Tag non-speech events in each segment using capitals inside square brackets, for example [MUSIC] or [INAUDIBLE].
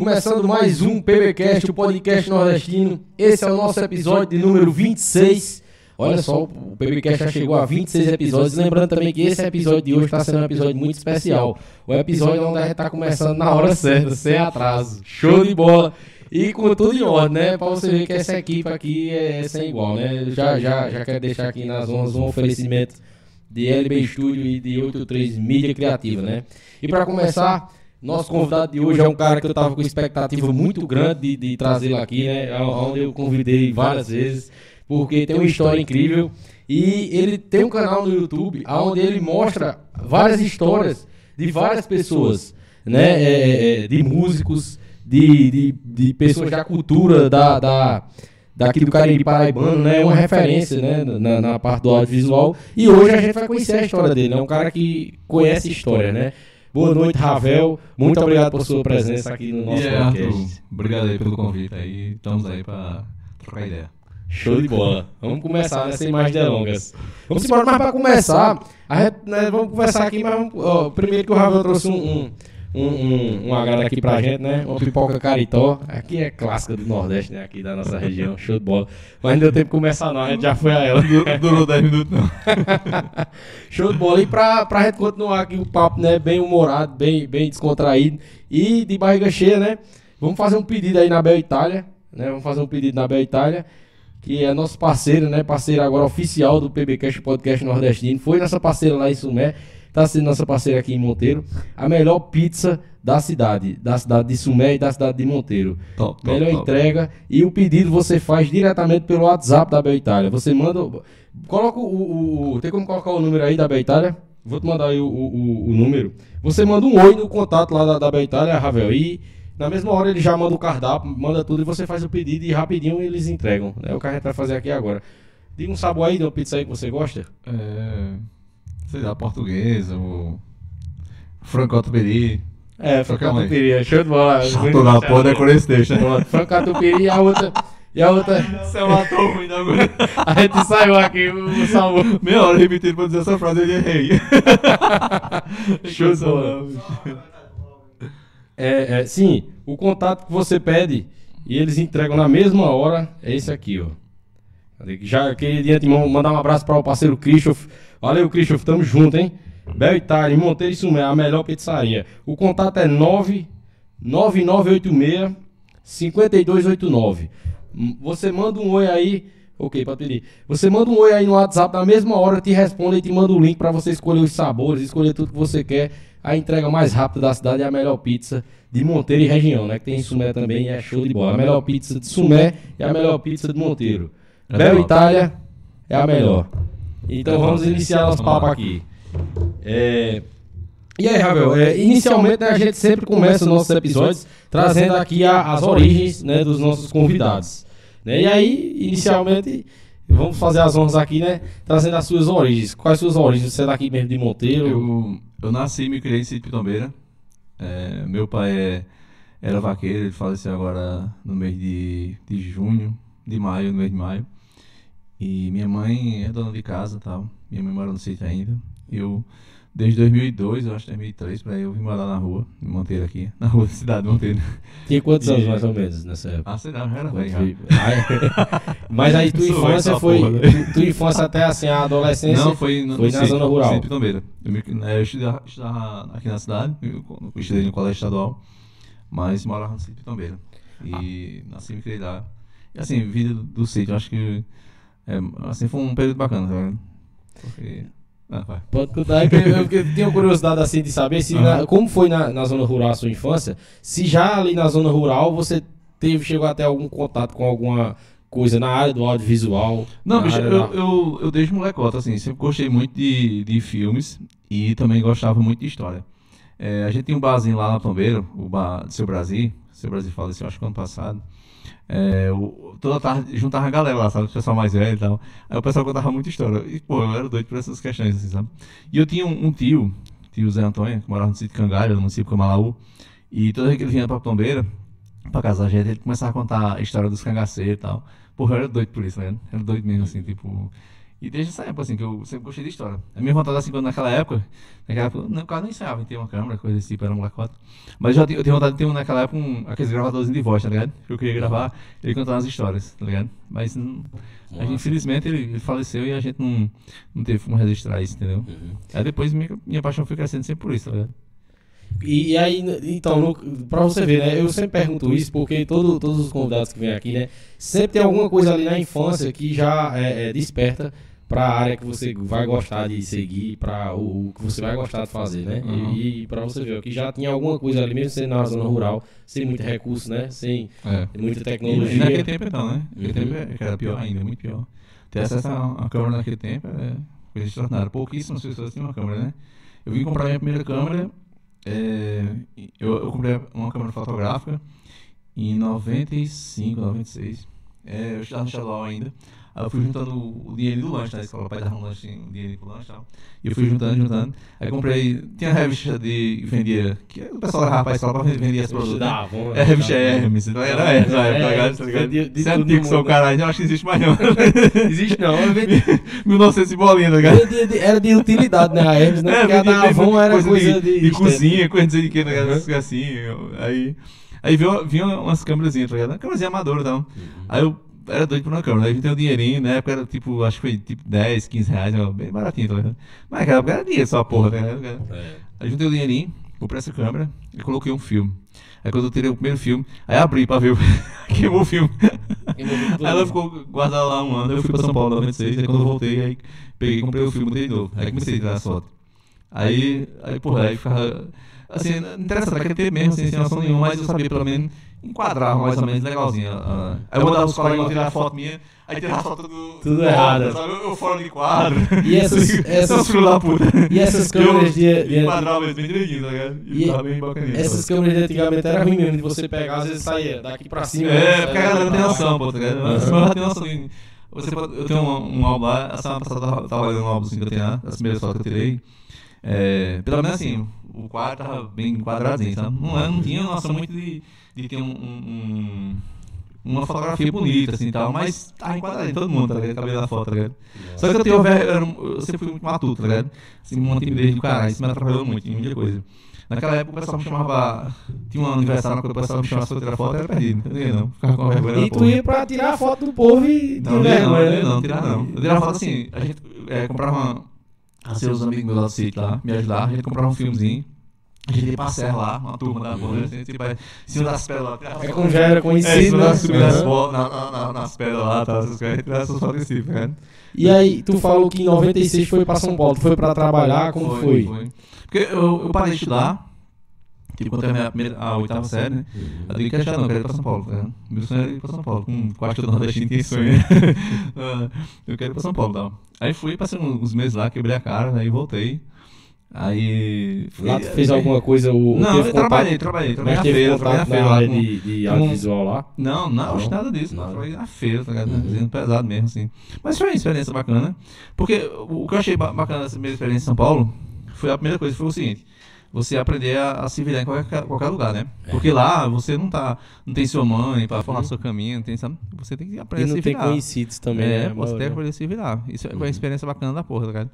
começando mais um PBcast, o podcast nordestino. Esse é o nosso episódio de número 26. Olha só, o PBcast já chegou a 26 episódios. Lembrando também que esse episódio de hoje está sendo um episódio muito especial. O episódio onde a gente está começando na hora certa, sem atraso. Show de bola! E com tudo em ordem, né? Pra você ver que essa equipe aqui é sem igual, né? Já, já, já quero deixar aqui nas ondas um oferecimento de LB Studio e de 83 Mídia Criativa, né? E para começar, nosso convidado de hoje é um cara que eu tava com expectativa muito grande de, de trazê-lo aqui, né? Onde eu convidei várias vezes, porque tem uma história incrível. E ele tem um canal no YouTube onde ele mostra várias histórias de várias pessoas, né? É, é, de músicos, de, de, de pessoas da cultura, da, da daqui do Cariri Paraibano, né? É uma referência, né? Na, na, parte do audiovisual. E hoje a gente vai conhecer a história dele, né? É um cara que conhece história, né? Boa noite, Ravel. Muito obrigado por sua presença aqui no nosso yeah, podcast. Arthur, obrigado aí pelo convite aí. Estamos aí para trocar ideia. Show de bola. Vamos começar, né? Sem mais delongas. Vamos embora, mas para começar, a gente, né, vamos conversar aqui, mas vamos, ó, primeiro que o Ravel trouxe um, um um, um, um agrado aqui pra gente, né? Uma pipoca caritó. Aqui é clássica do Nordeste, né? Aqui da nossa região, show de bola. Mas não deu tempo de começar, não. A gente já foi a ela. Durou 10 minutos, não. [LAUGHS] show de bola. E pra, pra gente continuar aqui o papo, né? Bem humorado, bem, bem descontraído e de barriga cheia, né? Vamos fazer um pedido aí na Bel Itália, né? Vamos fazer um pedido na Bel Itália. Que é nosso parceiro, né? Parceiro agora oficial do PBcast Podcast Nordestino. Foi nossa parceira lá em Sumé está sendo nossa parceira aqui em Monteiro, a melhor pizza da cidade, da cidade de Sumé e da cidade de Monteiro. Top, top, melhor top. entrega e o pedido você faz diretamente pelo WhatsApp da Bel Itália. Você manda, coloca o, o, o, tem como colocar o número aí da Bel Itália? Vou te mandar aí o, o, o, número. Você manda um oi no contato lá da, da Bel Itália, Ravel, e na mesma hora ele já manda o cardápio, manda tudo e você faz o pedido e rapidinho eles entregam. É o que a gente vai fazer aqui agora. Diga um sabor aí de uma pizza aí que você gosta. É sei lá, portuguesa, ou frango catupiry. É, frango catupiry, é show de bola. Chato da porra, decorei esse texto, né? Frango catupiry e a outra... E a outra. Você matou ruim agora. A gente saiu aqui, o salvo. Meia hora repetindo pra dizer essa frase, ele errei. [LAUGHS] Show de bola. É, é, sim, o contato que você pede e eles entregam na mesma hora é esse aqui, ó. Já queria de antemão mandar um abraço para o parceiro Christoph Valeu, Christoph, tamo junto, hein? Bel Itália, Monteiro Sumé, a melhor pizzaria. O contato é 99986 5289. Você manda um oi aí. Ok, pedir. Você manda um oi aí no WhatsApp, na mesma hora te responde e te manda o link para você escolher os sabores, escolher tudo que você quer. A entrega mais rápida da cidade é a melhor pizza de Monteiro e região, né? Que tem em Sumé também, é show de bola. A melhor pizza de Sumé e a melhor pizza de Monteiro. Bel Itália é a melhor. Então vamos iniciar nosso papo aqui. É... E aí, Ravel, é, inicialmente né, a gente sempre começa os nossos episódios trazendo aqui a, as origens né, dos nossos convidados. Né? E aí, inicialmente, vamos fazer as honras aqui, né? Trazendo as suas origens. Quais suas origens? Você é daqui mesmo de Monteiro? Eu, eu nasci e me criei em Sítio Pitombeira. É, meu pai é, era vaqueiro, ele faleceu agora no mês de, de junho, de maio, no mês de maio. E minha mãe é dona de casa tal. Minha mãe mora no sítio ainda. Eu, desde 2002, eu acho 2003, pra eu vim morar na rua, em Monteiro aqui, [LAUGHS] na rua da cidade de Monteiro. Tinha quantos e... anos mais ou menos nessa época? Ah, sei lá, já era velho. [LAUGHS] Mas aí tua infância foi. Porra, né? Tua infância até assim, a adolescência. Não, foi, no, foi no na zona rural. No Pitombeira. Eu, né, eu estudava, estudava, aqui na cidade, eu, eu estudei no colégio estadual, mas morava no sítio Pitombeira. E ah. nasci e me criei lá. E assim, vida do sítio, eu acho que é, assim, foi um período bacana, tá ligado? Porque. Ah, vai. Pode contar, que eu, eu tenho curiosidade assim de saber se na- como foi na, na zona rural a sua infância, se já ali na zona rural você teve, chegou até algum contato com alguma coisa na área do audiovisual. Não, bicho, eu, da- eu, eu desde molecota, assim, sempre gostei muito de, de filmes e também gostava muito de história. É, a gente tinha um barzinho lá na Palmeira, o bar do Seu Brasil, Seu Brasil faleceu, acho que ano passado. É, o- toda tarde juntava a galera lá, sabe? O pessoal mais velho e tal. Aí o pessoal contava muita história. E, pô, eu era doido por essas questões, assim, sabe? E eu tinha um, um tio, tio Zé Antônio, que morava no sítio Cangalha, no município Camalaú. E toda vez que ele vinha pra Palmeira, pra casa da gente, ele começava a contar a história dos cangaceiros e tal. Porra, eu era doido por isso, né? Era doido mesmo, assim, tipo. E desde essa época, assim, que eu sempre gostei de história. A minha vontade, assim, quando naquela época, naquela época, não, o cara nem sonhava em ter uma câmera, coisa desse tipo, era um molecote. Mas eu, eu tinha vontade de ter, um, naquela época, um, aqueles gravadorzinhos de voz, tá ligado? Que eu queria gravar, ele contando as histórias, tá ligado? Mas, hum, a gente, infelizmente, ele, ele faleceu e a gente não, não teve como registrar isso, entendeu? Uhum. Aí depois minha, minha paixão foi crescendo sempre por isso, tá ligado? E, e aí, então, no, pra você ver, né? Eu sempre pergunto isso porque todo, todos os convidados que vêm aqui, né? Sempre tem alguma coisa ali na infância que já é, é, desperta pra área que você vai gostar de seguir, pra o, o que você vai gostar de fazer, né? Uhum. E, e pra você ver, que já tinha alguma coisa ali, mesmo sendo na zona rural, sem muito recurso, né? Sem É. muita tecnologia. e naquele tempo então, né? Naquele Uhum. tempo é- era pior ainda, muito pior. Ter acesso a uma câmera naquele tempo é coisa extraordinária. Pouquíssimas pessoas tinham uma câmera, né? Eu vim comprar minha primeira câmera, é, eu, eu comprei uma câmera fotográfica em 95, 96. É, eu estava no estadual ainda. Aí eu fui juntando o dinheiro do lanche na escola, o pai dava um lanche, um dinheiro pro lanche e tal. E eu fui juntando, juntando. Aí comprei, tinha revista de vendia, que o pessoal levava pra escola pra vender esse produto. né? Da É a revista da- Hermes, então era Hermes na época, tá ligado? Tá é antigo, sou caralho, eu acho que existe mais não. [LAUGHS] Existe não, eu vendi- [LAUGHS] 1900 e bolinha, tá ligado? era de utilidade, né? A Hermes, né? Porque a da Avon era coisa de... de, cozinha, coisa de que, ligado? assim, aí... Aí vinha, umas câmerazinhas, tá ligado? Uma câmerazinha amadora e tal. Aí eu era doido por uma câmera, aí a gente tem um dinheirinho, na época era tipo, acho que foi tipo 10, 15 reais, bem baratinho, tá ligado? Mas naquela época era dinheiro só, porra, tá ligado? É. Aí juntei o dinheirinho, comprei essa câmera e coloquei um filme. Aí quando eu tirei o primeiro filme, aí abri pra ver, [LAUGHS] queimou o filme. Aí ela ficou guardada lá um ano, eu fui pra São Paulo em 96, aí quando eu voltei, aí peguei, comprei o filme, botei de novo. Aí comecei a tirar as fotos. Aí, aí porra, aí ficava. Assim, interessante, naquele tempo mesmo, assim, sem noção nenhuma, mas eu sabia pelo menos enquadrar mais ou menos legalzinho. ah. Aí eu mandava os colegas tirar a foto minha, aí tirava a foto do. Tudo do- errado. Sabe, eu fora de quadro. E essas- [LAUGHS] essas- filhos da puta. E essas câmeras de- de- enquadrava eles bem direitinho, tá ligado? E E bem bacaninha. Essas câmeras de antigamente eram ruim mesmo, de você pegar, às vezes saía daqui pra cima. É, né? porque a galera não tem noção, pô, tá ligado? Mas eu já tenho noção. Você pode, eu tenho um, um álbum lá, a semana passada eu tava, olhando um álbum assim, que eu tenho lá, as primeiras fotos que eu tirei. É, pelo menos assim, o quadro tava bem enquadradinho, sabe? Não, é- não tinha noção muito de, de ter um, um- um- uma fotografia bonita, assim tal, mas tava enquadradinho, todo mundo, tá ligado? Cabelo da foto, tá ligado? Só que eu tenho eu, eu sempre fui muito matuto, tá ligado? Assim, uma timidez do caralho, isso me atrapalhou muito em muita coisa. Naquela época o pessoal me chamava. Tinha um aniversário que o pessoal me chamava pra tirar foto, eu era perdido, entendeu? Não, ficava com vergonha. E tu porra. ia pra tirar a foto do povo e Não, não, vergonha, não, né? não, tirar não. Eu tirava foto assim, a gente é, comprava uma. Assim, os amigos meus lá do sítio lá, me ajudavam, a gente comprava um filmezinho. A gente serra lá, uma turma da porra, assim, tipo, aí, em cima das pedras lá. É como já era É, em conhecido, cima né? subir nas, fo- na, na, na, nas pedras lá, tá, essas coisas, a gente tirava essas fotos desse tipo, né? E aí, tu falou que em 96 foi pra São Paulo, tu foi pra trabalhar, como foi? Porque eu, eu parei de estudar, tipo, quando eu a, primeira, a oitava série, né? Eu digo que achar não, eu quero ir pra São Paulo, tá ligado? Meu sonho era ir pra São Paulo, com quase todo nordestino tem sonho, né? [LAUGHS] [LAUGHS] Eu quero ir pra São Paulo tal. Aí fui, passei uns meses lá, quebrei a cara, aí voltei. Aí. Lá tu fez alguma coisa, o, Não, eu trabalhei, contato- trabalhei, trabalhei na feira, trabalhei na feira lá com. de, de com- audiovisual lá? Não, não, Não? nada disso. Não. Nada. Foi na feira, tá ligado? Uhum. Pesado mesmo, assim. Mas foi uma experiência bacana. Porque o que eu achei ba- bacana dessa minha experiência em São Paulo foi a primeira coisa, foi o seguinte. Você aprender a, a se virar em qualquer, qualquer lugar, né? É. Porque lá você não tá. Não tem sua mãe pra falar Uhum. seu caminho, não tem, sabe? Você tem que E aprender a não se tem virar. conhecidos também, é, né? você tem que aprender a se virar. Isso é Uhum. uma experiência bacana da porra, tá ligado?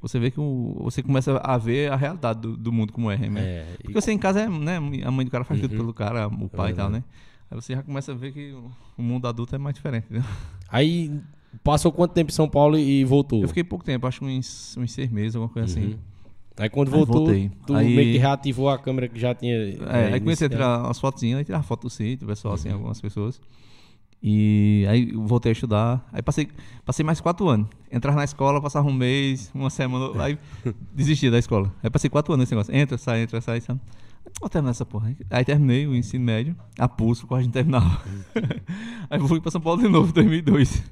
Você vê que o, você começa a ver a realidade do, do mundo como é, né? É, e- Porque você em casa é, né? A mãe do cara faz tudo Uhum. pelo cara, o pai e tal, né? Aí você já começa a ver que o- mundo adulto é mais diferente, entendeu? Aí passou quanto tempo em São Paulo e voltou? Eu fiquei pouco tempo, acho que uns, uns seis meses, alguma coisa assim. Uhum. Aí quando Aí voltou, voltei. tu Aí- meio que reativou a câmera que já tinha. É, é, aí comecei a tirar as fotozinhas, aí tirar foto do sítio, pessoal, assim, Uhum. algumas pessoas. E aí voltei a estudar. Aí passei, passei mais quatro anos. Entrar na escola, passava um mês, uma semana, aí desistia da escola. Aí passei quatro anos nesse negócio. Entra, sai, entra, sai, sabe? Vou terminar essa porra. Aí terminei o ensino médio, a pulso, quase não terminava. [LAUGHS] aí fui pra São Paulo de novo, em 2002.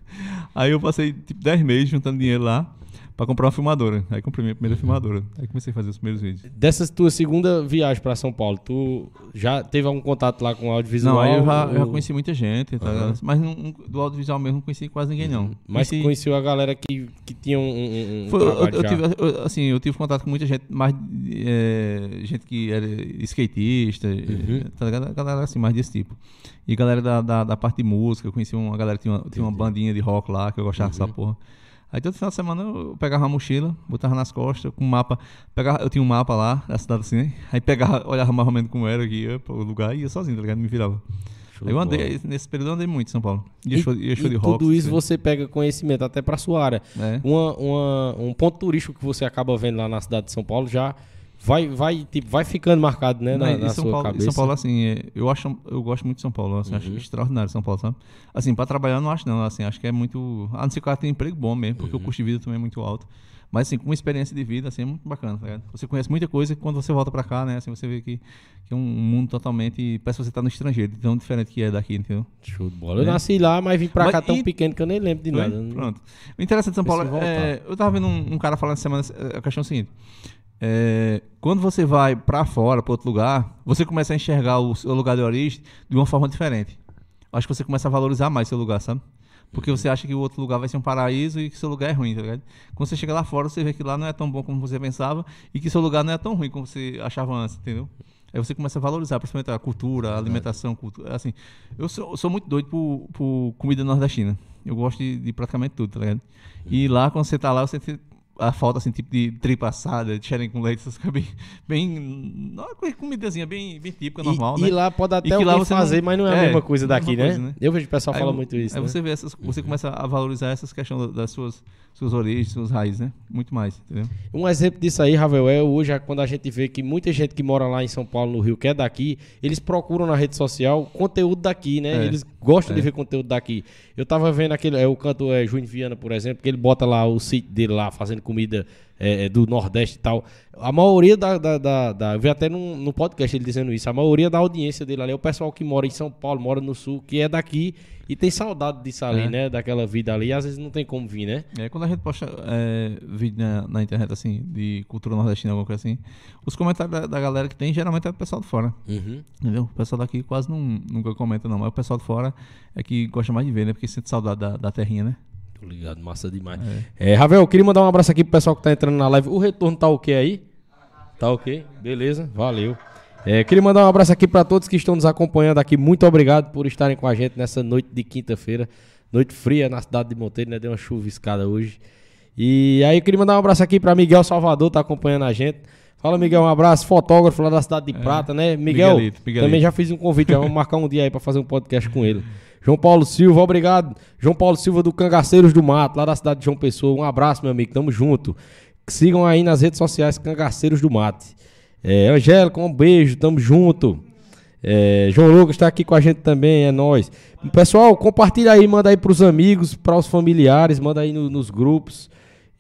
Aí eu passei tipo 10 meses juntando dinheiro lá pra comprar uma filmadora. Aí comprei minha primeira filmadora. Aí comecei a fazer os primeiros vídeos. Dessa tua segunda viagem pra São Paulo, tu já teve algum contato lá com o audiovisual? Não, aí eu já, ou- eu já conheci muita gente, tá ligado? mas não- do audiovisual mesmo não conheci quase ninguém, não. Mas Conheci- conheceu a galera que, que tinha um, um, um Foi- eu, eu tive, eu- assim, eu tive contato com muita gente, mais é, gente que era skatista, Uhum. tá ligado? Galera assim, mais desse tipo. E galera da, da, da parte de música, eu conheci uma galera que tinha uma, tinha uma bandinha de rock lá, que eu gostava Uhum. dessa porra. Aí todo final de semana eu pegava uma mochila, botava nas costas, com um mapa. Pegava, eu tinha um mapa lá, da cidade assim, né? Aí pegava, olhava mais ou menos como era, ia pro lugar e ia sozinho, tá ligado? Me virava. Show eu andei, nesse período eu andei muito em São Paulo. Ia E, show, ia show e de rock. tudo isso assim. você pega conhecimento até pra sua área. É. Uma, uma- um ponto turístico que você acaba vendo lá na cidade de São Paulo já vai, vai, tipo, vai ficando marcado, né, na, na São sua Paulo, cabeça. São Paulo, assim, é, eu acho, eu gosto muito de São Paulo, assim, Uhum. acho extraordinário São Paulo, sabe? Assim, pra trabalhar não acho não, assim, acho que é muito, a não ser que o cara tenha emprego bom mesmo, porque Uhum. o custo de vida também é muito alto. Mas assim, com uma experiência de vida, assim, é muito bacana, tá ligado? Você conhece muita coisa e quando você volta pra cá, né, assim, você vê que, que é um mundo totalmente, parece que você tá no estrangeiro, tão diferente que é daqui, entendeu? Show de bola. Eu É. nasci lá, mas vim pra Mas cá tão e- pequeno que eu nem lembro de Foi? nada. Pronto. O interessante de São Paulo é. Eu tava vendo um, um cara falando semana a questão é a seguinte. É, quando você vai pra fora, pra outro lugar, você começa a enxergar o seu lugar de origem de uma forma diferente. Acho que você começa a valorizar mais seu lugar, sabe? Porque você acha que o outro lugar vai ser um paraíso e que seu lugar é ruim, tá ligado? Quando você chega lá fora, você vê que lá não é tão bom como você pensava e que seu lugar não é tão ruim como você achava antes, entendeu? Aí você começa a valorizar, principalmente a cultura, a alimentação, cultura. Assim, eu sou, sou muito doido por, por comida nordestina. Eu gosto de, de praticamente tudo, tá ligado? E lá, quando você tá lá, você a falta, assim, tipo de tripa assada, de xerém com leite, essas coisas bem... bem comidazinha bem, bem típica, normal, e, né? e lá pode até que lá alguém você não- fazer, mas não é a é, mesma coisa é a daqui, mesma né? coisa, né? Eu vejo o pessoal Aí falar muito isso. Aí né? você vê essas, você começa a valorizar essas questões das suas, suas origens, suas raízes, né? Muito mais, entendeu? Um exemplo disso aí, Ravel, é hoje é quando a gente vê que muita gente que mora lá em São Paulo, no Rio, que é daqui, eles procuram na rede social conteúdo daqui, né? É. Eles gostam de É. ver conteúdo daqui. Eu tava vendo aquele, é, o cantor é, Júnior Viana, por exemplo, que ele bota lá o sítio dele lá, fazendo comida é, é, do Nordeste e tal. A maioria da. da, da, da- eu vi até num, no podcast ele dizendo isso. A maioria da audiência dele ali é o pessoal que mora em São Paulo, mora no Sul, que é daqui e tem saudade disso ali, É. né? Daquela vida ali. E às vezes não tem como vir, né? É, quando a gente posta é, vídeo na, na internet, assim, de cultura nordestina, alguma coisa assim, os comentários da, da galera que tem, geralmente é o pessoal de fora, Uhum. entendeu? O pessoal daqui quase não, nunca comenta, não, mas o pessoal de fora é que gosta mais de ver, né? Porque sente saudade da, da terrinha, né? Tô ligado, massa demais. É, Ravel, eu queria mandar um abraço aqui pro pessoal que tá entrando na live. O retorno tá ok aí? Tá ok? Beleza, valeu. É, queria mandar um abraço aqui pra todos que estão nos acompanhando aqui. Muito obrigado por estarem com a gente nessa noite de quinta-feira. Noite fria na cidade de Monteiro, né? Deu uma chuviscada hoje. E aí eu queria mandar um abraço aqui pra Miguel Salvador, tá acompanhando a gente. Fala, Miguel, um abraço. Fotógrafo lá da cidade de Prata, né? Miguel, Miguelito, Miguelito. também já fiz um convite, vamos marcar um dia aí pra fazer um podcast com ele. [LAUGHS] João Paulo Silva, obrigado. João Paulo Silva do Cangaceiros do Mato, lá da cidade de João Pessoa. Um abraço, meu amigo, tamo junto. Sigam aí nas redes sociais Cangaceiros do Mato. É, Angélica, um beijo, tamo junto. É, João Lucas tá aqui com a gente também, é nóis. Pessoal, compartilha aí, manda aí pros amigos, para os familiares, manda aí no- nos grupos.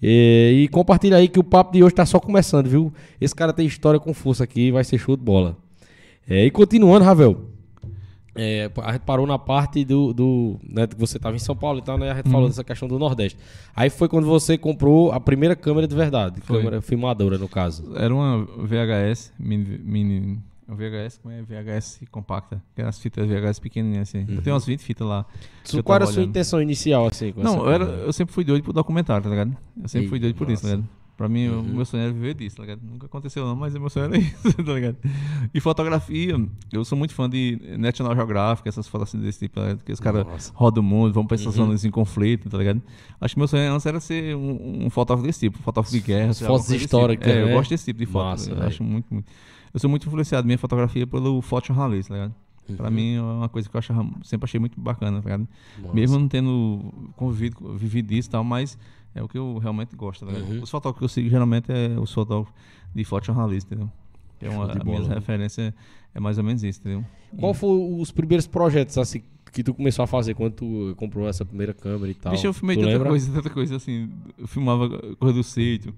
É, e compartilha aí que o papo de hoje tá só começando, viu? Esse cara tem história com força aqui, vai ser show de bola. É, e continuando, Ravel. É, a gente parou na parte do. do né, que você estava em São Paulo e tal, né? A gente Uhum. falou dessa questão do Nordeste. Aí foi quando você comprou a primeira câmera de verdade, Foi. câmera filmadora, no caso. Era uma VHS, mini, mini uma VHS, como é? VHS compacta, que eram as fitas VHS pequenininhas assim. Eu tenho umas 20 fitas lá. Qual era a sua intenção inicial, assim? Não, eu, era, eu sempre fui doido por documentário, tá ligado? Eu sempre Ei, fui doido por isso, tá ligado? Pra mim, o Uhum. meu sonho era viver disso, tá ligado? Nunca aconteceu não, mas o meu sonho era [LAUGHS] isso, tá ligado? E fotografia, eu sou muito fã de National Geographic, essas fotos assim desse tipo, tá que os caras Nossa. rodam o mundo, vão pra essas Uhum. zonas em conflito, tá ligado? Acho que meu sonho antes era ser um, um fotógrafo desse tipo, um fotógrafo de guerra. Fotos históricas, tipo. É, né? eu gosto desse tipo de foto. Massa, eu acho muito, muito... Eu sou muito influenciado, minha fotografia, pelo fotojornalismo, tá ligado? Pra Uhum. mim é uma coisa que eu achava, sempre achei muito bacana, tá ligado? Massa. Mesmo não tendo convivido, vivido disso e tal, mas é o que eu realmente gosto. Ligado? Uhum. Os fotógrafos que eu sigo geralmente é os fotógrafos de fotojornalista, entendeu? Que é uma, Show de a minha bola. referência é mais ou menos isso, entendeu? Qual foram os primeiros projetos assim, que tu começou a fazer quando tu comprou essa primeira câmera e tal. Bicho, eu filmei tu tanta lembra? coisa, tanta coisa assim. Eu filmava Corre do Sítio,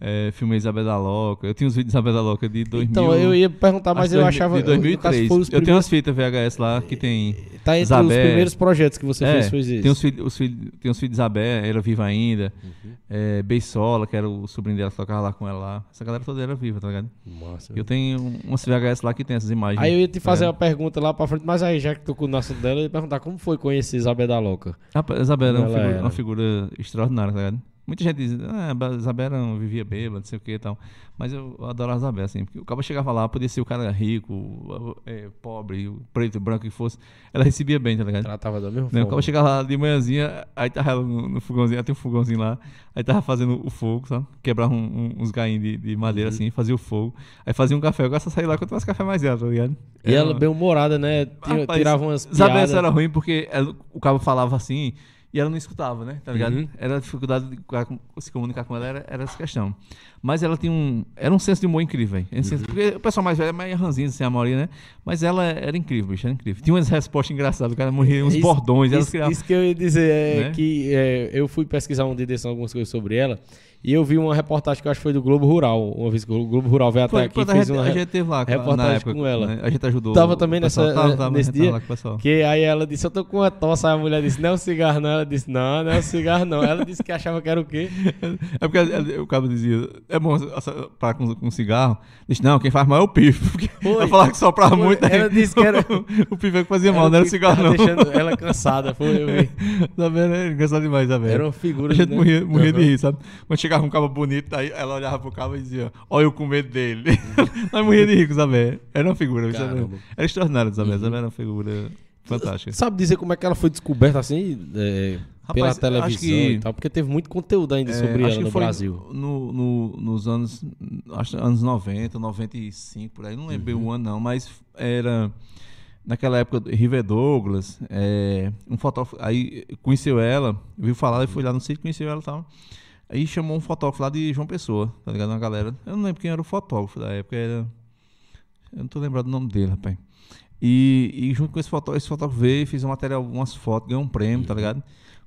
é, filmei Isabel da Loca. Eu tinha os vídeos de Isabel da Loca de 2000. Então, eu ia perguntar, mas eu 2000 achava... De no caso, 2003. foi os Eu tenho umas fitas VHS lá que tem. Tá entre os Zabé. primeiros projetos que você é, fez, foi esse. tem os filhos, os tem os filhos de Isabel, era viva ainda. Uhum. É, Beisola, que era o sobrinho dela que tocava lá com ela lá. Essa galera toda era viva, tá ligado? Massa. Eu tenho umas VHS lá que tem essas imagens. Aí eu ia te fazer É. uma pergunta lá pra frente, mas aí já que tocou no assunto dela, eu ia perguntar como foi conhecer Isabel da Loca. Rapaz, Isabela é uma figura, uma figura extraordinária, tá ligado? Muita gente diz, ah, a Isabela não vivia bêbada, não sei o que e tal. Mas eu adoro a Isabela, assim, porque o cara chegava lá, podia ser o cara rico, é, pobre, o preto, branco que fosse, ela recebia bem, tá ligado? Tratava da mesma Né? O forma. cara chegava lá de manhãzinha, aí tava ela no, no fogãozinho, tem um fogãozinho lá, aí tava fazendo o fogo, sabe? Quebrava um- um- uns gainhos de, de madeira Uhum. assim, fazia o fogo, aí fazia um café, eu gosto de sair lá quando mais café mais ela, tá ligado? E ela Era- bem humorada, né? Tinha- Rapaz, tirava umas Isabela piadas. era ruim porque ela- o cabo falava assim e ela não escutava, né? Tá ligado? Uhum. Era a dificuldade de se comunicar com ela, era, era essa questão. Mas ela tinha um. Era um senso de humor incrível, um Uhum. Porque o pessoal mais velho é meio ranzinho, assim, a maioria, né? Mas ela era incrível, bicho, era incrível. Tinha umas respostas engraçadas, o cara morria, uns Isso- bordões, ela Isso, criava. isso que eu ia dizer é Né? que é, eu fui pesquisar um dia desse algumas coisas sobre ela e eu vi uma reportagem que eu acho que foi do Globo Rural. Uma vez que o Globo Rural veio Foi, até aqui e fez uma. a gente teve lá reportagem época, com ela. né? A gente ajudou. Tava também pessoal. nessa- Tava, tava, nesse dia? Que aí ela disse, eu tô com uma tosse. Aí a mulher disse, não é um cigarro, não. Ela disse, não, não é um cigarro, não. Ela disse que achava que era o quê? [LAUGHS] É porque o cara dizia, é bom parar com, com cigarro. Disse, não, quem faz mal é o pife. [LAUGHS] Porque Foi. falava que soprava Foi. muito. aí Ela disse que era- [LAUGHS] o pife é que fazia mal, não era o cigarro, não. deixando ela cansada, foi eu vi. Tá vendo? É engraçado demais, tá vendo? Era uma figura. A gente né? morria, morria de rir, sabe? Quando chegava um cabo bonito, aí ela olhava pro cabo e dizia, olha eu com medo dele. [LAUGHS] Nós morria de rir com o Zabé. Era uma figura? Caramba. Era extraordinário, Zabé. Uhum. Zabé era uma figura fantástica. Sabe dizer como é que ela foi descoberta assim? é, pela Rapaz, televisão acho que- e tal? Porque teve muito conteúdo ainda É, sobre ela no Brasil. No, no- nos anos, acho, anos 90, 95, por aí, não lembro bem Uhum. o ano não, mas era naquela época River Douglas, é, um fotógrafo, aí conheceu ela, viu falar, e foi lá no sítio, conheceu ela e tal. Aí chamou um fotógrafo lá de João Pessoa, tá ligado? Uma galera. Eu não lembro quem era o fotógrafo da época, era. Eu não tô lembrado do nome dele, rapaz. E, e junto com esse fotógrafo, esse fotógrafo veio, fez um material, umas fotos, ganhou um prêmio, tá ligado?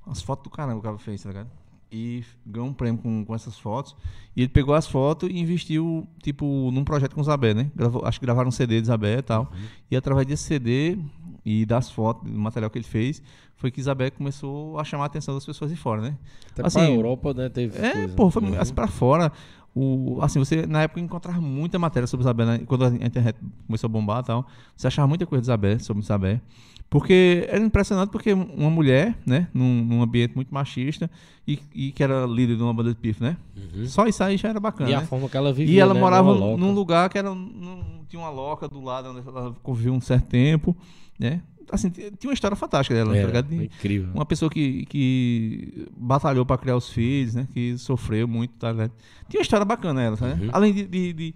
Umas fotos do caramba que o cara fez, tá ligado? E ganhou um prêmio com, com essas fotos. E ele pegou as fotos e investiu, tipo, num projeto com o Zabé, né? Gravou- acho que gravaram um CD de Zabé e tal. E através desse CD e das fotos, do material que ele fez, foi que Isabel começou a chamar a atenção das pessoas de fora, né? Até assim, pra Europa, né? Teve É, coisa. pô, foi Uhum. assim pra fora. O, assim, você na época encontrava muita matéria sobre Isabel, né? quando a internet começou a bombar e tal. Você achava muita coisa de Isabel, sobre Isabel. Porque era impressionante porque uma mulher, né, num, num ambiente muito machista e, e que era líder de uma banda de pif, né? Uhum. Só isso aí já era bacana. E a né? forma que ela vivia, E ela né, morava num lugar que era, num- tinha uma loca do lado onde ela conviveu um certo tempo, né? Assim, tinha uma história fantástica dela, tá Era, foi incrível. uma pessoa que, que batalhou para criar os filhos, né? Que sofreu muito, tá ligado? Tinha uma história bacana ela, né? Uhum. Além de, de, de,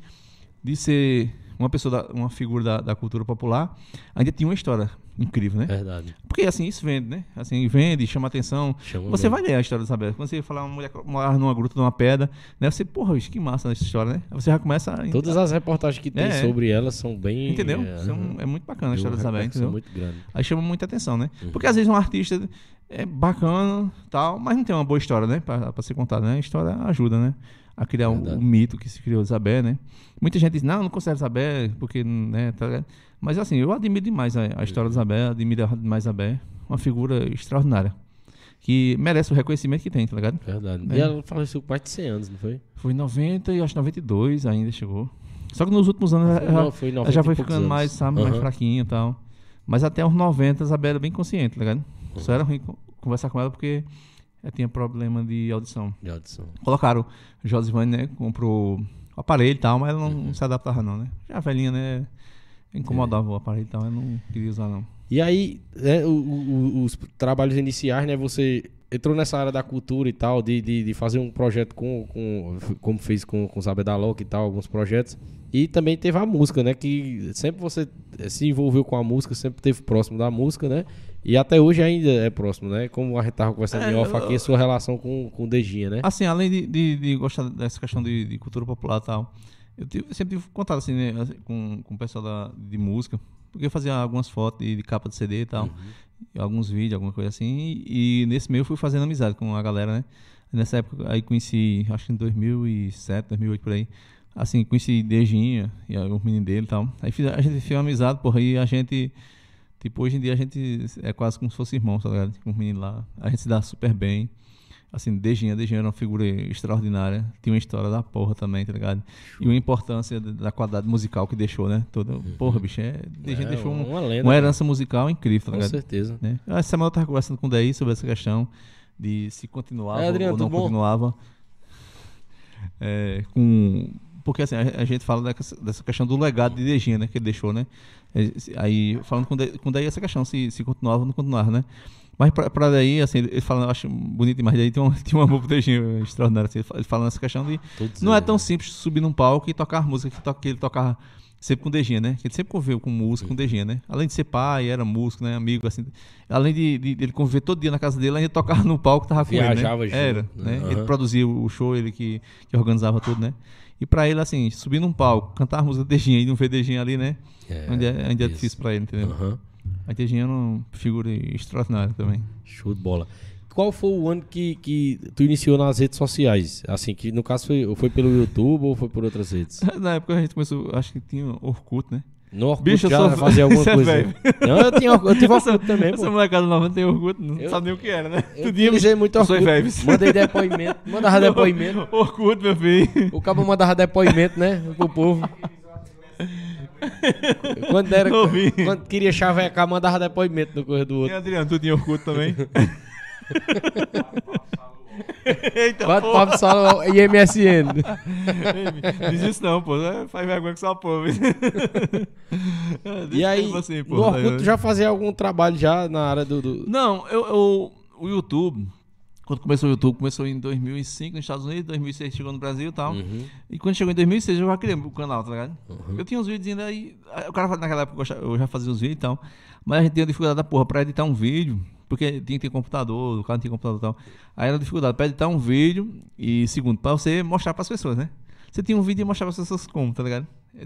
de ser uma pessoa, da- uma figura da, da cultura popular, ainda tinha uma história incrível, né? Verdade. Porque assim, isso vende, né? Assim, vende, chama atenção. Chama Você mesmo. vai ler a história da Isabel. Quando você falar uma mulher morava numa gruta, numa pedra, né? Você, porra, bicho, que massa essa história, né? Você já começa a... Todas as reportagens que tem É, sobre ela são bem. Entendeu? É, Isso é, muito bacana a história da Isabel, entendeu? muito grande. Aí chama muita atenção, né? Uhum. Porque às vezes um artista é bacana, tal, mas não tem uma boa história, né? Pra, pra ser contada, né? A história ajuda, né? A criar o, Verdade. o mito que se criou de Isabel, né? Muita gente diz, não, não considero Isabel, porque, né? Tá? Mas assim, eu admiro demais a, a história de Isabel, admiro demais Isabel. Uma figura extraordinária. Que merece o reconhecimento que tem, tá ligado? Verdade. É. E ela faleceu com mais de 100 anos, não foi? Foi em 90 e acho que 92 ainda chegou. Só que nos últimos anos ela, Não, foi em ela 90 já foi ficando anos. mais, sabe, mais Aham. fraquinha e tal. Mas até os 90 a Isabela era bem consciente, tá ligado? Só era ruim co- conversar com ela porque ela tinha problema de audição. De audição. Colocaram Josivane, né? Comprou o aparelho e tal, mas ela não Uhum. se adaptava não, né? Já velhinha, né? Incomodava o aparelho e tal, ela não queria usar não. E aí, né, o- o- os trabalhos iniciais, né? Você entrou nessa área da cultura e tal, de, de, de fazer um projeto com, com como fez com, com o Zabé da Loca e tal, alguns projetos. E também teve a música, né? Que sempre você se envolveu com a música, sempre esteve próximo da música, né? E até hoje ainda é próximo, né? Como a gente tava conversando É, em off eu- aqui, a sua relação com, com o Dejinha, né? Assim, além de, de, de gostar dessa questão de, de cultura popular e tal, eu, tive- eu sempre tive contato assim, né, com, com o pessoal da, de música, porque eu fazia algumas fotos de, de capa de CD e tal. alguns vídeos, alguma coisa assim. E, e nesse meio eu fui fazendo amizade com a galera, né? Nessa época aí conheci, acho que em 2007, 2008 por aí. Assim, conheci Dejinha e o menino dele e tal. Aí a gente fez uma amizade, porra, e a gente. Tipo, hoje em dia a gente é quase como se fosse irmão, tá ligado? Com o menino lá. A gente se dá super bem. Assim, Dejinha, Dejinha era uma figura extraordinária. Tinha uma história da porra também, tá ligado? E uma importância da qualidade musical que deixou, né? Toda, porra, bicho, é, Dejinha É, deixou um- uma lenda, uma né? herança musical incrível, tá Com ligado? certeza. né? Essa semana eu tava conversando com o Daí sobre essa questão de se continuava É, Adriano, ou não continuava. É, com, porque assim, a, a gente fala dessa, dessa questão do legado de Dejinha, né? Que ele deixou, né? É, Aí, falando com o com Daí essa questão, se, se continuava ou não continuava, né? Mas pra, pra daí, assim, ele fala, eu acho bonito demais, daí tem um, [LAUGHS] tem um amor pro Dejinha extraordinário, assim, ele fala- nessa questão de Todos não é tão né? simples subir num palco e tocar música que, to que ele tocava sempre com Dejinha, né? Que ele sempre conviveu com música, com Dejinha, né? Além de ser pai, era músico, né? Amigo, assim. Além de, de, de ele conviver todo dia na casa dele, ainda tocava no palco, tava com Viajava ele, né? Era, né? Aham. Ele produzia o show, ele que, que organizava tudo, né? E pra ele, assim, subir num palco, cantar a música do Dejinha e não ver Dejinha ali, né? É, ainda, é, ainda é difícil pra ele, entendeu? Aham. Era uma figura extraordinária também. Show de bola. Qual foi o ano que, que tu iniciou nas redes sociais? Assim, que no caso foi, foi pelo YouTube ou foi por outras redes? [LAUGHS] Na época a gente começou, acho que tinha Orkut, né? No Orkut Bicho, já sou- fazia alguma [LAUGHS] é coisa. Não, eu, tinha, eu tive [LAUGHS] Orkut também, Essa pô. molecada nova não tem Orkut, não Eu- sabe nem o que era, né? Eu Tudinho, utilizei muito Orkut. Mandei depoimento. Mandava depoimento. Orkut, meu filho. O cabo mandava depoimento, né? Pro povo. Quando, era, vi. quando queria chavecar, mandava depoimento no correio do E outro. Adriano, tu tinha Orkut também? [LAUGHS] Eita, Quatro porra. Sala e MSN. Diz isso não, pô. É, Faz vergonha com essa porra. [LAUGHS] E aí, no Orkut, tu já fazia algum trabalho já na área do... do- Não, eu, eu- o YouTube, quando começou o YouTube, começou em 2005 nos Estados Unidos, 2006 chegou no Brasil e tal. Uhum. E quando chegou em 2006 eu já criei o canal, tá ligado? Eu tinha uns vídeos ainda aí. O cara naquela época eu já- fazia os vídeos e tal. Mas a gente tinha dificuldade da porra pra editar um vídeo. Porque tinha que ter computador, o cara não tinha computador e tal. Aí era dificuldade pra editar um vídeo. E segundo, pra você mostrar pras pessoas, né? Você tinha um vídeo e mostrava pras pessoas como, tá ligado?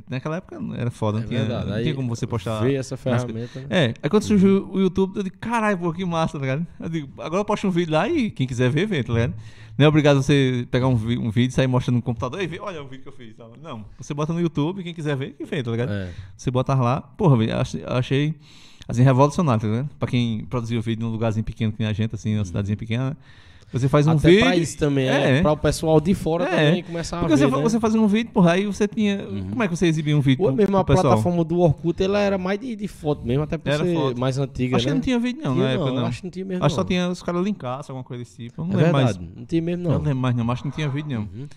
Naquela época era foda, não, É tinha, não Aí tinha como você postar. Ver essa nas ferramenta, né? É, aí quando surgiu o YouTube, eu digo, caralho, pô, que massa, tá ligado? Eu digo, agora eu posto um vídeo lá e quem quiser ver, vê, tá ligado? Não é obrigado você pegar um, um vídeo, sair mostrando no computador e ver, olha o vídeo que eu fiz. Tal. Não, você bota no YouTube, quem quiser ver, que vê, tá ligado? É. Você bota lá, porra, velho, achei, achei assim, revolucionário, tá ligado? Pra quem produziu vídeo num lugarzinho pequeno que nem a gente, assim, numa cidadezinha pequena, você faz um Até vídeo. pra isso também, é. É. Pra o pessoal de fora É. também começar a Porque ver, você, né? você fazia um vídeo, porra, aí você tinha. Como é que você exibia um vídeo? Ou mesmo a pessoal? plataforma do Orkut, ela era mais de, de foto mesmo, até por Era ser foto. mais antiga, Acho né? que não tinha vídeo, não, Tinha na época, não. Acho que não tinha mesmo, Acho que só não. tinha os caras linkassem, alguma coisa desse tipo. Eu não É lembro verdade, mais. não tinha mesmo, Não não. lembro mais, não. Acho que não tinha vídeo, não. Uhum.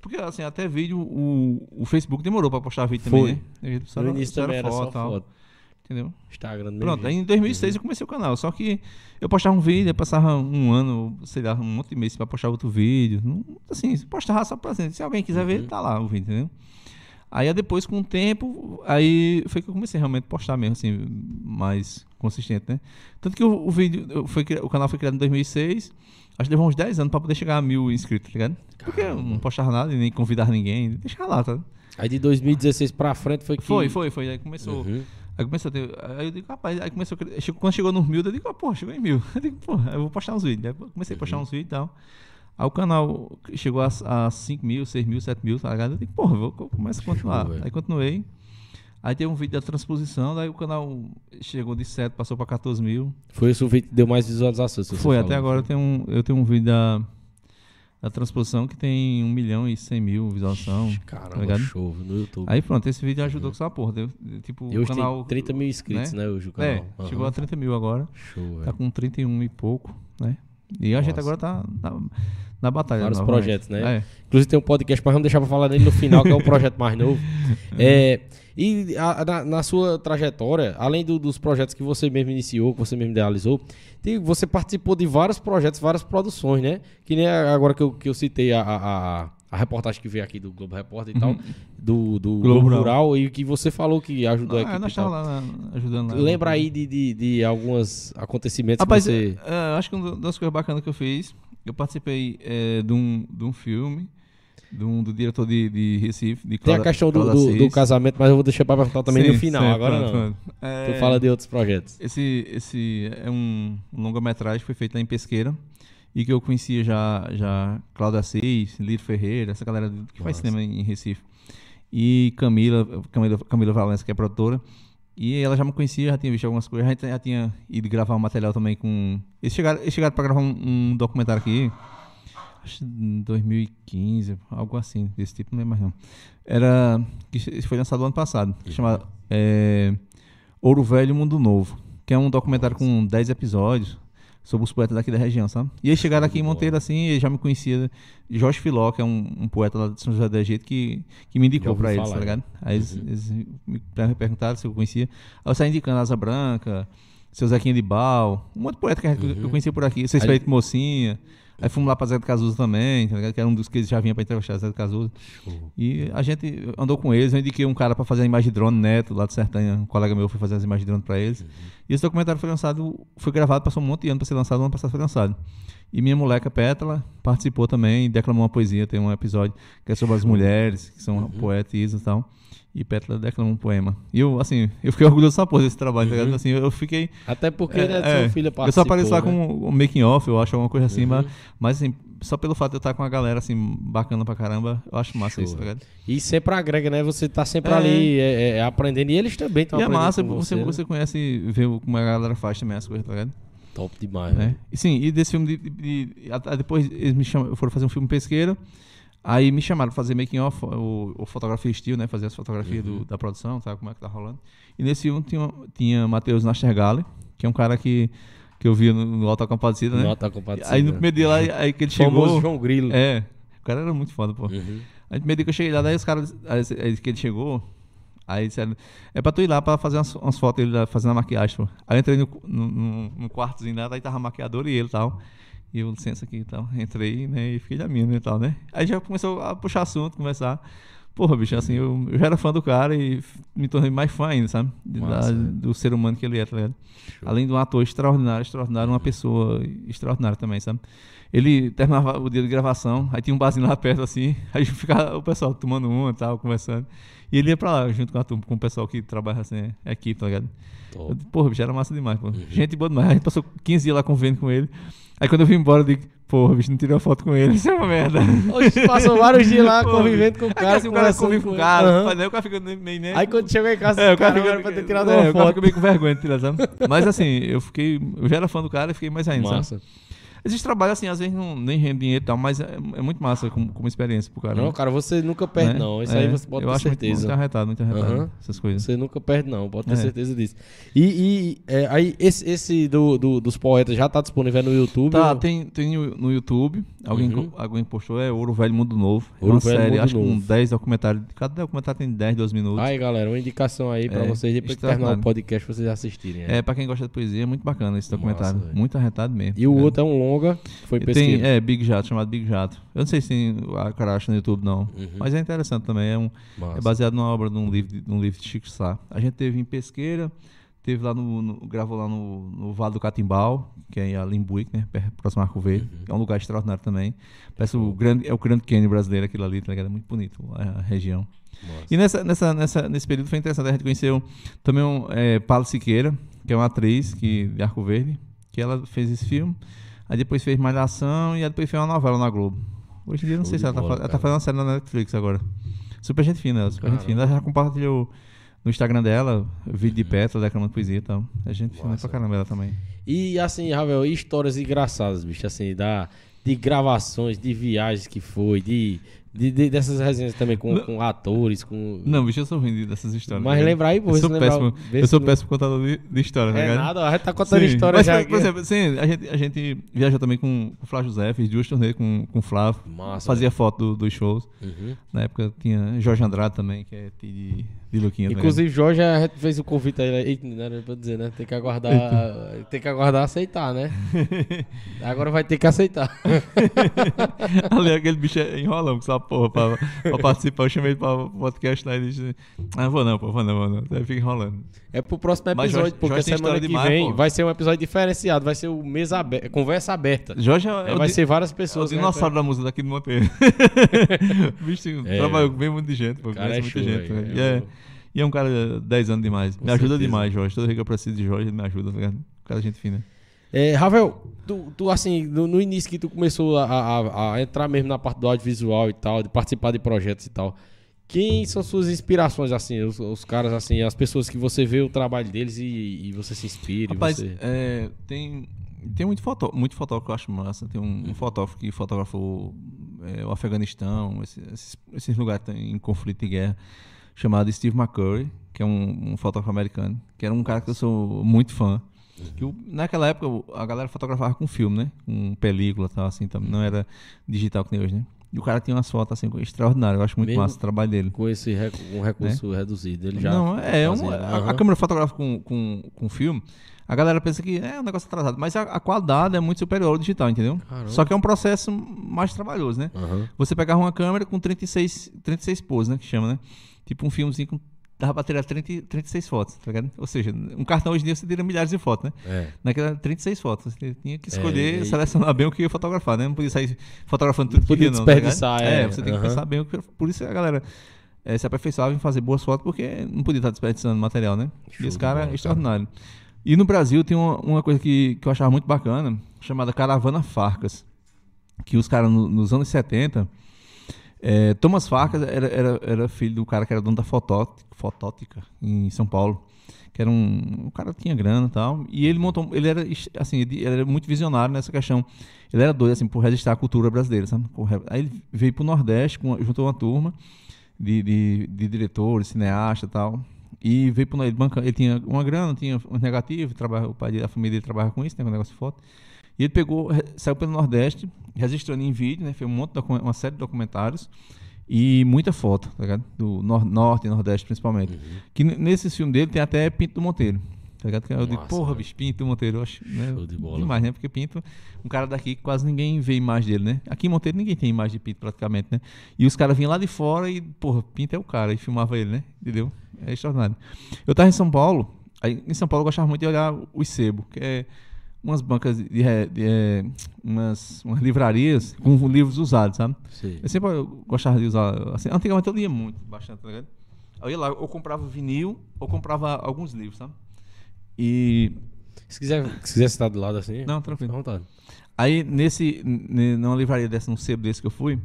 Porque, assim, até vídeo, o, o Facebook demorou pra postar vídeo também, Foi. né? Ele só No início só também era só e tal, foto. Entendeu? Instagram mesmo Pronto, aí em 2006 eu comecei o canal. Só que eu postava um vídeo, eu passava um ano, sei lá, um monte de mês pra postar outro vídeo. Assim, postava só pra gente. Se alguém quiser ver, tá lá o vídeo, entendeu? Aí depois, com o tempo, aí foi que eu comecei realmente a postar mesmo, assim, mais consistente, né? Tanto que o, o vídeo, foi, o canal foi criado em 2006, acho que levou uns 10 anos pra poder chegar a mil inscritos, tá ligado? Porque eu não postava nada e nem convidava ninguém, deixava lá, tá? Aí de 2016 pra frente foi que... Foi, foi, foi. Aí começou. Uhum. Aí começou a ter. Aí eu digo, rapaz, aí começou a chegou- Quando chegou nos mil, eu digo, ah, porra, chegou em mil. [LAUGHS] Eu digo, porra, eu vou postar uns vídeos. Aí eu comecei a postar Uhum. uns vídeos e tal. Aí o canal chegou a, a 5 mil, 6 mil, 7 mil, tá ligado? Eu digo, eu vou co- começar a continuar. velho. aí continuei. Aí teve um vídeo da transposição, daí o canal chegou de 7, passou pra 14 mil. Foi esse o vídeo que deu mais visualizações. Foi, até agora eu tenho, um, eu tenho um vídeo da, da transposição que tem 1 milhão e 100 mil visualização. tá Caramba, ligado? show no YouTube. Aí pronto, esse vídeo ajudou com essa porra. Deu, tipo, e o hoje canal. tem 30 mil inscritos, né? hoje o canal. É, Aham. chegou a 30 mil agora. Show, Tá velho. com 31 e pouco, né? E a gente agora tá na, na batalha. Vários projetos, né? É. Inclusive tem um podcast, mas vamos deixar pra falar nele no final, que é o projeto mais novo. [LAUGHS] É, e a- na, na sua trajetória, além do- dos projetos que você mesmo iniciou, que você mesmo idealizou, tem- você participou de vários projetos, várias produções, né? Que nem a- agora que eu, que eu citei a, a, a- a reportagem que veio aqui do Globo Repórter e tal, do, do Globo Globo Rural. E que você falou que ajudou a Ah, equipe. nós estávamos lá ajudando lá. Lembra aí de, de, de alguns acontecimentos Rapaz, que você... é, acho que uma das coisas bacanas que eu fiz, eu participei é, de, um, de um filme do, do diretor de, de Recife. De Tem a Cláudia- questão do, Cláudia do, do casamento, mas eu vou deixar pra perguntar também Sim, no final. sim, Agora pronto, não. pronto. É, Tu fala de outros projetos. Esse, esse é um, longa-metragem que foi feito lá em Pesqueira e que eu conhecia já, já Cláudia Assis, Lito Ferreira, essa galera que faz cinema em Recife. E Camila, Camila, Camila Valença, que é produtora. E ela já me conhecia, já tinha visto algumas coisas, já tinha ido gravar um material também com. Eles chegaram, eles chegaram pra gravar um, um documentário aqui, acho que em 2015, algo assim, desse tipo, não lembro mais não. Era. que foi lançado ano passado, que chama é, Ouro Velho Mundo Novo, que é um documentário com 10 episódios sobre os poetas daqui da região, sabe? E eles chegaram aqui em Monteiro assim, e já me conhecia. Jorge Filó, que é um, um poeta lá de São José do Egito, que, que me indicou pra eles, falar, tá ligado? Aí eles, Uhum. eles me per- perguntaram se eu conhecia. Aí eu saí indicando Asa Branca, seu Zequinha de Bal, um monte de poeta que Uhum. eu conhecia por aqui, Seis Aí- Feito Mocinha. Aí fomos lá pra Zé do Casuso também, tá? Que era um dos que eles já vinham pra entrevistar Zé do Casuso. E a gente andou com eles, eu indiquei um cara pra fazer a imagem de drone, Neto, lá de Sertanha, um colega meu foi fazer as imagens de drone pra eles. E esse documentário foi lançado, foi gravado, passou um monte de ano pra ser lançado, ano passado foi lançado. E minha moleca Pétala participou também, declamou uma poesia, tem um episódio que é sobre as mulheres, que são poetisas e tal. E Pétala declamou um poema. E eu, assim, eu fiquei orgulhoso dessa porra desse trabalho, tá ligado? Assim, eu fiquei. Até porque, é, né, é, sua filha eu participou, só apareço lá né? com o making off, eu acho, alguma coisa assim, Uhum. mas, mas assim, só pelo fato de eu estar com a galera assim, bacana pra caramba, eu acho massa Show. isso, tá ligado? E sempre agrega, né? Você tá sempre É. ali é, é, é, aprendendo. E eles também estão E é aprendendo massa, você, você, né? você conhece, vê o- como a galera faz também as coisas, tá ligado? Top demais, né? E sim, e desse filme de, de- de- depois eles me chamam, foram fazer um filme pesqueira. Aí me chamaram pra fazer making off, o, o fotografia estilo, né? Fazer as fotografias Uhum. do- da produção, sabe como é que tá rolando. E nesse filme tinha, tinha Matheus Nastergalli, que é um cara que, que eu via no, no Alto Compadecida, né? Nota compadecida. Aí no primeiro dia lá, aí que ele Famoso chegou. João Grilo. É, o cara era muito foda, pô. Uhum. Aí no primeiro dia que eu cheguei lá, daí os caras, aí, que ele chegou, aí disseram, é pra tu ir lá pra fazer umas, umas fotos dele fazendo a maquiagem, pô. Aí eu entrei no, no, no, no quartozinho lá, daí tava a maquiadora e ele e tal. E eu, licença aqui e tal, entrei, né, e fiquei da minha, né, e tal, né. Aí já começou a puxar assunto, conversar. Porra, bicho, assim, eu, eu já era fã do cara e me tornei mais fã ainda, sabe? De- da- Massa, né? do ser humano que ele é, tá ligado? Além de um ator extraordinário, extraordinário, uma pessoa extraordinária também, sabe? Ele terminava o dia de gravação, aí tinha um barzinho lá perto assim, [LAUGHS] aí ficava o pessoal tomando uma e tal, conversando. E ele ia pra lá, junto com a turma, com o pessoal que trabalha assim, é equipe, tá ligado? Eu Porra, bicho, era massa demais, pô. Gente boa demais. A gente passou 15 dias lá convivendo com ele. Aí quando eu vim embora, eu digo, porra, bicho, não tirei uma foto com ele, [LAUGHS] isso é uma merda. Hoje passou vários dias lá [LAUGHS] convivendo com o Aí cara. assim, o cara convive com o cara, mas aí o cara fica meio, meio né? Aí quando chegou em casa, É, o cara cara fica, pra ter tirado é, uma o cara foto. fica meio com vergonha de tirar, sabe? Mas assim, eu fiquei. Eu já era fã do cara e fiquei mais ainda, sabe? Massa. Esses trabalhos, assim, às vezes não, nem rende dinheiro e tal, mas é, é muito massa como, como experiência pro cara. Não, né? cara, você nunca perde, Né? não. Isso É, aí você pode eu ter acho muito- certeza. Muito arretado, muito arretado, Aham. essas coisas. Você nunca perde, não, pode ter É. certeza disso. E, e, é, aí, esse, esse do, do- dos poetas já tá disponível no YouTube? Tá, ou- tem, tem no YouTube. Alguém, Uhum. alguém postou, é Ouro Velho Mundo Novo. É Ouro uma Velho série, Mundo acho que com Novo. 10 documentários. Cada documentário tem 10, 12 minutos. Aí, galera, uma indicação aí pra É, vocês, depois que terminar o podcast, vocês assistirem. É, pra quem gosta de poesia, é muito bacana esse documentário. muito arretado mesmo. E o É. outro é um longa, foi pesquisa. tem, é, Big Jato, chamado Big Jato. Eu não sei se tem a cara acha no YouTube, não. Uhum. Mas é interessante também. É, um, é baseado numa obra de um livro de, um livro de Chico Sá. A gente teve em Pesqueira, teve lá no. no- gravou lá no, no Vale do Catimbau, que é ali em Buick, né? Próximo a Arco Verde. Uhum. É um lugar extraordinário também. Parece o grande, é o grande canyon brasileiro aquilo ali, tá ligado? É muito bonito a, a região. Massa. E nessa, nessa, nessa, nesse período foi interessante. A gente conheceu também um, é, Paulo Siqueira, que é uma atriz que, de Arco Verde, que ela fez esse filme. Aí depois fez Malhação e aí depois fez uma novela na Globo. Tá Hoje em dia, não Show sei de se ela tá, bola, fa- ela tá cara. fazendo uma série na Netflix agora. Super gente fina, ela, super gente Caramba. fina. Ela já compartilhou no Instagram dela vídeo de Petra, declamando poesia e tal. É gente fina pra caramba ela também. E assim, Ravel, e histórias engraçadas, bicho, assim, da, de gravações, de viagens que foi, de, de, de- dessas resenhas também com, Não. com atores, com. Não, bicho, eu sou ruim dessas histórias. Mas tá ligado? lembra aí, pô, Eu sou lembrar- péssimo, eu sou péssimo contador de, de história, tá É ligado? nada, a gente tá contando Sim, história mas, já. Por exemplo, sim, a gente, a gente viajou também com, com o Flávio José, fiz duas turnês com, com o Flávio. Massa. fazia foto do- dos shows. Uhum. Na época tinha Jorge Andrade também, que é de, de Luquinha. Inclusive, Jorge fez o convite aí, não era pra dizer, né? Tem que aguardar. tem que aguardar aceitar, né? [LAUGHS] Agora vai ter que aceitar. [LAUGHS] Ali aquele bicho é que só pra, porra, pra, pra participar. Eu chamei ele pra podcast lá e ele disse: Ah, vou não, pô, vou não, vou não. Aí fica enrolando. É pro próximo episódio, Jorge- porque Jorge semana que demais, vem pô. vai ser um episódio diferenciado, vai ser o mesa aberta, conversa aberta. Jorge é, É, é vai ser várias é o pessoas. né? dinossauro da música daqui do Monteiro. o [LAUGHS] bicho É. trabalhou com bem muita gente, pô. Cara é muita show, gente. velho. né? E é, e é um cara 10 anos demais. Com me ajuda certeza. demais, Jorge. Toda vez que eu preciso de Jorge, ele me ajuda, tá? O cara gente fina. É, Ravel, tu, tu, assim, no, no início que tu começou a, a- a entrar mesmo na parte do audiovisual e tal, de participar de projetos e tal, quem são suas inspirações, assim, os, os caras, assim, as pessoas que você vê o trabalho deles e, e você se inspira? Rapaz, você... é, tem, tem muito, fotó muito fotógrafo que eu acho massa. Tem um, um fotógrafo que fotografou é, o Afeganistão, esse- esses, esses lugares em conflito e guerra, chamado Steve McCurry, que é um, um fotógrafo americano, que era um cara que eu sou muito fã. Que o- naquela época a galera fotografava com filme, né? Com película e tal, assim, tam- não era digital que nem hoje, né? E o cara tinha umas fotos assim extraordinárias. Eu acho muito Mesmo massa o trabalho dele. Com esse rec- um recurso reduzido, ele já... Né? Não, é, um- fazia, a, a câmera fotográfica com, com, com filme, a galera pensa que é um negócio atrasado, mas a, a qualidade é muito superior ao digital, entendeu? Caramba. Só que é um processo mais trabalhoso, né? Você pegar uma câmera com 36, 36 poses, né? Que chama, né? Tipo um filmezinho com. Dava pra tirar 30, 36 fotos, tá ligado? Ou seja, um cartão hoje em dia você tira milhares de fotos, né? É. Naquela 36 fotos. Você tinha que escolher, e aí- selecionar bem o que ia fotografar, né? Não podia sair fotografando tudo que podia não, tá desperdiçar, é. é. você tem que Aham. pensar bem o que. Por isso a galera eh, se aperfeiçoava em fazer boas fotos, porque não podia estar desperdiçando material, né? Show e esse cara é extraordinário. E no Brasil tem uma, uma coisa que, que eu achava muito bacana, chamada Caravana Farcas. Que os caras no- nos anos 70. Eh, Thomas Farcas era, era, era filho do cara que era dono da Fotó- Fotótica em São Paulo. Que era um. O cara tinha grana e tal. E ele montou. Ele era assim, ele era muito visionário nessa questão. Ele era doido, assim, por registrar a cultura brasileira, sabe? Aí ele veio pro Nordeste, juntou uma turma de, de, de diretores, cineastas e tal. E veio pro ele, ele tinha uma grana, tinha um negativo, trabalha, o pai dele, a família dele trabalha com isso, tem um negócio de foto. E ele pegou, saiu pelo Nordeste, registrando em vídeo, né? Fez um monte de uma série de documentários e muita foto, tá ligado? Do nor Norte e Nordeste, principalmente. Uhum. Que nesse filme dele tem até Pinto do Monteiro. Tá ligado? Eu digo, Massa, porra, velho. bicho, Pinto do Monteiro, eu acho. Né? Show de bola. Demais, né? Porque Pinto, um cara daqui que quase ninguém vê imagem dele, né? Aqui em Monteiro ninguém tem imagem de Pinto praticamente, né? E os caras vinham lá de fora e, porra, Pinto é o cara, e filmava ele, né? Entendeu? É extraordinário. Eu tava em São Paulo, aí em São Paulo eu gostava muito de olhar o sebo, que é umas bancas de, de- de- é, umas, umas livrarias com livros usados, sabe? Sei. Eu sempre gostava de usar. Assim, antigamente eu lia muito, bastante, tá ligado? Eu ia lá, ou comprava vinil, ou comprava alguns livros, sabe? E. Se quiser, se quiser estar do lado assim, Não, à tranquilo. vontade. Aí, nesse, numa livraria dessa, num sebo desse que eu fui,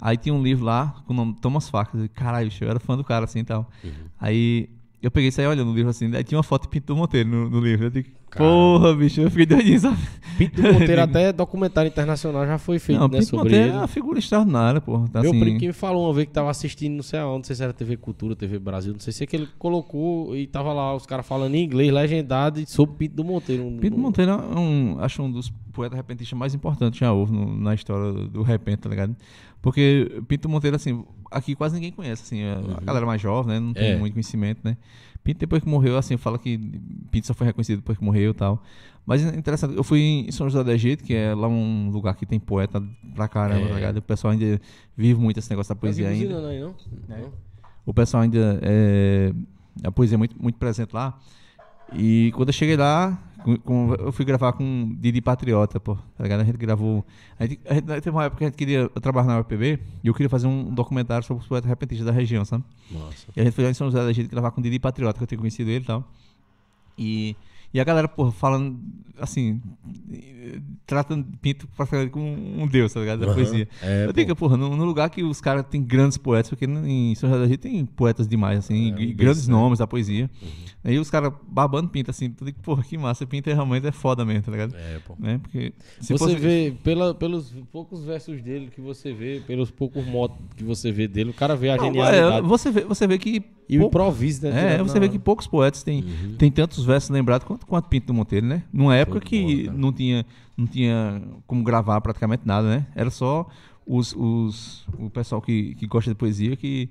aí tinha um livro lá com o nome Thomas Facas. Caralho, eu era fã do cara assim e tal. Uhum. Aí eu peguei e saí olhando o livro assim, aí tinha uma foto de Pinto do Monteiro no, no livro. Eu digo, porra, bicho, eu fiquei doidinho, sabe? Pinto do Monteiro, [LAUGHS] até documentário internacional já foi feito, Não, né, Pinto Monteiro ele. é uma figura extraordinária, porra. Tá Meu assim, primo que me falou uma vez que tava assistindo, não sei aonde, não sei se era TV Cultura, TV Brasil, não sei se é que ele colocou e tava lá os caras falando em inglês, legendado, e sobre Pinto do Monteiro. Um- Pinto Monteiro é um, acho um dos poetas repentistas mais importantes que já houve no- na história do, do repente, tá ligado? Porque Pinto Monteiro, assim, aqui quase ninguém conhece, assim, a, a galera mais jovem, né? Não tem É. muito conhecimento, né? Pinto, depois que morreu, assim, fala que Pinto só foi reconhecido depois que morreu e tal. Mas é interessante, eu fui em São José do Egito, que é lá um lugar que tem poeta pra caramba, É. tá ligado? O pessoal ainda vive muito esse negócio da Tá poesia ainda. buzinando aí, não? É. Não? O pessoal ainda. É, a poesia é muito, muito presente lá. E quando eu cheguei lá, com- com- eu fui gravar com Didi Patriota, pô. Tá ligado? A gente gravou. A gente, a gente- teve uma época que a gente queria trabalhar na UPB e eu queria fazer um documentário sobre os poetas repentistas da região, sabe? Nossa. E a gente foi lá em São José da gente gravar com Didi Patriota, que eu tinha conhecido ele e tal. E, e a galera, porra, falando assim, tratando Pinto praticamente como um deus, tá ligado? Da Aham. poesia. É, eu digo, porra, no, no lugar que os caras têm grandes poetas, porque em São José da Gente tem poetas demais, assim, É, grandes né? nomes da poesia. Aí os caras babando Pinto, assim, tu digo, porra, que massa, Pinto é realmente é foda mesmo, tá ligado? É, pô. Né? Porque se você fosse... vê, pela, pelos poucos versos dele que você vê, pelos poucos motos que você vê dele, o cara vê a Não, genialidade. é, você, vê, você vê que... E o improviso, né? É, você vê que poucos poetas têm, Uhum. têm tantos versos lembrados quanto, quanto Pinto do Monteiro, né? Numa época que cara. não, tinha, não tinha como gravar praticamente nada, né? Era só os, os, o pessoal que, que gosta de poesia que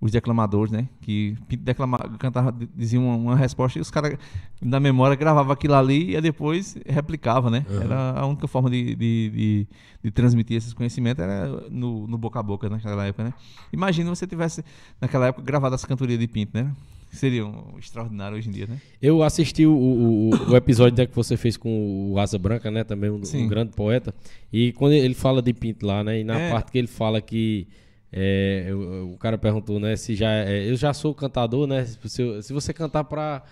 os declamadores, né? Que Pinto declama, cantava, dizia uma, uma resposta e os caras, na memória, gravavam aquilo ali e depois replicava, né? Uhum. Era a única forma de, de, de, de transmitir esses conhecimentos era no, no boca a boca naquela época, né? Imagina você tivesse, naquela época, gravado essa cantoria de Pinto, né? Seria um extraordinário hoje em dia, né? Eu assisti o, o, o- episódio né, que você fez com o Asa Branca, né? Também um, um grande poeta. E quando ele fala de Pinto lá, né? E na É. parte que ele fala que. É, o, o cara perguntou, né? Se já. é, eu já sou cantador, né? Se, se você cantar pra.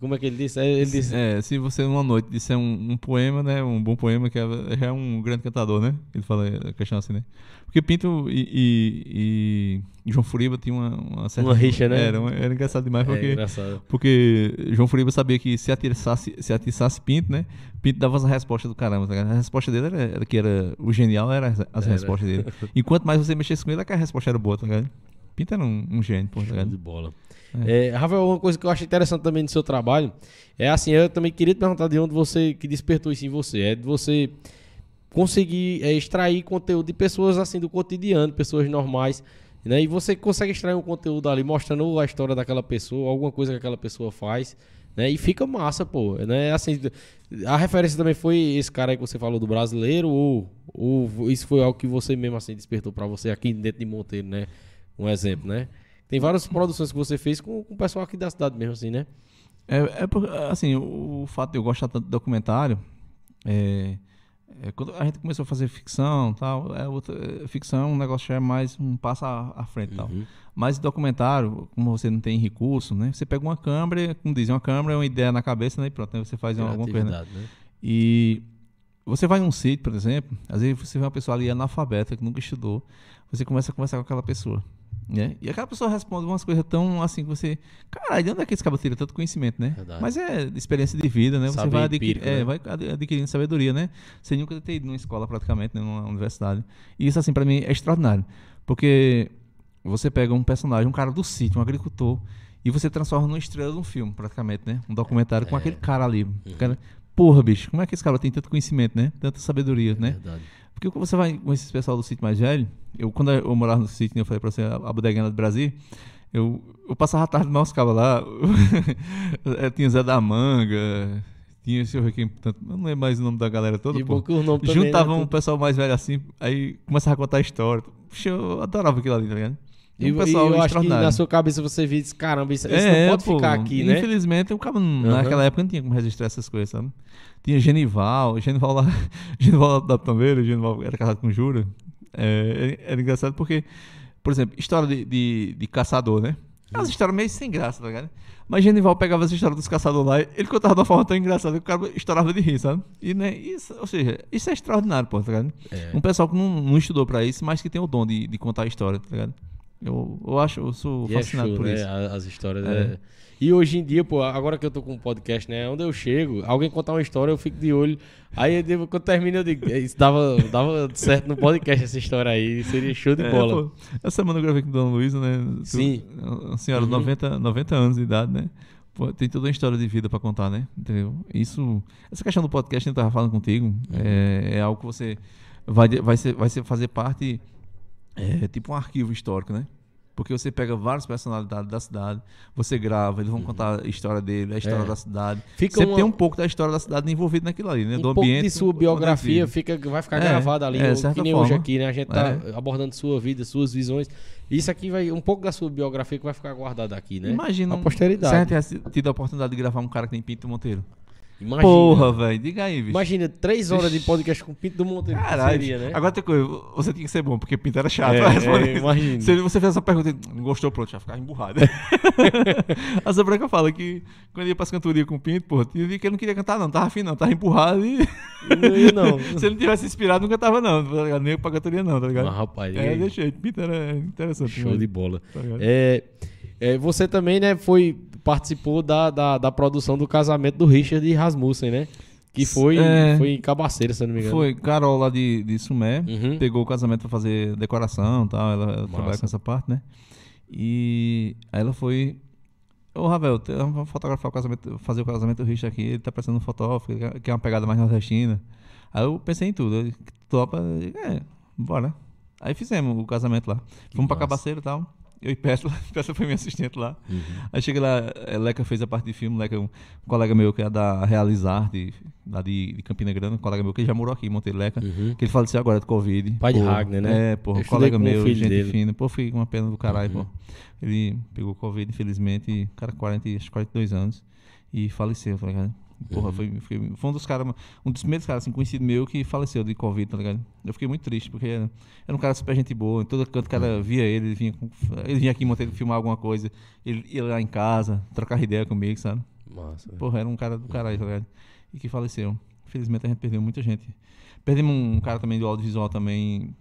Como é que ele disse? Ele disse. É, se você numa noite disser um, um poema, né? Um bom poema, que é, já é um grande cantador, né? Ele fala a questão assim, né? Porque Pinto e, e- e João Furiba tinham uma, uma certa. Uma rixa, né? Era, era engraçado demais, É porque. engraçado. Porque João Furiba sabia que se atiçasse, se atiçasse Pinto, né? Pinto dava as respostas do caramba. tá ligado? A resposta dele era, era que era. O genial era as, respostas dele. Enquanto mais você mexesse com ele, é que a resposta era boa, tá ligado? Pinto era um, um gênio, pô, tá Show de bola. É, Rafael, uma coisa que eu acho interessante também no seu trabalho é assim, eu também queria te perguntar de onde você que despertou isso em você. É de você conseguir é, extrair conteúdo de pessoas assim do cotidiano, pessoas normais, né? E você consegue extrair um conteúdo ali mostrando a história daquela pessoa, alguma coisa que aquela pessoa faz, né? E fica massa, pô, né? Assim, a referência também foi esse cara aí que você falou do brasileiro ou, ou isso foi algo que você mesmo assim despertou pra você aqui dentro de Monteiro, né? Um exemplo, né? Tem várias produções que você fez com, com o pessoal aqui da cidade mesmo, assim, né? É, é por- assim, o, o fato de eu gostar tanto de documentário, é, é, quando a gente começou a fazer ficção tal, é outra, é, ficção é um negócio que é mais um passo à, à frente tal. Uhum. Mas documentário, como você não tem recurso, né? Você pega uma câmera, como dizem, uma câmera é uma ideia na cabeça, né? E pronto, aí você faz alguma coisa. né? Né? E você vai num sítio, por exemplo, às vezes você vê uma pessoa ali analfabeta que nunca estudou, você começa a conversar com aquela pessoa. Né? E aquela pessoa responde umas coisas tão assim que você. Caralho, de onde é que esse cara tira tanto conhecimento, né? Verdade. Mas é experiência de vida, né? Você vai, empírico, é, né? vai ad- adquirindo sabedoria, né? Sem nunca ter ido numa escola praticamente, né? numa universidade. E isso, assim, pra mim é extraordinário. Porque você pega um personagem, um cara do sítio, um agricultor, e você transforma numa estrela de um filme, praticamente, né? Um documentário com É. aquele cara ali. Uhum. Cara, porra, bicho, como é que esse cara tem tanto conhecimento, né? Tanta sabedoria, né? Verdade. Porque quando você vai com esse pessoal do sítio mais velho, eu quando eu morava no sítio, né, eu falei pra você, a bodeguinha do Brasil, eu, eu passava a tarde mal os cabos lá, [LAUGHS] Eh, tinha Zé da Manga, tinha esse tanto, eu não lembro mais o nome da galera toda, E pô. também, Juntavam né, um pessoal mais velho assim, aí começava a contar a história. Puxa, eu adorava aquilo ali, tá ligado? E, um e pessoal eu acho que na sua cabeça você e disse, caramba, isso, isso É, não pode pô, ficar aqui, né? Infelizmente, o cara Aham. naquela época não tinha como registrar essas coisas, sabe? Tinha Genival, Genival lá, [LAUGHS] Genival da Tambeira, Genival era casado com Jura. É, era, era engraçado porque, por exemplo, história de, de, de caçador, né? As histórias meio sem graça, tá ligado? Mas Genival pegava as histórias dos caçadores lá, ele contava de uma forma tão engraçada que o cara estourava de rir, sabe? E, né, isso, ou seja, isso é extraordinário, pô, tá ligado? É. Um pessoal que não, não estudou pra isso, mas que tem o dom de, de contar a história, tá ligado? Eu, eu acho, eu sou E é fascinado show, por né? isso. As histórias. É. é. E hoje em dia, pô, agora que eu tô com um podcast, né? Onde eu chego, alguém contar uma história, eu fico de olho. Aí eu devo- quando termina, eu digo, "É, isso dava, dava certo no podcast essa história aí. Seria show de É, bola. pô, essa semana eu gravei com Dona Luísa, né? Sim. Uma senhora de Uhum. 90, 90 anos de idade, né? Pô, tem toda uma história de vida pra contar, né? Entendeu? Isso. Essa questão do podcast que eu tava falando contigo Uhum. é, é algo que você vai, vai, ser, vai ser fazer parte. É tipo um arquivo histórico, né? Porque você pega várias personalidades da cidade, você grava, eles vão contar a história dele, a história Uhum. É. da cidade. Fica Sempre uma- tem um pouco da história da cidade envolvido naquilo ali, né? um do pouco ambiente. de sua biografia fica, vai ficar É, gravada ali, é, que nem hoje forma. aqui, né? A gente tá É. abordando sua vida, suas visões. Isso aqui vai, um pouco da sua biografia que vai ficar guardada aqui, né? Imagina. A posteridade. Gente tivesse tido a oportunidade de gravar um cara que tem Pinto Monteiro. Imagina. Porra, velho. Diga aí, bicho. Imagina, três horas de podcast com o Pinto do Monteiro. Caralho. Seria, né? Agora tem coisa. Você tinha que ser bom, porque Pinto era chato. É, [LAUGHS] é, imagina. Se você fez essa pergunta e não gostou, pronto, já ficava emburrado. [LAUGHS] a Zé Branca fala que quando ia pras cantorias com o Pinto, porra, tinha dia que ele não queria cantar, não. Tava afim, não. Tava empurrado e. Não ia, não. [LAUGHS] Se ele não tivesse inspirado, não cantava, não. Tá ligado? Nem pra cantoria, não, tá ligado? Mas, rapaz, é, deixei. Pinto era interessante. show né? de bola. Tá? É, é, você também, né, foi, participou da, da, da produção do casamento do Richard e Rasmussen, né? Que foi, É. foi em Cabaceira, se não me engano. Foi Carol lá de, de Sumé, Uhum. pegou o casamento pra fazer decoração e tal, ela, ela trabalha com essa parte, né? E aí ela foi. Ô Ravel, vamos fotografar o casamento, fazer o casamento do Richard aqui, ele tá precisando de um fotógrafo, quer- quer uma pegada mais nordestina. Aí eu pensei em tudo, eu topa, é, bora. Aí fizemos o casamento lá. Fomos pra massa. Cabaceira e tal. Eu e Petra, Petra foi minha assistente lá. Aí cheguei lá, eh, Leca fez a parte de filme, Leca, um colega meu que é da Realizar, de, lá de, de Campina Grande, um colega meu que já morou aqui em Monte Leca, Uhum. que ele faleceu agora de Covid. Pai de Pô, Ragnar, né? É, Eu um colega meu, gente dele. fina. Pô, com uma pena do caralho, Uhum. pô. Ele pegou Covid, infelizmente, cara, 40, acho que 42 anos, e faleceu, tá ligado? Porra, Uhum. foi, foi, foi um dos caras, um dos primeiros caras, assim, conhecido meu que faleceu de Covid, tá ligado? Eu fiquei muito triste, porque era, era um cara super gente boa, em todo canto o Uhum. cara via ele, ele vinha, ele vinha aqui em Monteiro filmar alguma coisa, ele ia lá em casa, trocar ideia comigo, sabe? Massa. Porra, era um cara do caralho, tá ligado? E que faleceu. Infelizmente a gente perdeu muita gente. Perdemos um cara também do audiovisual também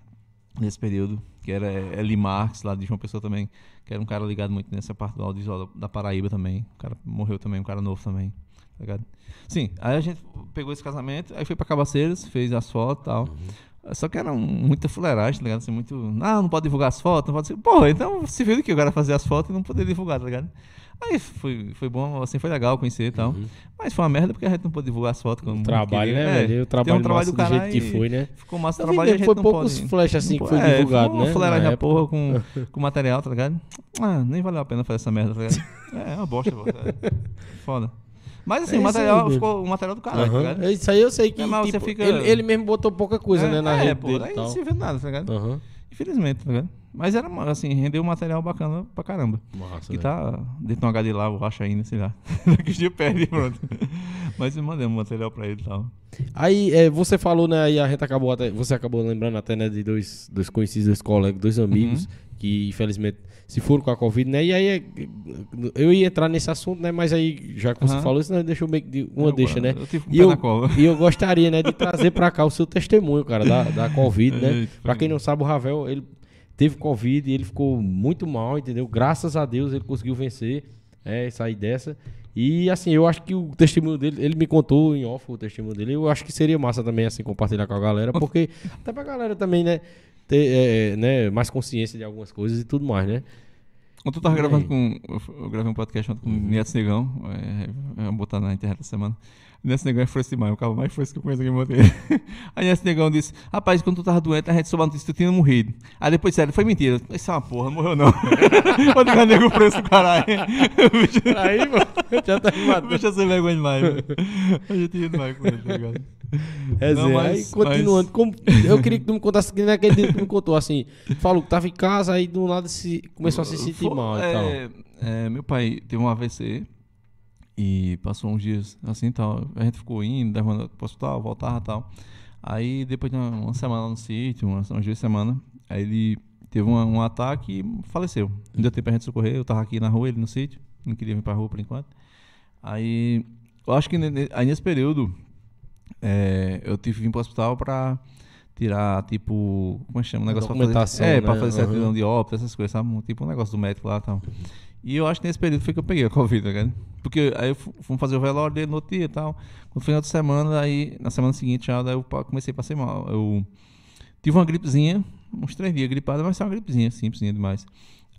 nesse período, que era Eli Marques, lá de João Pessoa também, que era um cara ligado muito nessa parte do audiovisual da Paraíba também. O cara morreu também, um cara novo também, tá ligado? Sim, aí a gente pegou esse casamento, aí foi pra Cabaceiras, fez as fotos e tal. Só que era muita fuleiragem, tá ligado? Assim, muito. Ah, não pode divulgar as fotos, não pode ser. Porra, então se viu que o cara fazer as fotos e não poder divulgar, tá ligado? Aí foi, foi bom, assim, foi legal conhecer e tal. Mas foi uma merda porque a gente não pôde divulgar as fotos. como O trabalho, queria. né, É, velho? O trabalho, um trabalho do do jeito que foi, né? Ficou massa o trabalho e a mesmo, gente foi não poucos pode... flash assim que foi é, divulgado, foi uma né? fuleiragem a porra com, [LAUGHS] com material, tá ligado? Ah, nem valeu a pena fazer essa merda, tá ligado? É, é uma bosta, pô. É. [LAUGHS] Foda. Mas assim, É o material ficou o material do caralho, tá Aham. ligado? Isso aí eu sei que É, mas você tipo, fica- ele, ele mesmo botou pouca coisa, é, né, na é, rede pô, dele aí e não se vê nada, tá ligado? Aham. Infelizmente, tá ligado? Mas era, assim, rendeu um material bacana pra caramba. Massa, Que velho. tá dentro de um HD lá, eu acho ainda, sei lá. [LAUGHS] Daqui os dias perde, pronto. [LAUGHS] Mas eu mandei um material pra ele e tal. Aí é, você falou, né? Aí a gente acabou até. Você acabou lembrando até, né, de dois, dois conhecidos, dois colegas, dois amigos Uhum. que infelizmente se foram com a Covid, né? E aí eu ia entrar nesse assunto, né? Mas aí, já que você Aham. falou isso, né, deixou meio que uma Eu- deixa, né? Eu tive E eu, na cova. e eu gostaria, né, de trazer pra cá o seu testemunho, cara, da, da Covid, né? Pra quem não sabe, o Ravel, ele teve Covid e ele ficou muito mal, entendeu? Graças a Deus ele conseguiu vencer, é, sair dessa. E assim, eu acho que o testemunho dele, ele me contou em off o testemunho dele, eu acho que seria massa também, assim, compartilhar com a galera, [LAUGHS] porque até pra galera também, né, ter é, né, mais consciência de algumas coisas e tudo mais, né? Ontem eu tava E gravando aí? com. Eu gravei um podcast ontem com o Nieto Negão. É, eu vou botar na internet essa semana. O Nieto Negão é fresco demais, o carro mais fresco que eu conheço aqui em Monteiro. [LAUGHS] Aí Nieto Negão disse: Rapaz, quando tu tava doente, a gente soube a notícia que tu tinha morrido. Aí depois disseram: Foi mentira. Isso é uma porra, não morreu não. [LAUGHS] Vou ligar nego fresco do caralho. [LAUGHS] O Aí, mano, já tá me O matando. bicho é sem vergonha demais, velho. A gente ri demais com ele, tá ligado? É, Não, mas- aí continuando, como- eu queria que tu me contasse que naquele dia que tu me contou, assim, falou que tava em casa, aí do nada se, começou a se sentir Foi- mal é, é, meu pai teve um AVC e passou uns dias assim tal. A gente ficou indo, levando pro hospital, voltava e tal. Aí depois de uma, semana lá no sítio, umas, umas duas semanas, aí ele teve uma- um ataque e faleceu. Não deu tempo pra gente socorrer, eu tava aqui na rua, ele no sítio, não queria vir pra rua por enquanto. Aí eu acho que aí nesse período é, eu tive que vir pro hospital pra tirar, tipo, como é que chama? Um negócio pra fazer, é, né? pra fazer Aham. certidão de óbito, essas coisas, sabe? Tipo um negócio do médico lá e tal. E eu acho que nesse período foi que eu peguei a Covid, tá ligado? Porque aí fomos fazer o velório dele no outro dia e tal. Quando foi na outra semana, aí na semana seguinte já daí eu comecei a passar mal. Eu tive uma gripezinha, uns três dias gripada, mas só uma gripezinha, simplesinha demais.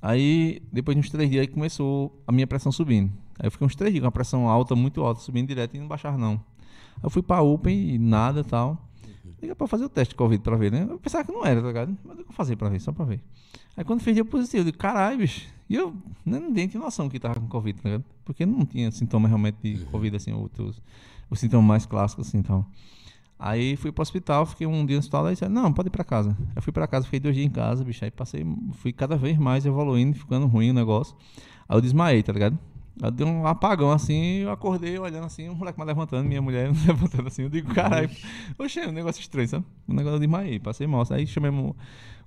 Aí, depois de uns três dias, aí começou a minha pressão subindo. Aí eu fiquei uns três dias com a pressão alta, muito alta, subindo direto e não baixava não. Aí eu fui pra UPA e nada e tal. Liga pra fazer o teste de Covid pra ver, né? Eu pensava que não era, tá ligado? Mas eu vou fazer pra ver, só pra ver. Aí quando fez dia positivo, eu digo, caralho, bicho. E eu nem, nem tinha noção que tava com Covid, tá ligado? Porque não tinha sintoma realmente de Covid, assim, outros, os sintomas mais clássicos, assim, então. Aí fui pro hospital, fiquei um dia no hospital, aí disse, não, pode ir pra casa. Eu fui pra casa, fiquei dois dias em casa, bicho. Aí passei, fui cada vez mais evoluindo, ficando ruim o negócio. Aí eu desmaiei, tá ligado? Aí deu um apagão assim, eu acordei olhando assim, um moleque me levantando, minha mulher me [LAUGHS] levantando assim. Eu digo, caralho, oxe, é um negócio estranho, sabe? Um negócio eu desmaiei, passei mal. Aí chamei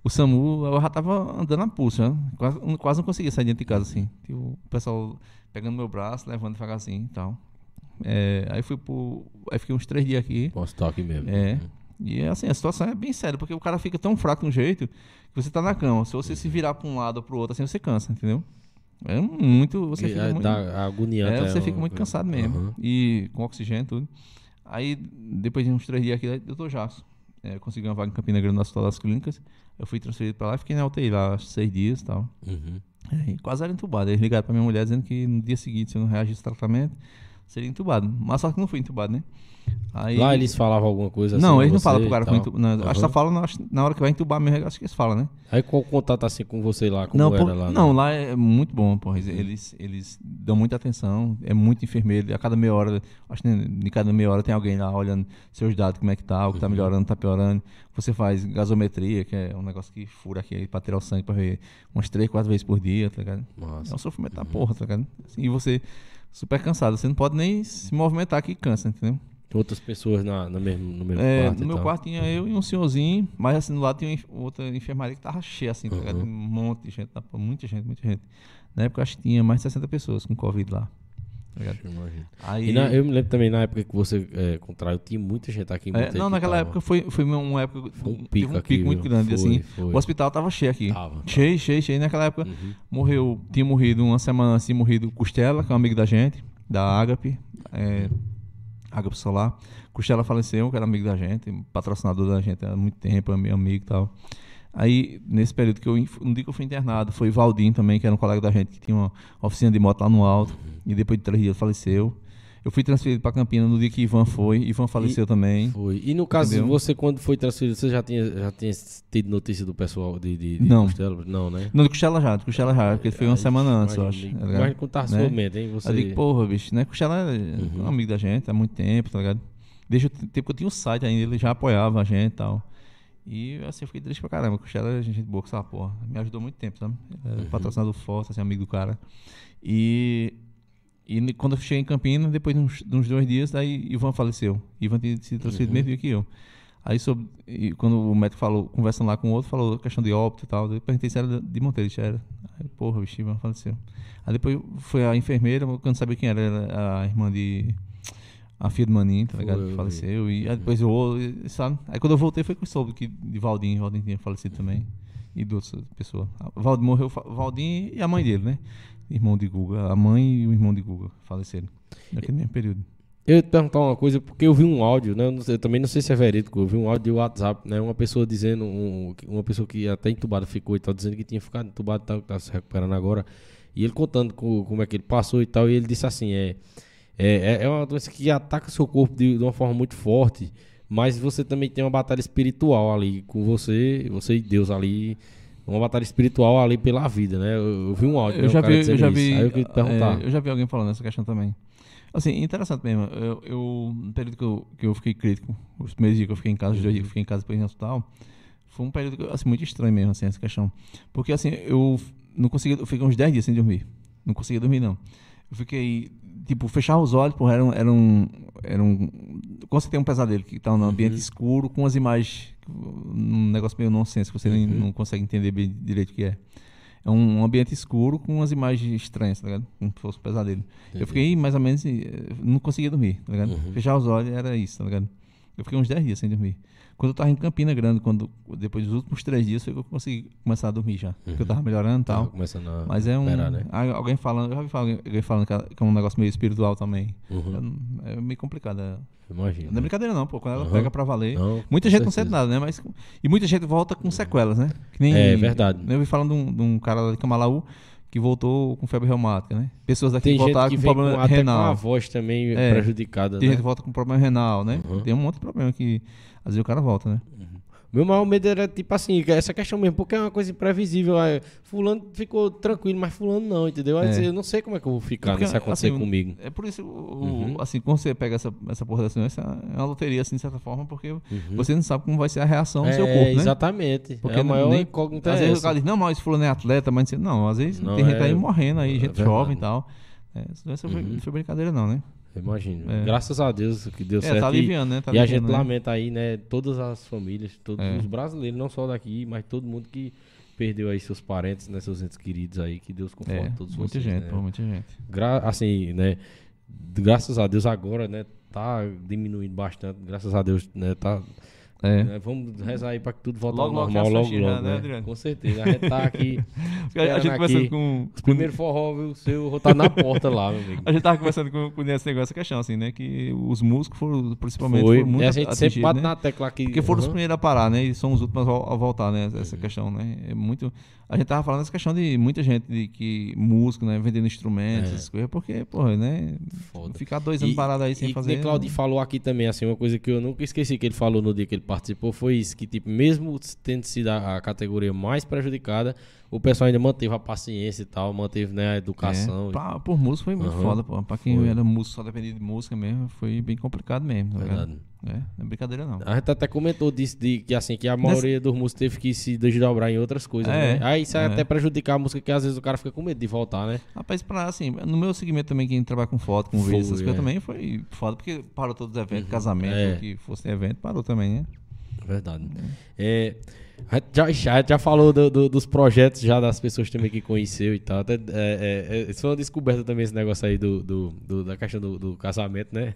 o, SAMU, eu já tava andando a pulso, né? Quase, quase não conseguia sair dentro de casa assim. Tipo, o pessoal pegando meu braço, levando devagar assim e tal. É, aí fui pro. Aí fiquei uns três dias aqui. Posso aqui mesmo. É. E assim, a situação é bem séria, porque o cara fica tão fraco de um jeito que você tá na cama. Se você se virar pra um lado ou pro outro, assim, você cansa, entendeu? É muito. Você E, fica é, muito. agoniante. É, você é fica muito cansado mesmo. Aham. E com oxigênio e tudo. Aí, depois de uns três dias aqui, eu tô Jackson. É, consegui uma vaga em Campina Grande no Hospital das Clínicas. Eu fui transferido pra lá, fiquei na UTI lá seis dias e tal. Uhum. É, quase era entubado. Eles ligaram pra minha mulher dizendo que no dia seguinte, se eu não reagisse ao tratamento, seria entubado. Mas só que não fui entubado, né? Aí, Lá eles falavam alguma coisa assim. Não, eles não falam pro cara. com não, Acho que Aham. tá falando acho que na hora que vai entubar mesmo, acho que eles falam, né? Aí qual o contato assim com você lá? Como não, era por- lá? né? não, lá é muito bom, porra. Eles- Eles, eles dão muita atenção, é muito enfermeiro. A cada meia hora, acho que de cada meia hora tem alguém lá olhando seus dados, como é que tá, o que Uhum. tá melhorando, tá piorando. Você faz gasometria, que é um negócio que fura aqui pra tirar o sangue pra ver umas três, quatro vezes por dia, tá ligado? É Massa. um sofrimento da porra, tá ligado? Assim, e você super cansado, você não pode nem se movimentar que cansa, entendeu? Outras pessoas na, na mesmo, no mesmo É, quarto. no meu tal. quarto tinha eu e um senhorzinho, mas assim do lado tinha outra enfermaria que tava cheia, assim? Uhum. Um monte de gente, muita gente, muita gente. Na época acho que tinha mais de 60 pessoas com Covid lá. Tá. Aí, E na- eu me lembro também na época que você é, contraiu, tinha muita gente aqui. é, muita não, que naquela tava- época foi, foi uma época. Foi um teve pico um aqui, pico muito grande, Foi, assim. foi. O hospital tava cheio aqui. Tava, tava. Cheio, cheio, cheio. Naquela época Uhum. morreu, tinha morrido uma semana assim, morrido Costela, que é um amigo da gente, da Agape, é, Agape Solar. Costela faleceu, que era amigo da gente, patrocinador da gente há muito tempo, ami- amigo e tal. Aí, nesse período que eu, no dia que eu fui internado, foi Valdim também, que era um colega da gente, que tinha uma oficina de moto lá no alto, e depois de três dias faleceu. Eu fui transferido para Campina no dia que Ivan foi, Ivan faleceu também. Foi. E no caso, Entendeu? você quando foi transferido, você já tinha, já tinha tido notícia do pessoal de, de, de Não. Costela? Não, né? Não, de Costela já, de Costela já, porque ele foi uma Aí, semana antes, eu acho. tá a sua Né? mente, hein? Você... Eu digo, porra, bicho, né? Costela é Uhum. um amigo da gente há muito tempo, tá ligado? Desde o tempo que eu tinha o site ainda, ele já apoiava a gente e tal. E assim, eu fiquei triste pra caramba. Costela é gente boa, que essa porra. Me ajudou muito tempo, sabe? É Uhum. patrocinador forte, assim, amigo do cara. E, e quando eu cheguei em Campinas, depois de uns, de uns dois dias, daí Ivan faleceu. Ivan tinha sido transferido Uhum. mesmo dia que eu. Aí, sobre, quando o médico falou, conversando lá com o outro, falou questão de óbito e tal. Eu perguntei se era de Monteiro, já era. Aí, porra, o Ivan faleceu. Aí depois foi a enfermeira, eu não sabia quem era, era a irmã de. A filha do Maninho, tá Foi, ligado? vi. faleceu. E aí depois eu, sabe? Aí quando eu voltei foi que eu soube que de Valdim, Valdim tinha falecido também. E de pessoas. A Valdim morreu, Valdim e a mãe dele, né? Irmão de Guga. A mãe e o irmão de Guga faleceram. Naquele mesmo período. Eu ia te perguntar uma coisa, porque eu vi um áudio, né? Eu, também não sei se é verídico, eu vi um áudio de WhatsApp, né? Uma pessoa dizendo, um- uma pessoa que até entubada ficou e tal, dizendo que tinha ficado entubado e tal, que tá se recuperando agora. E ele contando co- como é que ele passou e tal, e ele disse assim, é, é, é uma doença que ataca seu corpo de, de uma forma muito forte, mas você também tem uma batalha espiritual ali com você, você e Deus ali, uma batalha espiritual ali pela vida, né? Eu, eu vi um áudio, né, Eu um já vi, eu já isso. vi, Aí eu é, eu já vi alguém falando essa questão também. Assim, interessante mesmo. Eu, eu no período que eu, que eu fiquei crítico, os primeiros dias que eu fiquei em casa, os dois dias que eu fiquei em casa depois no hospital, foi um período assim, muito estranho mesmo, assim, essa questão. Porque assim, eu não conseguia, eu fiquei uns 10 dias sem dormir. Não conseguia dormir, não. Eu fiquei, tipo, fechava os olhos, porra, era um. Era um, era um quando você tem um pesadelo que tá num ambiente Uhum. escuro, com as imagens, um negócio meio nonsense, que você nem- Uhum. não consegue entender bem direito o que é. É um ambiente escuro com umas imagens estranhas, tá ligado? Como se fosse um pesadelo. Eu fiquei mais ou menos. eh, Não conseguia dormir, tá ligado? Uhum. Fechar os olhos era isso, tá ligado? Eu fiquei uns 10 dias sem dormir. Quando eu tava em Campina Grande, quando, depois dos últimos três dias, foi que eu consegui começar a dormir já. Porque eu tava melhorando e tal. começando a Mas é um. né? ah, Alguém falando, eu já vi alguém falando que é- que é um negócio meio espiritual também. Uhum. Não- É meio complicado. é- Imagina. Não é brincadeira, não, pô. Quando ela Uhum. pega pra valer. Não, Muita gente não certeza. sente nada, né? Mas, e muita gente volta com sequelas, né? Que nem, É verdade. Eu vi falando de um, de um cara lá de Camalaú que voltou com febre reumática, né? Pessoas daqui Tem que voltaram com problema com, até com a renal. voz também É. prejudicada, Tem né? gente que volta com problema renal, né? Uhum. Tem um monte de problema que às vezes o cara volta, né? Meu maior medo era, tipo assim, que essa questão mesmo, porque é uma coisa imprevisível. aí fulano ficou tranquilo, mas fulano não, entendeu? Aí É. Eu não sei como é que eu vou ficar Porque, se acontecer assim, comigo. É por isso, Uhum. assim, quando você pega essa, essa porra dessa doença, é uma loteria, assim, de certa forma, porque Uhum. você não sabe como vai ser a reação do é, seu corpo, né? Exatamente. Porque é a maior nem- incógnita Às é vezes o cara diz, não, mas fulano é atleta, mas não, às vezes Não, tem gente é- aí morrendo aí, é gente jovem e tal. É, essa doença Uhum. não foi brincadeira não, né? Imagino. É. Graças a Deus que deu É, certo. tá e- aliviando, né? Tá e a aliviando, gente né? lamenta aí, né, todas as famílias, todos É. os brasileiros, não só daqui, mas todo mundo que perdeu aí seus parentes, né, seus entes queridos aí, que Deus conforte É, todos muita vocês. gente, né? pô, muita gente. Gra assim, né, graças a Deus agora, né, tá diminuindo bastante, graças a Deus, né, tá É. Né? Vamos rezar aí pra que tudo volte Logo, ao logo normal, logo, logo, né, né? Adriano? Com certeza. A gente tá aqui. [LAUGHS] A gente conversando com. Os primeiros forró, viu? Seu, vou estar na porta lá, meu amigo. [LAUGHS] A gente tava conversando com, com esse negócio, essa questão, assim, né? Que os músicos foram, principalmente, Foi. foram muito E a gente sempre bate né? na tecla aqui. Porque foram os Aham. primeiros a parar, né? E são os últimos a vol- a voltar, né? Essa questão, né? É muito. A gente tava falando essa questão de muita gente de que músico, né? Vendendo instrumentos, É. essas coisas, porque, porra, né? Foda. Ficar dois anos E- parado aí sem e fazer. nem Claudio falou aqui também, assim, uma coisa que eu nunca esqueci que ele falou no dia que ele participou foi isso, que tipo, mesmo tendo sido a, a categoria mais prejudicada, o pessoal ainda manteve a paciência e tal, manteve né, a educação. É, pra- por músico foi muito Aham. foda, pô. Pra quem Foi. era músico, só dependia de música mesmo, foi bem complicado mesmo. tá ligado? É, não é brincadeira não. A gente até comentou disso, de que assim, que a maioria dos músicos teve que se desdobrar em outras coisas, É, né? Aí isso é é. até prejudicar a música, que às vezes o cara fica com medo de voltar, né? Rapaz, pra, assim, no meu segmento também, quem trabalha com foto, com vídeo, essas é. coisas também, foi foda, porque parou todos os eventos, casamento, é. que fosse evento, parou também, né? Verdade. É, a gente já, já, já falou do- do- dos projetos já das pessoas também que conheceu e tal. Até, é, é, é, isso foi uma descoberta também, esse negócio aí do, do- do- da questão do, do casamento, né?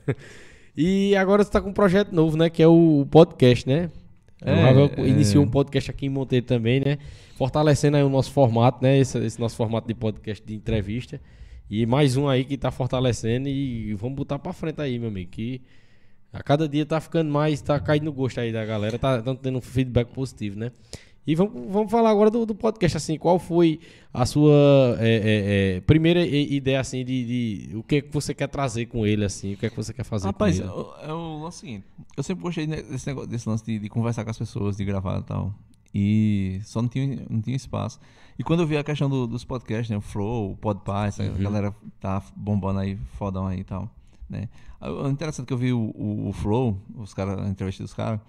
E agora você tá com um projeto novo, né? Que é o podcast, né? É, o Ravel é. iniciou um podcast aqui em Monteiro também, né? Fortalecendo aí o nosso formato, né? Esse, esse nosso formato de podcast de entrevista. E mais um aí que tá fortalecendo e vamos botar pra frente aí, meu amigo. Que a cada dia tá ficando mais, tá caindo no gosto aí da galera, tá tendo um feedback positivo, né? E vamos, vamos falar agora do, do podcast, assim, qual foi a sua é, é, é, primeira ideia, assim, de, de o que, que você quer trazer com ele, assim, o que é que você quer fazer Rapaz, com ele? o- é o seguinte, eu sempre gostei desse negócio, desse lance de, de conversar com as pessoas, de gravar e tal. E só não tinha, não tinha espaço. E quando eu vi a questão do- dos podcasts, né? O Flow, o Podpah, essa Uhum. galera tá bombando aí, fodão aí e tal. Né? Aí, O interessante que eu vi o, o, o Flow, os caras, a entrevista dos caras,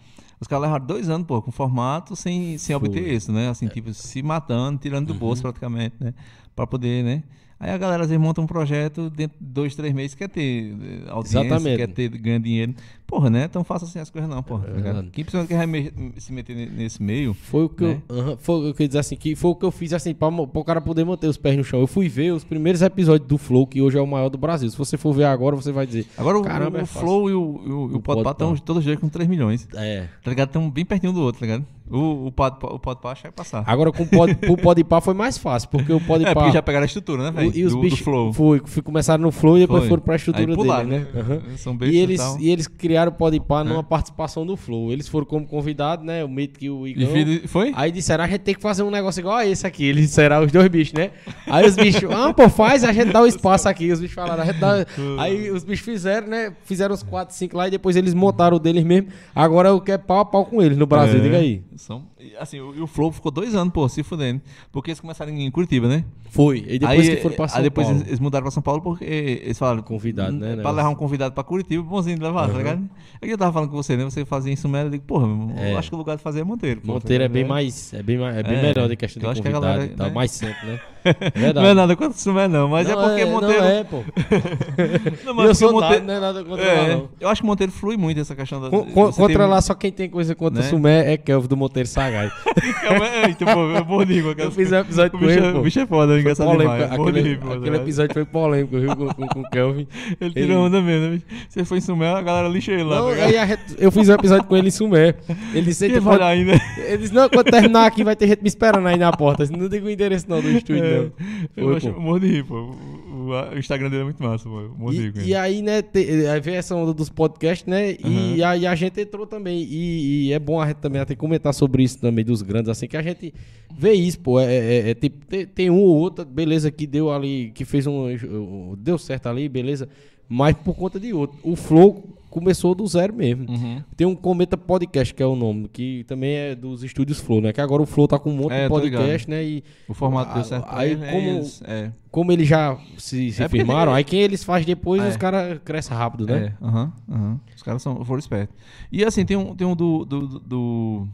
os caras levaram dois anos, pô, com formato sem, sem obter isso, né? É. Assim, tipo, se matando, tirando do Uhum. bolso praticamente, né? Pra poder, né? Aí a galera às vezes monta um projeto dentro de dois, três meses, quer ter eh, audiência, Exatamente. quer ter ganhar dinheiro. Porra, né? Tão fácil assim as coisas não, porra. tá verdade. Quem precisa quer me- se meter ne- nesse meio, Foi o que né? eu. foi o que eu ia dizer assim, que foi o que eu fiz assim, pra, mo- pro cara poder manter os pés no chão. Eu fui ver os primeiros episódios do Flow, que hoje é o maior do Brasil. Se você for ver agora, você vai dizer. Agora o- Caramba, o, é o fácil. Flow e o, e o, o O Podpah estão todos dois com 3 milhões. É. Tá ligado? Estão bem pertinho do outro, tá ligado? O, o, Podpah, o Podpah que vai passar. Agora com o pod, o Podpah foi mais fácil, porque o Podpah. [LAUGHS] é, porque já pegaram a estrutura, né, o- velho? e os Do, bichos do Flow. Foi, foi, começaram no Flow e depois Foi. foram pra estrutura Aí pularam, dele, né? Aham. São bestas E eles, e eles criaram o Podpah numa participação do Flow. Eles foram como convidados, né? O Mítico e o E Igor. foi? Aí disseram, a gente tem que fazer um negócio igual a esse aqui. Eles disseram, os dois bichos, né? Aí os bichos, ah, pô, faz, a gente dá o espaço aqui. Os bichos falaram, a gente dá. Aí os bichos fizeram, né? Fizeram os 4, 5 lá e depois eles montaram o deles mesmo. Agora eu quero pau a pau com eles no Brasil, É, diga aí. São, assim, o, e o Flow ficou dois anos, pô, se fudendo. Porque eles começaram em Curitiba, né? Foi. E depois aí, que foram pra São aí depois Paulo. eles, mudaram pra São Paulo porque eles falaram. Convidado, né, Pra negócio. levar um convidado pra Curitiba, bonzinho de levar, tá ligado? Aí eu tava falando com você, né? Você fazia isso mesmo, eu digo, porra, É. eu acho que o lugar de fazer é Monteiro. pô, Monteiro é tá bem ligado? mais. É bem, mais- é bem É, melhor de questão eu de acho que a convidado galera, e tal, né? mais sempre, né? É Não é nada contra o Sumé, não, mas Não é porque é, Monteiro. Não é, pô. [LAUGHS] Não, mas eu sou nada, não é nada contra é, lá, não. Eu acho que Monteiro flui muito essa questão da. Con- contra ter- lá, só quem tem coisa contra Né? o Sumé é Kelvin do Monteiro Sagaz. [LAUGHS] Eita, pô, com aquela- Eu fiz um episódio o com bicho, ele, é- pô. O bicho é foda, engraçado demais. Aquele, aquele né? episódio foi polêmico, viu, com, com, com o Kelvin. [LAUGHS] Ele tirou onda mesmo, né? Você foi em Sumé, a galera lixa ele lá. Não, tá eu fiz um episódio com ele em Sumé. Ele disse, Quem "Eita, vai quando, lá ainda? ele disse, não, quando terminar aqui vai ter gente me esperando aí na porta. Não diga o endereço não do estúdio, É, eu acho, morro de rir, pô. O, o- o Instagram dele é muito massa, pô. Morro de rir com E, ele. e aí, né, te, aí veio essa onda dos podcasts, né? E aí a gente entrou também. E, e é bom a gente também até comentar sobre isso também, dos grandes, assim, que a gente vê isso, pô. É, é- é tipo, tem, tem um ou outro, beleza, que deu ali, que fez um- Deu certo ali, beleza. Mas por conta de outro. O Flow começou do zero mesmo. Uhum. Tem um Cometa Podcast, que é o nome, que também é dos estúdios Flow, né? Que agora o Flow tá com um monte É, de podcast, né? E O formato deu certo. Aí, ele, como- eles- é, como eles já se, se É firmaram, aí quem eles fazem depois, É. os caras crescem rápido, né? É, aham, aham. Os caras são, foram espertos. E assim, tem um, tem um do, do, do- do,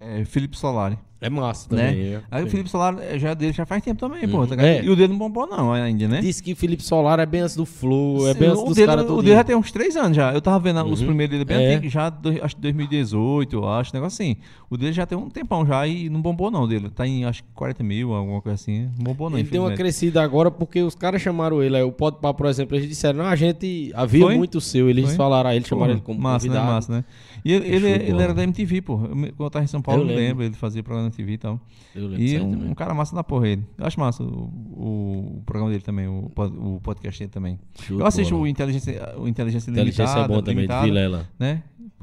é, Felipe Solari. É massa Né? também. é. Aí o. Felipe Solar é, já dele já faz tempo também, pô. Uhum. Tá ligado? É. E o dele não bombou não ainda, né? Disse que Felipe Solar é bem antes do Flow, é Sim, bem antes o dos caras o dele já tem uns 3 anos já. Eu tava vendo os Uhum. primeiros dele bem É. antigo, já do- acho que 2018, eu acho, negócio assim. O dele já tem um tempão já e não bombou não dele. Tá em acho que 40 mil, alguma coisa assim. Não bombou não, Ele deu uma crescida agora porque os caras chamaram ele. Aí o Podpah, por exemplo, eles disseram, não, a gente havia Foi? muito seu. Eles Foi? falaram, aí eles chamaram ele como massa, convidado. né? Massa, né? E ele, ele, ele era da MTV, pô. Quando eu tava em São Paulo, Eu lembro. Ele fazia programa na MTV e tal. Eu lembro E um, também. um cara massa da porra ele. Eu acho massa o, o, o programa dele também, o, o podcast dele também. De Eu assisto o Inteligência, o Inteligência Inteligência Limitada. é bom também, de Limitada, Vilela. Né?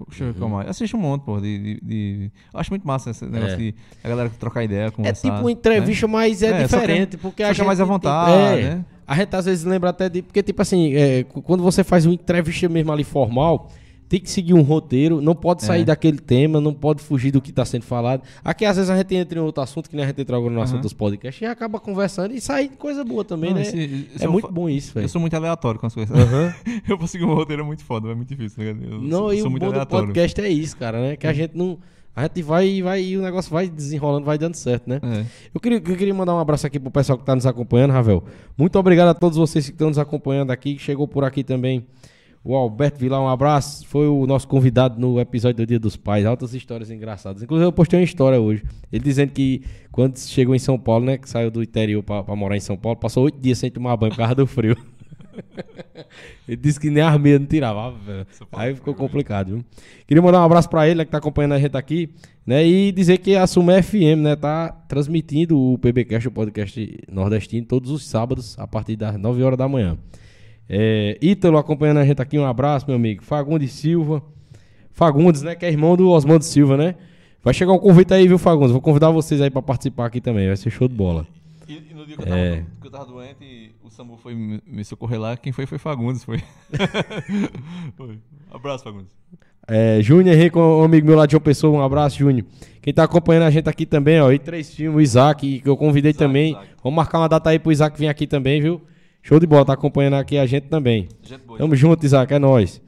Deixa eu ver mais. Eu assisto um monte, pô. De, de, de- Eu acho muito massa esse negócio É. de a galera trocar ideia, É conversar. tipo uma entrevista, mas é, É, só que é- diferente. porque só a que é gente mais à tipo, vontade, é, né? A gente às vezes lembra até de. Porque, tipo assim, é, quando você faz uma entrevista mesmo ali formal, tem que seguir um roteiro, não pode sair É. daquele tema, não pode fugir do que está sendo falado. Aqui, às vezes, a gente entra em outro assunto, que nem a gente entra agora no assunto Aham. dos podcasts, e acaba conversando e sai coisa boa também, Não, né? esse- é muito bom isso, velho. Eu sou muito aleatório com as coisas. Aham. [LAUGHS] eu vou seguir um roteiro é muito foda, é muito difícil, né? Eu Não, sou, e sou o muito bom do aleatório. podcast é isso, cara, né? Que a gente não. A gente vai e vai e o negócio vai desenrolando, vai dando certo, né? É. Eu queria, eu queria mandar um abraço aqui pro pessoal que está nos acompanhando, Ravel. Muito obrigado a todos vocês que estão nos acompanhando aqui. Chegou por aqui também o Alberto Vilar, um abraço. Foi o nosso convidado no episódio do Dia dos Pais. Altas histórias engraçadas. Inclusive, eu postei uma história hoje. Ele dizendo que quando chegou em São Paulo, né? Que saiu do interior pra, pra morar em São Paulo, passou oito dias sem tomar banho por causa do frio. [LAUGHS] Ele disse que nem a armeia não tirava. ah. Aí ficou complicado, viu? Queria mandar um abraço pra ele, né, que tá acompanhando a gente aqui, né? E dizer que a Suma FM, né, tá transmitindo o PBcast, o podcast nordestino, todos os sábados, a partir das 9 horas da manhã. É, Ítalo acompanhando a gente aqui, um abraço, meu amigo. Fagundes Silva. Fagundes, né, que é irmão do Osmando Silva, né? Vai chegar um convite aí, viu, Fagundes? Vou convidar vocês aí pra participar aqui também, vai ser show de bola. E, e no dia que eu, tava, É. que eu tava doente, o Samu foi me, me socorrer lá. Quem foi foi Fagundes, foi. [LAUGHS] Foi. Abraço, Fagundes. É, Júnior Henrique, um amigo meu lá de João Pessoa, um abraço, Júnior. Quem tá acompanhando a gente aqui também, ó, e três filmes, o Isaac, que eu convidei Isaac, também. Isaac. Vamos marcar uma data aí pro Isaac vir aqui também, viu? Show de bola, tá acompanhando aqui a gente também. Gente boa. Tamo junto, Isaac, é nóis.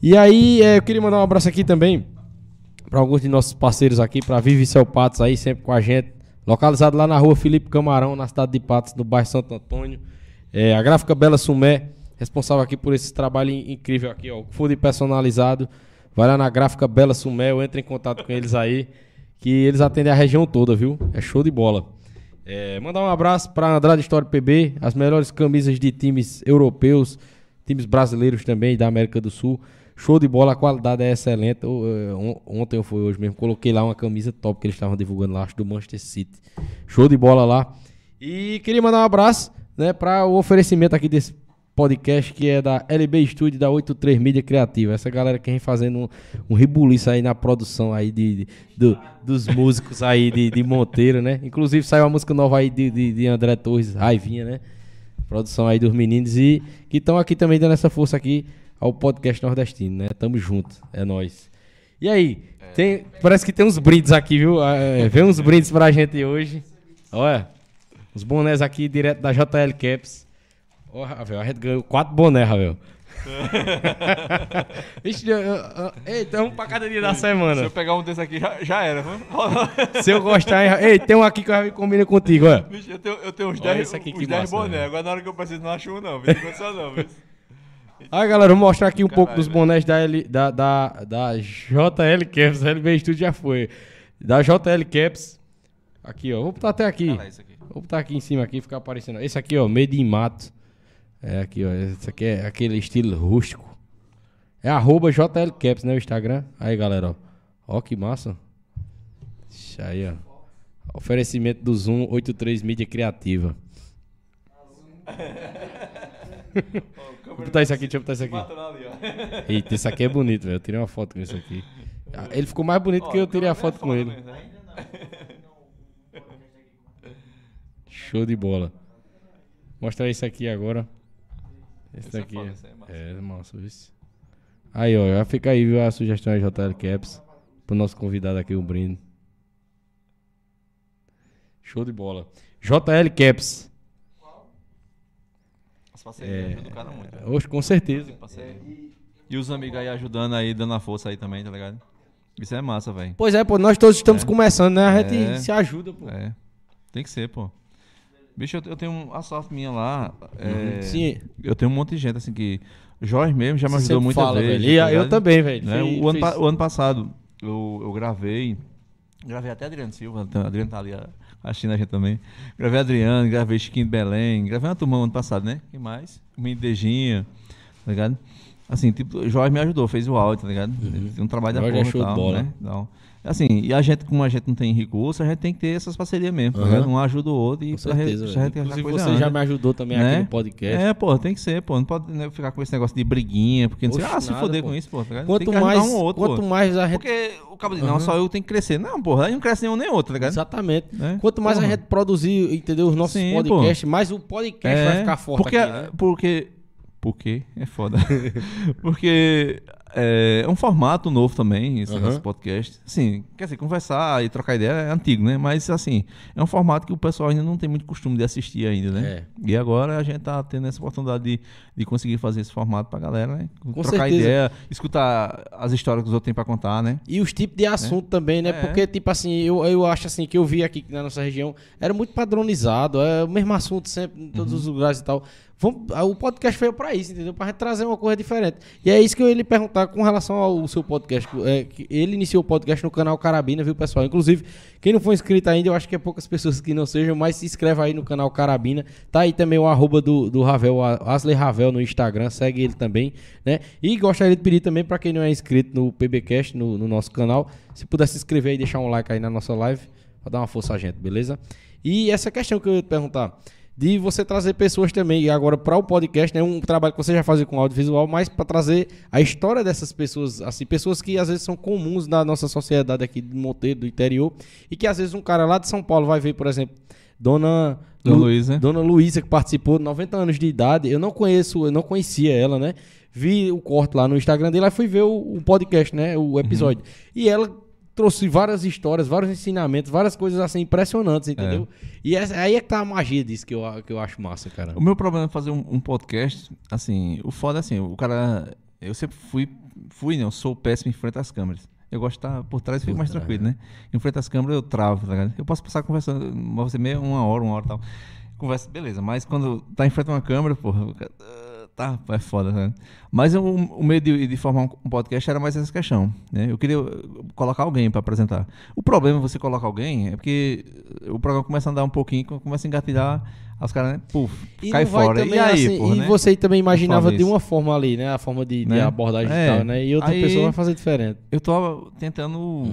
E aí, é, eu queria mandar um abraço aqui também para alguns de nossos parceiros aqui, para Vive Céu Patos aí, sempre com a gente. Localizado lá na rua Felipe Camarão, na cidade de Patos, no bairro Santo Antônio. É, a gráfica Bela Sumé, responsável aqui por esse trabalho in- incrível aqui, ó. Food personalizado. Vai lá na gráfica Bela Sumé, eu entro em contato com eles aí, que eles atendem a região toda, viu? É show de bola. É, mandar um abraço para Andrade História PB, as melhores camisas de times europeus, times brasileiros também da América do Sul. Show de bola, a qualidade é excelente. Eh, on- ontem eu fui hoje mesmo, coloquei lá uma camisa top que eles estavam divulgando lá, acho do Manchester City. Show de bola lá. E queria mandar um abraço, né, para o oferecimento aqui desse podcast que é da LB Studio da 83 Mídia Criativa. Essa galera que vem fazendo um, um rebuliço aí na produção aí de, de- do- dos músicos aí de, de Monteiro, né? Inclusive saiu uma música nova aí de, de, de André Torres, Raivinha, né? Produção aí dos meninos e que estão aqui também dando essa força aqui ao podcast nordestino, né? Tamo junto, é nóis. E aí, tem, parece que tem uns brindes aqui, viu? Ah, É, vem uns brindes pra gente hoje. Olha, os bonés aqui direto da JL Caps. Ó, Ravel, a gente ganhou quatro bonés, Ravel. [LAUGHS] Vixe, eu- eu- eu- Eita, um pra cada dia da Se semana. eu pegar um desse aqui, já, já era. [LAUGHS] Se eu gostar, ei, tem um aqui que eu já combina contigo, olha. Bicho, eu tenho, eu tenho uns Olha 10 esse aqui que uns 10 massa, boné. velho. Agora na hora que eu preciso, não acho um, não. Viu? Não não. Aí, [LAUGHS] galera, vou mostrar aqui um pouco Caralho, dos bonés da, L, da, da, da JL Caps. A LB Studio já foi. Da JL Caps. Aqui, ó. Vou botar até aqui. Aqui. Vou botar aqui em cima, aqui, ficar aparecendo. Esse aqui, ó, Made in Mato. É aqui, ó. Esse aqui é aquele estilo rústico. É arroba JL Caps, né? O Instagram. Aí, galera, ó. Ó que massa. Isso aí, ó. Oferecimento do Zoom 83 Mídia Criativa. Vou botar isso aqui, deixa eu botar isso aqui. Eita, esse aqui é bonito, velho. Eu tirei uma foto com esse aqui. Ah, Ele ficou mais bonito que eu tirei a foto com ele. Show de bola. Mostrar isso aqui agora. Esse Esse é daqui foda, é. esse é massa. É, massa, isso. Aí, ó, já fica aí, viu, a sugestão da JL Caps. Pro nosso convidado aqui, o brinde. Show de bola. JL Caps. As parcerias É. ajudam o cara muito. Hoje, com certeza. E os amigos aí ajudando aí, dando a força aí também, tá ligado? Isso é massa, velho. Pois é, pô, nós todos estamos É. começando, né? A gente É. se ajuda, pô. É. Tem que ser, pô. Bicho, eu, eu tenho a sorte minha lá. é, Sim. Eu tenho um monte de gente, assim, que. Jorge mesmo já me ajudou fala, velho. E tá eu também, velho. Né? O, ano, o ano passado eu, eu gravei. Gravei até Adriano Silva, então, Adriano tá ali a- assistindo a gente também. Gravei Adriano, gravei Chiquinho de Belém, gravei uma turma ano passado, né? Quem mais? O Menino Dejinha, tá ligado? Assim, tipo, o Jorge me ajudou, fez o áudio, tá ligado? Tem um trabalho da Jorge é porra e tal, bola. né? Então, assim, e a gente, como a gente não tem recurso, a gente tem que ter essas parcerias mesmo, tá Aham. ligado? Um ajuda o outro e Com certeza, pra Inclusive, você já anda. me ajudou também Né? aqui no podcast. É, pô, tem que ser, pô. Não pode né, ficar com esse negócio de briguinha, porque não sei, Oxe, ah, se nada, foder pô. com isso, pô. tá? Quanto tem que ajudar mais, um outro, quanto pô. mais a gente Porque o cabo diz, não, Aham. só eu tenho que crescer. Não, porra, aí não cresce nenhum nem outro, tá ligado? Exatamente. Né? Quanto mais a Porra. gente produzir, entendeu, os nossos Sim, podcasts, mais o podcast vai ficar forte porque, aqui, né? porque, porque é foda. [LAUGHS] porque é, é um formato novo também, esse nosso podcast. Assim, quer dizer, conversar e trocar ideia é antigo, né? Mas, assim, é um formato que o pessoal ainda não tem muito costume de assistir ainda, né? É. E agora a gente tá tendo essa oportunidade de, de conseguir fazer esse formato pra galera, né? trocar certeza. ideia, escutar as histórias que os outros têm pra contar, né? E os tipos de assunto também, né? É. Porque, tipo assim, eu, eu acho assim, que eu vi aqui na nossa região, era muito padronizado, é o mesmo assunto sempre em todos Uhum. os lugares e tal. Vamos, o podcast veio pra isso, entendeu? Pra trazer uma coisa diferente. E é isso que eu ia lhe perguntar com relação ao seu podcast. É, ele iniciou o podcast no canal Carabina, viu, pessoal? Inclusive, quem não for inscrito ainda, eu acho que é poucas [LAUGHS] pessoas que não sejam, mas se inscreve aí no canal Carabina. Tá aí também o arroba do, do Ravel, Asley Ravel no Instagram, segue ele também, né? E gostaria de pedir também pra quem não é inscrito no PBcast, no, no nosso canal, se puder se inscrever e deixar um like aí na nossa live, pra dar uma força a gente, beleza? E essa questão que eu ia te perguntar, de você trazer pessoas também, e agora para o podcast, né, um trabalho que você já fazia com audiovisual, mas para trazer a história dessas pessoas, assim, pessoas que às vezes são comuns na nossa sociedade aqui de Monteiro, do interior, e que às vezes um cara lá de São Paulo vai ver, por exemplo, Dona Dona Lu- Luísa. Dona Luísa que participou, 90 anos de idade, eu não conheço, eu não conhecia ela, né? Vi o corte lá no Instagram dele, aí fui ver o, o podcast, né, o episódio. E ela trouxe várias histórias, vários ensinamentos, várias coisas assim impressionantes, entendeu? E essa- aí é que tá a magia disso que eu, que eu acho massa, cara. O meu problema é fazer um, um podcast, assim, o foda é assim, o cara. Eu sempre fui, fui, não, sou péssimo em frente às câmeras. Eu gosto de estar por trás e fico mais tranquilo, né? Em frente às câmeras eu travo, tá ligado? Eu posso passar conversando, você meia, uma hora, uma hora e tal. Conversa, beleza, mas quando tá em frente a uma câmera, porra, ah, tá, é foda, né? Mas eu- o meio de, de formar um podcast era mais essa questão, né? Eu queria colocar alguém para apresentar. O problema é você colocar alguém é porque o programa começa a andar um pouquinho, começa a engatilhar, os caras, né, puf, E cai fora. também, e aí, assim, porra, e né? você também imaginava de uma forma ali, né? A forma de, de Né? abordagem É. e tal, né? E outra Aí- pessoa vai fazer diferente. Eu tô tentando.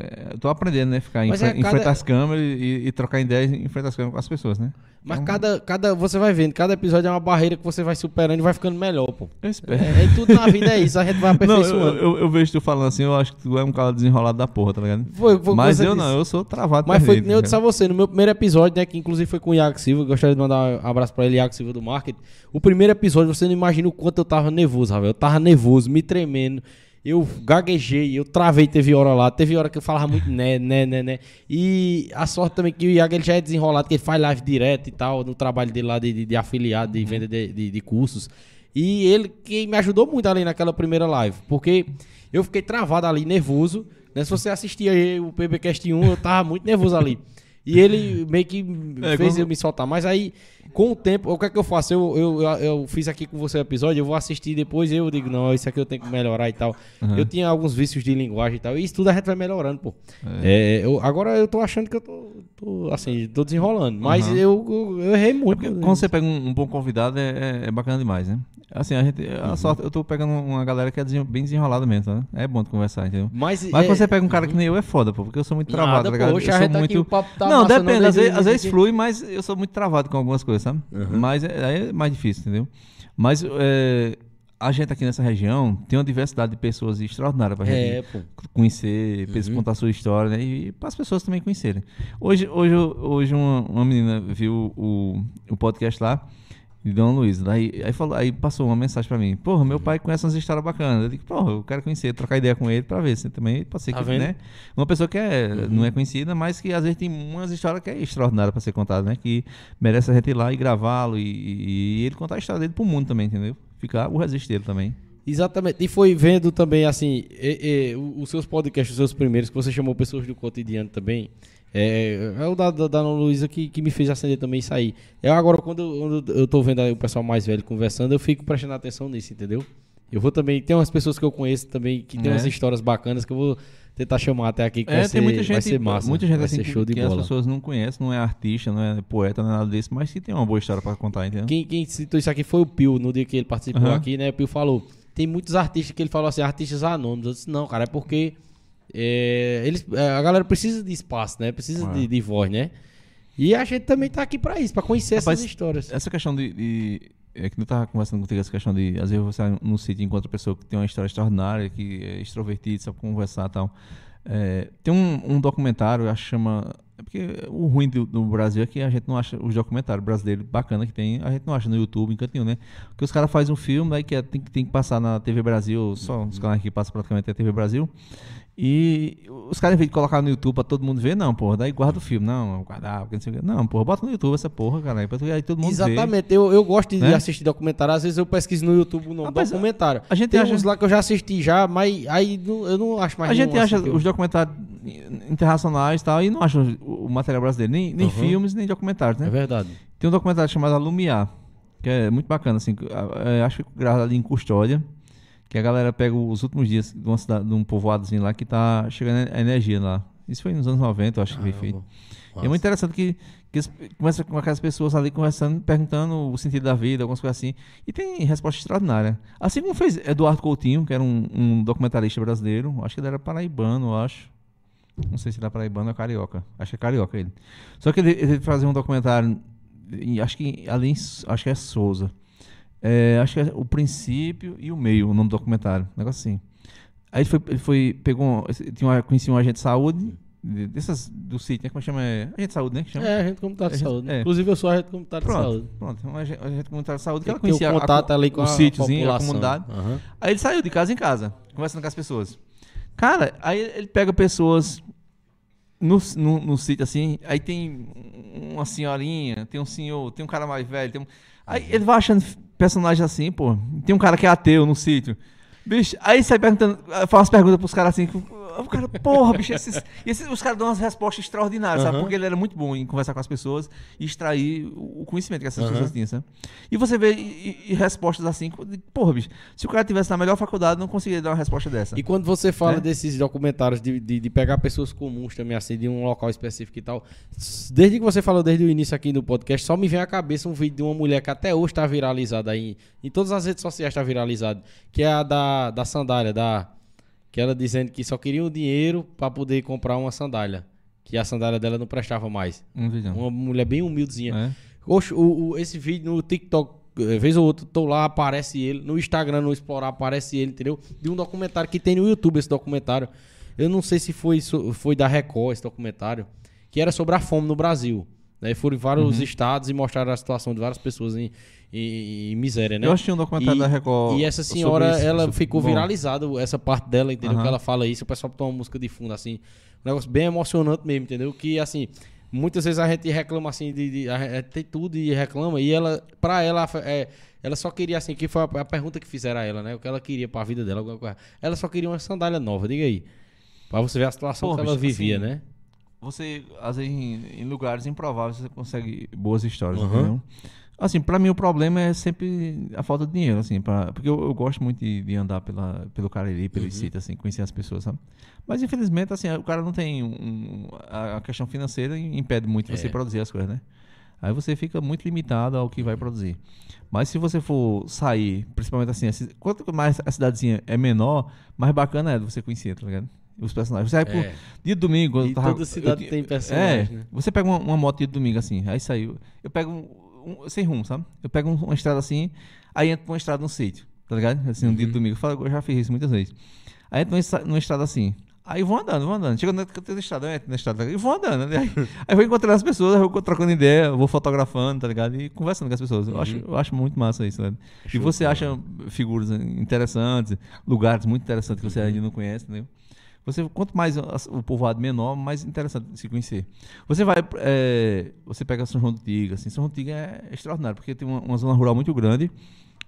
é, eu tô aprendendo, né? Ficar em, Uhum. Mas é em frente cada- às câmeras e, e trocar ideias em frente às câmeras com as pessoas, né? Mas Então, cada, cada, você vai vendo, cada episódio é uma barreira que você vai superando e vai ficando melhor, pô. Eu espero. É, e tudo na vida é isso, a gente vai [LAUGHS] Não, eu, aperfeiçoando. eu, eu vejo tu falando assim, eu acho que tu é um cara desenrolado da porra, tá ligado? Foi- foi Mas eu disse. não, eu sou travado Mas foi que nem eu disse a você, no meu primeiro episódio, né, que inclusive foi com o Iago Silva, gostaria de mandar um abraço pra ele, Iago Silva do Market. O primeiro episódio, você não imagina o quanto eu tava nervoso, Ravel. Eu tava nervoso, me tremendo. Eu gaguejei, eu travei, teve hora lá, teve hora que eu falava muito né, né, né, né. E a sorte também que o Iago ele já é desenrolado, que ele faz live direto e tal, no trabalho dele lá de, de, de afiliado, de venda de, de, de cursos. E ele que me ajudou muito ali naquela primeira live, porque eu fiquei travado ali, nervoso. Né? Se você assistir aí o PBcast 1, eu tava muito nervoso ali. E ele meio que É, fez quando- eu me soltar. Mas aí, com o tempo, o que é que eu faço? Eu, eu, eu, fiz aqui com você o episódio, eu vou assistir depois eu digo, não, isso aqui eu tenho que melhorar e tal. Eu tinha alguns vícios de linguagem e tal. E isso tudo a gente vai melhorando, pô. É, eu- agora eu tô achando que eu tô, tô, assim, tô desenrolando. Mas Aham. eu, eu, eu errei muito. Porque quando você pega um, um bom convidado, é, é- é bacana demais, né? Assim, a gente. Uhum. A sorte, eu tô pegando uma galera que é bem desenrolada mesmo, né? É bom de conversar, entendeu? Mas, Mas é- quando você pega um cara que nem eu, é foda, pô, porque eu sou muito travado, Nada, tá hoje eu sou gente aqui, o papo tá não, massa, não, depende, às vezes, às vezes flui, mas eu sou muito travado com algumas coisas, sabe? Uhum. Mas é, aí é mais difícil, entendeu? Mas é, a gente aqui nessa região tem uma diversidade de pessoas extraordinária pra gente É, conhecer, Uhum. contar a sua história, né? E para as pessoas também conhecerem. Hoje, hoje, hoje uma, uma menina viu o, o podcast lá de Dona Luísa. Daí, aí, falou, aí passou uma mensagem pra mim. Porra, meu pai conhece umas histórias bacanas. Eu digo, porra, eu quero conhecer, trocar ideia com ele pra ver se também pode ser Tá que, vendo? né? Uma pessoa que é, Uhum. não é conhecida, mas que às vezes tem umas histórias que é extraordinária pra ser contada, né? Que merece a gente ir lá e gravá-lo e, e- e ele contar a história dele pro mundo também, entendeu? Ficar o resiste dele também. Exatamente. E foi vendo também, assim, e- os seus podcasts, os seus primeiros, que você chamou pessoas do cotidiano também. É, é o da, da, da Ana Luísa que, que me fez acender também isso aí. Eu agora, quando, eu- eu tô vendo aí o pessoal mais velho conversando, eu fico prestando atenção nisso, entendeu? Eu vou também. Tem umas pessoas que eu conheço também que tem É. umas histórias bacanas que eu vou tentar chamar até aqui. Que É, vai tem ser, muita vai gente, ser massa. muita gente vai assim ser que, show de que as bola. pessoas não conhecem, não é artista, não é poeta, não é nada disso, mas que tem uma boa história pra contar, entendeu? Quem, quem citou isso aqui foi o Pio, no dia que ele participou Aham. aqui, né? O Pio falou. Tem muitos artistas que ele falou assim, artistas anônimos. Eu disse, não, cara, é porque é, eles, é, a galera precisa de espaço, né? Precisa É. de, de voz, né? E a gente também tá aqui pra isso, pra conhecer Rapaz, essas histórias. Essa questão de, de- É que eu tava conversando contigo, essa questão de. Às vezes você num sítio encontra pessoa que tem uma história extraordinária, que é extrovertido, sabe conversar e tal. É, tem um, um documentário, acho que chama. É porque o ruim do, do Brasil é que a gente não acha os documentários brasileiros bacana que tem, a gente não acha no YouTube, em canto nenhum, né? Porque os caras fazem um filme, aí que é- tem, que- tem que passar na TV Brasil, só os canais que passam praticamente é a TV Brasil. E os caras, em vez de colocar no YouTube pra todo mundo ver, não, porra, daí guarda o filme. Não, guardar, porque não sei o quê. Não, porra, bota no YouTube essa porra, cara. Aí todo mundo vê. Exatamente, eu, eu gosto de Né? assistir documentário. Às vezes eu pesquiso no YouTube o nome Rapaz, documentário. a gente Tem acha- uns lá que eu já assisti já, mas aí eu não acho mais A gente acha assim que os documentários internacionais e tal, e não acha o, material brasileiro, nem, nem Uhum. filmes, nem documentários, né? É verdade. Tem um documentário chamado Alumiar, que é muito bacana, assim, que, é, acho que gravado ali em Custódia, que a galera pega os últimos dias de, uma cidade, de um povoadozinho lá que tá chegando a energia lá. Isso foi nos anos 90, eu acho que foi feito. E é muito interessante que, que eles começam com aquelas pessoas ali conversando, perguntando o sentido da vida, algumas coisas assim. E tem resposta extraordinária. Assim como fez Eduardo Coutinho, que era um, um documentarista brasileiro, acho que ele era paraibano, eu acho. Não sei se ele era paraibano ou carioca. Acho que é carioca ele. Só que ele, ele fazia um documentário, acho que ali acho que é Souza. É, acho que é o princípio e o meio, o nome do documentário. Um negócio assim. Aí ele foi, ele foi pegou, um, tinha uma, conhecia um agente de saúde, de- dessas do sítio, né? Como chama? É, agente de saúde, né? Que chama? É, agente comunitário de É, saúde. é. Inclusive eu sou agente comunitário de Pronto, saúde. pronto. Um agente, um agente comunitário de saúde que ela conhecia o contato a, ali com o sítiozinho, a comunidade. Aham. Aí ele saiu de casa em casa, conversando com as pessoas. Cara, aí ele pega pessoas no, no, no sítio assim, aí tem uma senhorinha, tem um senhor, tem um cara mais velho, tem um... Aí ele vai achando personagens assim, pô. Tem um cara que é ateu no sítio. Bicho, aí sai perguntando, faz perguntas pros caras assim, o cara, porra, bicho, esses, esses- os caras dão umas respostas extraordinárias, sabe? Aham. Porque ele era muito bom em conversar com as pessoas e extrair o conhecimento que essas Aham. pessoas tinham, sabe? E você vê e, e- respostas assim, porra, bicho, se o cara tivesse na melhor faculdade, não conseguiria dar uma resposta dessa. E quando você fala Né? desses documentários de, de, de pegar pessoas comuns também, assim, de um local específico e tal, desde que você falou desde o início aqui do podcast, só me vem à cabeça um vídeo de uma mulher que até hoje tá viralizada aí, em todas as redes sociais tá viralizado, que é a da, da sandália, da que ela dizendo que só queria o dinheiro pra poder comprar uma sandália, que a sandália dela não prestava mais. Um. Uma mulher bem humildezinha. É. Oxe, o, o- esse vídeo no TikTok, eh, vez ou outra, tô lá, aparece ele. No Instagram, no Explorar, aparece ele, entendeu? De um documentário que tem no YouTube, esse documentário. Eu não sei se foi, foi da Record esse documentário, que era sobre a fome no Brasil. Né? Foram em vários Uhum. estados e mostraram a situação de várias pessoas em, em- em miséria, né? Eu assisti um documentário E- da Record. E essa senhora, isso, ela ficou bom, viralizada, essa parte dela, entendeu? Aham. Que ela fala isso, o pessoal botou uma música de fundo, assim. Um negócio bem emocionante mesmo, entendeu? Que, assim, muitas vezes a gente reclama, assim, de... de a gente tem tudo e reclama, e ela, pra ela, é, ela só queria, assim, que foi a, a pergunta que fizeram a ela, né? O que ela queria pra vida dela, alguma coisa. Ela só queria uma sandália nova, diga aí. Pra você ver a situação Pô, que ela bicho, vivia, assim, né? Você, às vezes, em, em lugares improváveis, você consegue boas histórias, Aham. entendeu? Assim, pra mim o problema é sempre a falta de dinheiro, assim, pra, porque eu, eu gosto muito de, de andar pela, pelo Cariri, pelo Uhum. sítio, assim, conhecer as pessoas, sabe? Mas infelizmente, assim, o cara não tem um, a, questão financeira impede muito você É. produzir as coisas, né? Aí você fica muito limitado ao que vai produzir. Mas se você for sair, principalmente assim, quanto mais a cidadezinha é menor, mais bacana é você conhecer, tá ligado? Os personagens. Você vai pro É. dia de domingo. quando E tava- toda cidade eu- tem personagem, É, né? você pega uma, uma moto dia de domingo assim, aí saiu. Eu pego um, sem rumo, sabe? Eu pego um- uma estrada assim, aí entro pra uma estrada no sítio, tá ligado? Assim, um dia Uhum. de domingo. Eu, já fiz isso muitas vezes. Aí entro numa estra- numa estrada assim. Aí vou andando, vou andando. Chega na estrada, eu entro na estrada e vou andando. Né? Aí, [LAUGHS] aí vou encontrando as pessoas, eu vou trocando ideia, vou fotografando, tá ligado? E conversando com as pessoas. Eu, acho, eu acho muito massa isso, né? E Uhum. Você acha figuras interessantes, lugares muito interessantes que você ainda não conhece, entendeu? Você, quanto mais o povoado menor, mais interessante se conhecer. Você vai, é, você pega São João do Tiga, assim, São João do Tiga é extraordinário, porque tem uma, uma zona rural muito grande,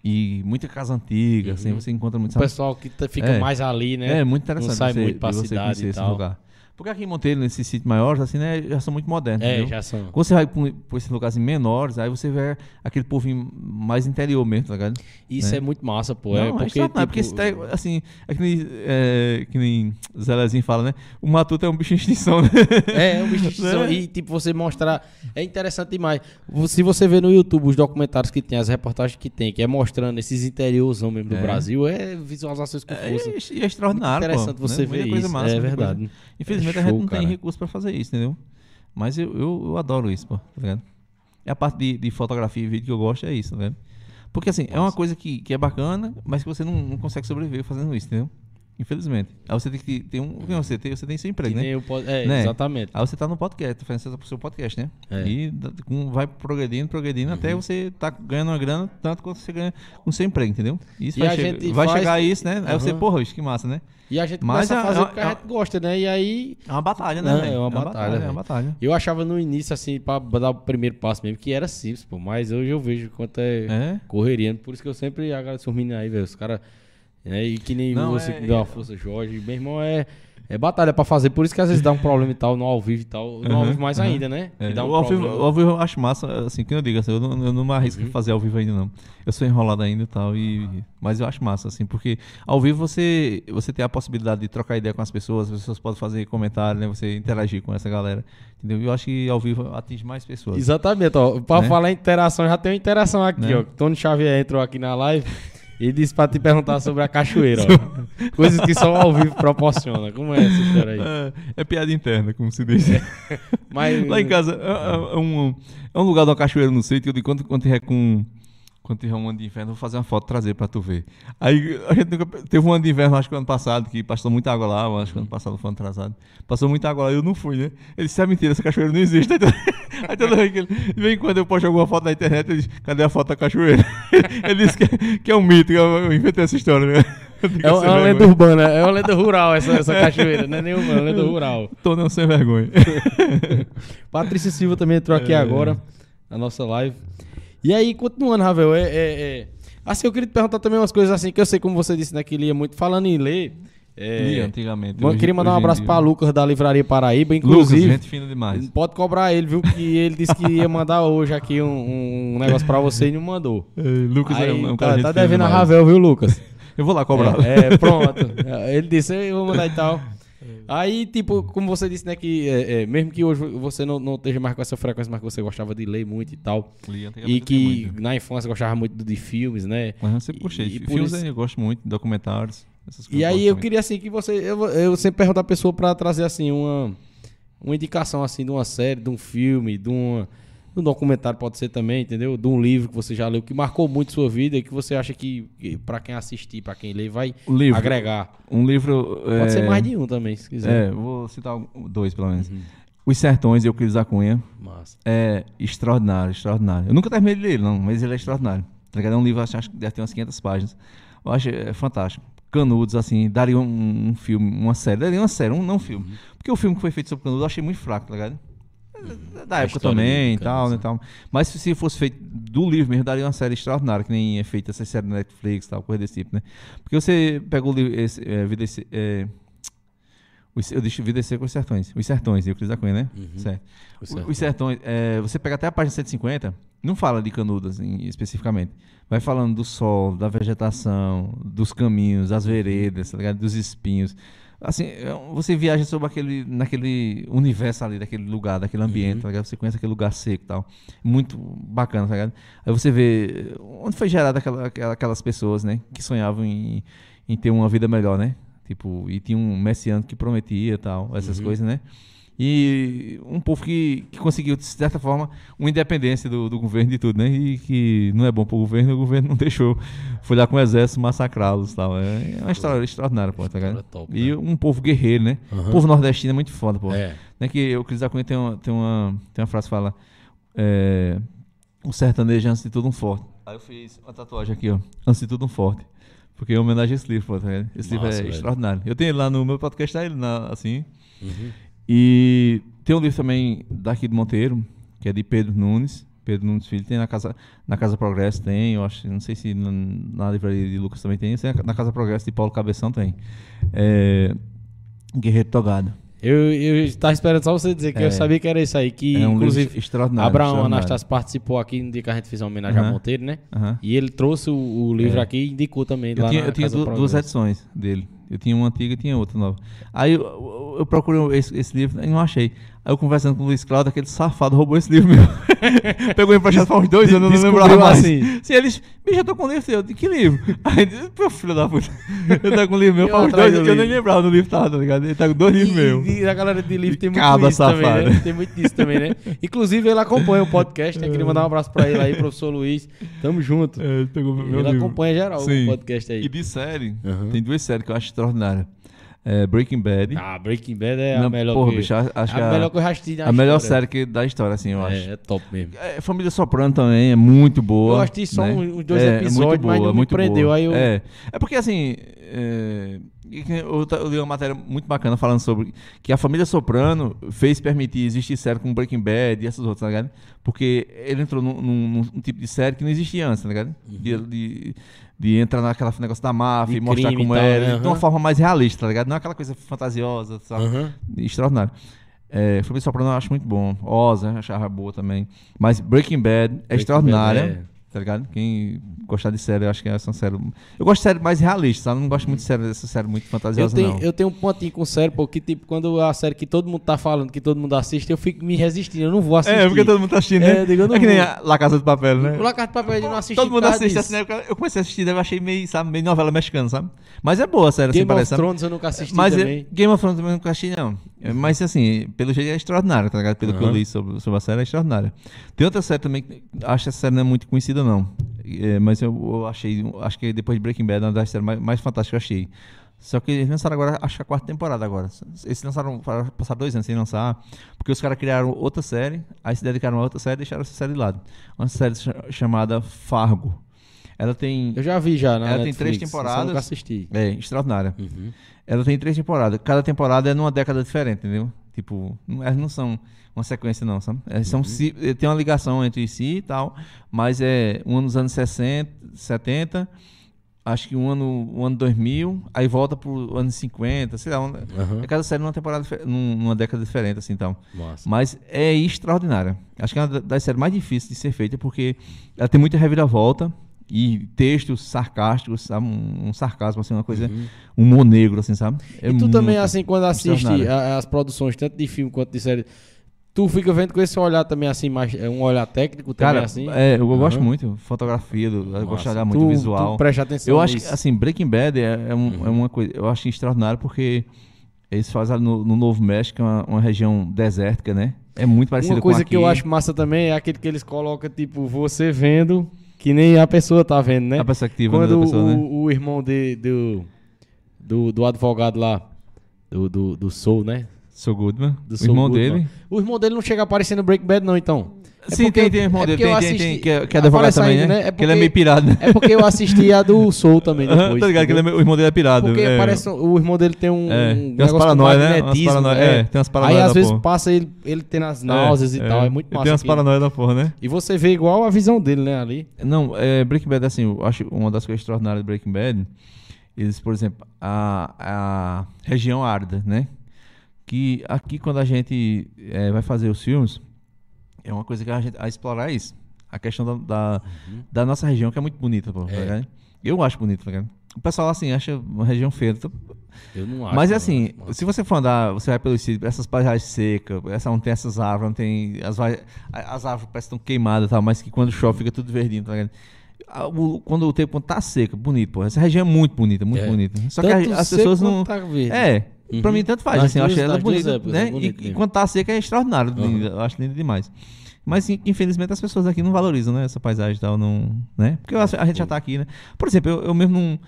E muita casa antiga, assim, Uhum. você encontra muito. O pessoal que tá- fica É. mais ali, né? É, muito interessante Não sai você, muito pra você cidade e tal. lugar. Porque aqui em Monteiro, nesses sítios maiores, assim, né, já são muito modernos, É, já são. Quando você vai pra, pra esses lugares menores, aí você vê aquele povinho mais interior mesmo, tá ligado? Isso né? é muito massa, pô. Não, é é porque, extraordinário, porque tipo, esse assim, é que nem, é, que nem Zelezinho fala, né? O Matuto é um bicho em extinção, né? É, é um bicho de [LAUGHS] extinção. Né? E, tipo, você mostrar. É interessante demais. Se você vê no YouTube os documentários que tem, as reportagens que tem, que é mostrando esses interiorzão mesmo do É. Brasil, é visualizações com É, e é extraordinário, interessante pô, você né? ver Muita isso. massa, é verdade. Infelizmente É a gente show, não cara. tem recurso pra fazer isso, entendeu? Mas eu, eu, eu adoro isso, pô, tá ligado? É a parte de, de fotografia e vídeo que eu gosto, é isso, tá ligado? Porque assim, é uma coisa que, que é bacana, mas que você não, não consegue sobreviver fazendo isso, entendeu? Infelizmente. Aí você tem que ter um. Você tem, você tem seu emprego, Que né? pod- É, Né? exatamente. Aí você tá no podcast, tá fazendo seu podcast, né? É. E vai progredindo, progredindo, Uhum. até você tá ganhando uma grana, tanto quanto você ganha com seu emprego, entendeu? Isso E vai, che- vai faz- chegar a isso, né? Aí você, porra, isso que massa, né? E a gente Mas começa a é- fazer é- porque a é- gente gosta, né? E aí. É uma batalha, né? Não, velho? é uma batalha, É velho. uma batalha. Eu achava no início, assim, pra dar o primeiro passo mesmo, que era simples, pô. Mas hoje eu vejo quanto é, É? correria. Por isso que eu sempre agradeço os meninos aí, velho. Os caras. É, e que nem Não, você é- que deu uma força, Jorge. Meu irmão é. É batalha pra fazer, por isso que às vezes dá um problema e tal, no ao vivo e tal. No ao Uhum, vivo mais uhum. ainda, né? É, dá um o, ao vivo, ao vivo eu acho massa, assim, que eu digo, assim, eu não, eu não me arrisco Uhum. em fazer ao vivo ainda, não. Eu sou enrolado ainda e tal, e, mas eu acho massa, assim, porque ao vivo você, você tem a possibilidade de trocar ideia com as pessoas, as pessoas podem fazer comentário, né? Você interagir com essa galera, entendeu? Eu acho que ao vivo atinge mais pessoas. Exatamente, ó. Pra Né? falar em interação, já tem uma interação aqui, Né? ó. Tony Xavier entrou aqui na live e disse pra te perguntar sobre a cachoeira, ó. [LAUGHS] Coisas que só ao vivo proporciona. Como é essa história aí? É, é piada interna, como se diz. Mas, [LAUGHS] Lá em casa é, é- é um, é um lugar de uma cachoeira no sítio, eu digo, quando, quando tiver com. Quando tiver um ano de inverno, vou fazer uma foto trazer pra tu ver. Aí a gente nunca, teve um ano de inverno, acho que ano passado, que passou muita água lá, acho que ano passado foi ano atrasado. Passou muita água lá e eu não fui, né? Ele disse, é mentira, essa cachoeira não existe. [LAUGHS] Aí toda vez que ele, de vez em quando eu posto alguma foto na internet, ele diz, cadê a foto da cachoeira? [LAUGHS] Ele disse que, é- que é um mito, que eu, inventei essa história, né? [LAUGHS] É, uma- é uma lenda urbana, é uma lenda rural essa, essa cachoeira, não é nenhuma, é uma lenda rural. Tô não sem vergonha. Patrícia Silva também entrou aqui É. agora, na nossa live. E aí, continuando, Ravel, é, é- é- Assim, eu queria te perguntar também umas coisas assim, que eu sei como você disse, né, que lia muito. Falando em ler... É, Li antigamente. eu queria mandar um abraço pra Lucas da Livraria Paraíba, Lucas, inclusive... gente fina demais. Pode cobrar ele, viu? Que ele disse que ia mandar hoje aqui um, um negócio pra você e não mandou. É, Lucas Aí, é um, é um tá, cara tá devendo a. Ravel, viu, Lucas? Eu vou lá cobrar. É, é, pronto. Ele disse, eu vou mandar e tal. Aí, tipo, como você disse, né, que é, é, mesmo que hoje você não, não esteja mais com essa frequência, mas que você gostava de ler muito e tal, Li antigamente, e que muito. na infância gostava muito de filmes, né? Mas eu sempre gostei. E- e Filmes isso- eu gosto muito, documentários. E aí eu muito. queria, assim, que você... Eu, eu sempre pergunto à pessoa pra trazer, assim, uma, uma indicação, assim, de uma série, de um filme, de uma... Um documentário pode ser também, entendeu? De um livro que você já leu, que marcou muito sua vida e que você acha que, para quem assistir, pra quem lê, vai livro. agregar. Um livro. Pode ser mais de um também, se quiser. É, vou citar dois pelo menos. Uhum. Os Sertões, de Euclides da Cunha. Massa. É extraordinário, extraordinário. Eu nunca terminei de ler, não, mas ele é extraordinário. Tá ligado? É um livro, acho, acho que deve ter umas 500 páginas. Eu acho é, fantástico. Canudos, assim, daria um, um filme, uma série. Daria uma série, um, não um filme. Uhum. Porque o filme que foi feito sobre Canudos eu achei muito fraco, tá ligado? Da A época também e tal, Canudos, né, tal. Mas se, se fosse feito do livro mesmo, daria uma série extraordinária, que nem é feita essa série na Netflix e tal, coisa desse tipo, né? Porque você pega o livro, esse, é, Vida, é, os- eu deixo Vida Seca com os Sertões. Os Sertões, Euclides da Cunha, né? Uhum. Certo. O O- certo. Os Sertões, é, você pega até a página 150, não fala de Canudas em- especificamente. Vai falando do sol, da vegetação, dos caminhos, das veredas, tá ligado? dos espinhos. Assim, é você viaja sobre aquele, naquele universo ali, daquele lugar, daquele ambiente, tá ligado? Você conhece aquele lugar seco e tal. Muito bacana, tá ligado? Aí você vê onde foi gerada aquela, aquela- aquelas pessoas, né? Que sonhavam em, em ter uma vida melhor, né? Tipo, e tinha um messiano que prometia e tal, essas Uhum. coisas, né? E um povo que, que conseguiu, de certa forma, uma independência do, do governo de tudo, né? E que não é bom pro governo, o governo não [LAUGHS] deixou. Foi lá com o exército massacrá-los e tal. É uma história extraordinária, pô, tá? História top, E né? um povo guerreiro, né? Aham. O povo nordestino é muito foda, pô. É. Né, que o Cris da Cunha tem uma, tem uma, tem uma frase que fala: é, O sertanejo é antes de tudo um forte. Aí eu fiz uma tatuagem aqui, ó. Antes de tudo um forte. Porque é homenagem a esse livro, pô, tá? Esse livro Massa, é velho. extraordinário. Eu tenho ele lá no meu podcast, tá ele na, assim. Uhum. E tem um livro também daqui do Monteiro, que é de Pedro Nunes, Pedro Nunes Filho, tem na Casa, na casa Progresso, tem, eu acho, não sei se na, na livraria de Lucas também tem, na Casa Progresso de Paulo Cabeção tem. É, Guerreiro Togado. Eu, estava esperando só você dizer que É. eu sabia que era isso aí, que é um inclusive extraordinário. Abraão. Anastácio participou aqui no dia que a gente fez uma homenagem a Aham. Monteiro, né? Aham. E ele trouxe o, o livro É. aqui e indicou também Eu lá tinha, eu tinha duas edições dele. Eu tinha uma antiga e tinha outra nova. Aí eu, eu, procurei esse, esse livro e não achei. Aí eu conversando com o Luiz Cláudio, aquele safado roubou esse livro meu. [LAUGHS] Pegou emprestado faz uns dois anos, eu não lembrava mais. assim. Sim, eles, bicho, eu tô com o livro, eu, de que livro? [LAUGHS] Aí ele disse, pô, filho da puta, [LAUGHS] eu tô com o livro meu Eu faz uns dois do anos, eu nem lembrava do livro tava, tá ligado? Ele tá com dois livros meus. E, a galera de livro tem muito Caba isso também, safado. né? Tem muito disso também, né? Inclusive, ele acompanha o podcast, né? Queria mandar um abraço pra ele aí, professor Luiz. Tamo junto. É, ele pegou meu ele livro. acompanha geral Sim. o podcast aí. E de série, Aham. tem duas séries que eu acho extraordinárias. É, Breaking Bad. Ah, Breaking Bad é a Não, melhor porra, que... bicho, acho a a- melhor que eu já assisti na A melhor história. série que, da história, assim, eu acho. É, é top mesmo. É, Família Soprano também é muito boa. Eu assisti só né? uns dois É, é episódios, muito mas boa, não me muito prendeu, boa. aí eu- É, é porque assim. É, Eu, li uma matéria muito bacana falando sobre que a família Soprano fez permitir existir série como Breaking Bad e essas outras, tá ligado? Porque ele entrou num, num- num tipo de série que não existia antes, tá ligado? De, de, de entrar naquela negócio da máfia De e mostrar crime como tal, era, né? de uma forma mais realista, tá ligado? Não aquela coisa fantasiosa, sabe? Aham. extraordinário. É, Família Soprano eu acho muito bom. Oza, eu achava boa também. Mas Breaking Bad é extraordinária. Bad é- Tá ligado? Quem gostar de série, eu acho que é uma série. Eu gosto de série mais realista, sabe? Eu não gosto muito de série, dessa série muito Eu fantasiosa, tenho, não. eu tenho um pontinho com série, porque, tipo, quando a série que todo mundo tá falando, que todo mundo assiste, eu fico me resistindo, eu não vou assistir. É, porque todo mundo tá assistindo, É, né? eu digo, eu é que nem a La Casa de Papel, né? La Casa de Papel eu não assisti Todo mundo assiste, assim, né? Eu comecei a assistir, eu achei meio, sabe, meio novela mexicana, sabe? Mas é boa a série, assim, Game parece. of sabe? Thrones eu nunca assisti Mas é- também. Game of Thrones também nunca assisti, não. É, Mas assim, pelo jeito é extraordinário, tá ligado? Pelo que eu li sobre, sobre a série, é extraordinária. Tem outra série também que acho que essa série não é muito conhecida, não. É, mas eu, eu achei, acho que depois de Breaking Bad, uma das séries mais, mais fantásticas que eu achei. Só que eles lançaram agora, acho que a quarta temporada agora. Eles lançaram, passaram dois anos sem lançar, porque os caras criaram outra série, aí se dedicaram a outra série e deixaram essa série de lado. Uma série cha- chamada Fargo. Ela tem. Eu já vi já, na Ela tem Netflix, três eu só temporadas. nunca assisti. É, extraordinária. Uhum. Ela tem três temporadas. Cada temporada é numa década diferente, entendeu? Tipo, elas não são uma sequência, não, sabe? Elas são, si- eh, tem uma ligação entre si e tal, mas é um nos anos 60, 70, acho que um ano, um ano 2000, aí volta pro ano 50, sei lá. Um, Aham. é cada série numa temporada, numa década diferente, assim, então. Massa. Mas é extraordinária. Acho que é uma da- das séries mais difíceis de ser feita, porque ela tem muita reviravolta e textos sarcásticos, sabe? Um, um sarcasmo, assim, uma coisa, um humor negro, assim, sabe? É Uhum. e tu também, assim, quando assiste a- as produções, tanto de filme quanto de série, tu fica vendo com esse olhar também, assim, mais, é um olhar técnico também, Cara, assim? é, eu gosto Aham. muito. Fotografia, do, eu gosto de olhar muito Tu- visual. Tu presta atenção Eu acho que, nisso. assim, Breaking Bad é, é um- é uma coisa, eu acho extraordinário porque eles fazem no, no Novo México, é uma, uma região desértica, né? É muito parecido Uma com coisa aqui. que eu acho massa também é aquele que eles colocam, tipo, você vendo, que nem a pessoa tá vendo, né? a perspectiva Quando da pessoa, o, né? o irmão de, do, do, do advogado lá, do, do, do Soul, né? Sou Goodman, Do o Saul irmão Goodman. dele. O irmão dele não chega a aparecer no Breaking Bad, não, então. É Sim, porque- tem, tem irmão é dele, tem, tem, tem, que é, que é advogado também, ainda, né? né? É Porque ele é meio pirado, né? É porque eu assisti a do Soul também depois. tá ligado? Que ele é meio- o irmão dele é pirado. Porque é. parece o irmão dele tem um, É, tem umas negócio com paranoia, né? Umas magnetismo, paranoia- é. é, tem umas paranoia Aí às vezes porra. passa ele, ele tendo as náuseas e tal, é muito massa. Tem umas paranoias da porra, né? E você vê igual a visão dele, né, ali. Não, é, Breaking Bad, assim, eu acho uma das coisas extraordinárias do Breaking Bad, eles, por exemplo, a, a região árida, né? Que aqui quando a gente é, vai fazer os filmes, é uma coisa que a gente a explorar isso. A questão da, da, da nossa região, que é muito bonita, pô, tá É. ligado? Eu acho bonito, tá ligado? O pessoal, assim, acha uma região feia. então- Eu não acho. Mas assim, se você for andar, você vai pelos sítios, essas paisagens secas, essa não tem essas árvores, não tem. As, as árvores parecem que estão queimadas e tal, mas que quando chove fica tudo verdinho, tá ligado? O- Quando o tempo tá seco, bonito, pô. Essa região é muito bonita, muito É. bonita. Só que Tanto a- as seco pessoas não. tá verde. É, pra Uhum. mim tanto faz, Nas assim, eu acho ela duas bonita, épocas, é né? bonito e, e quando tá seca é extraordinário, Uhum. linda, eu acho lindo demais. Mas in- infelizmente as pessoas aqui não valorizam, né? Essa paisagem e tal, não. Né? Porque a gente já tá aqui, né? Por exemplo, eu, eu mesmo não.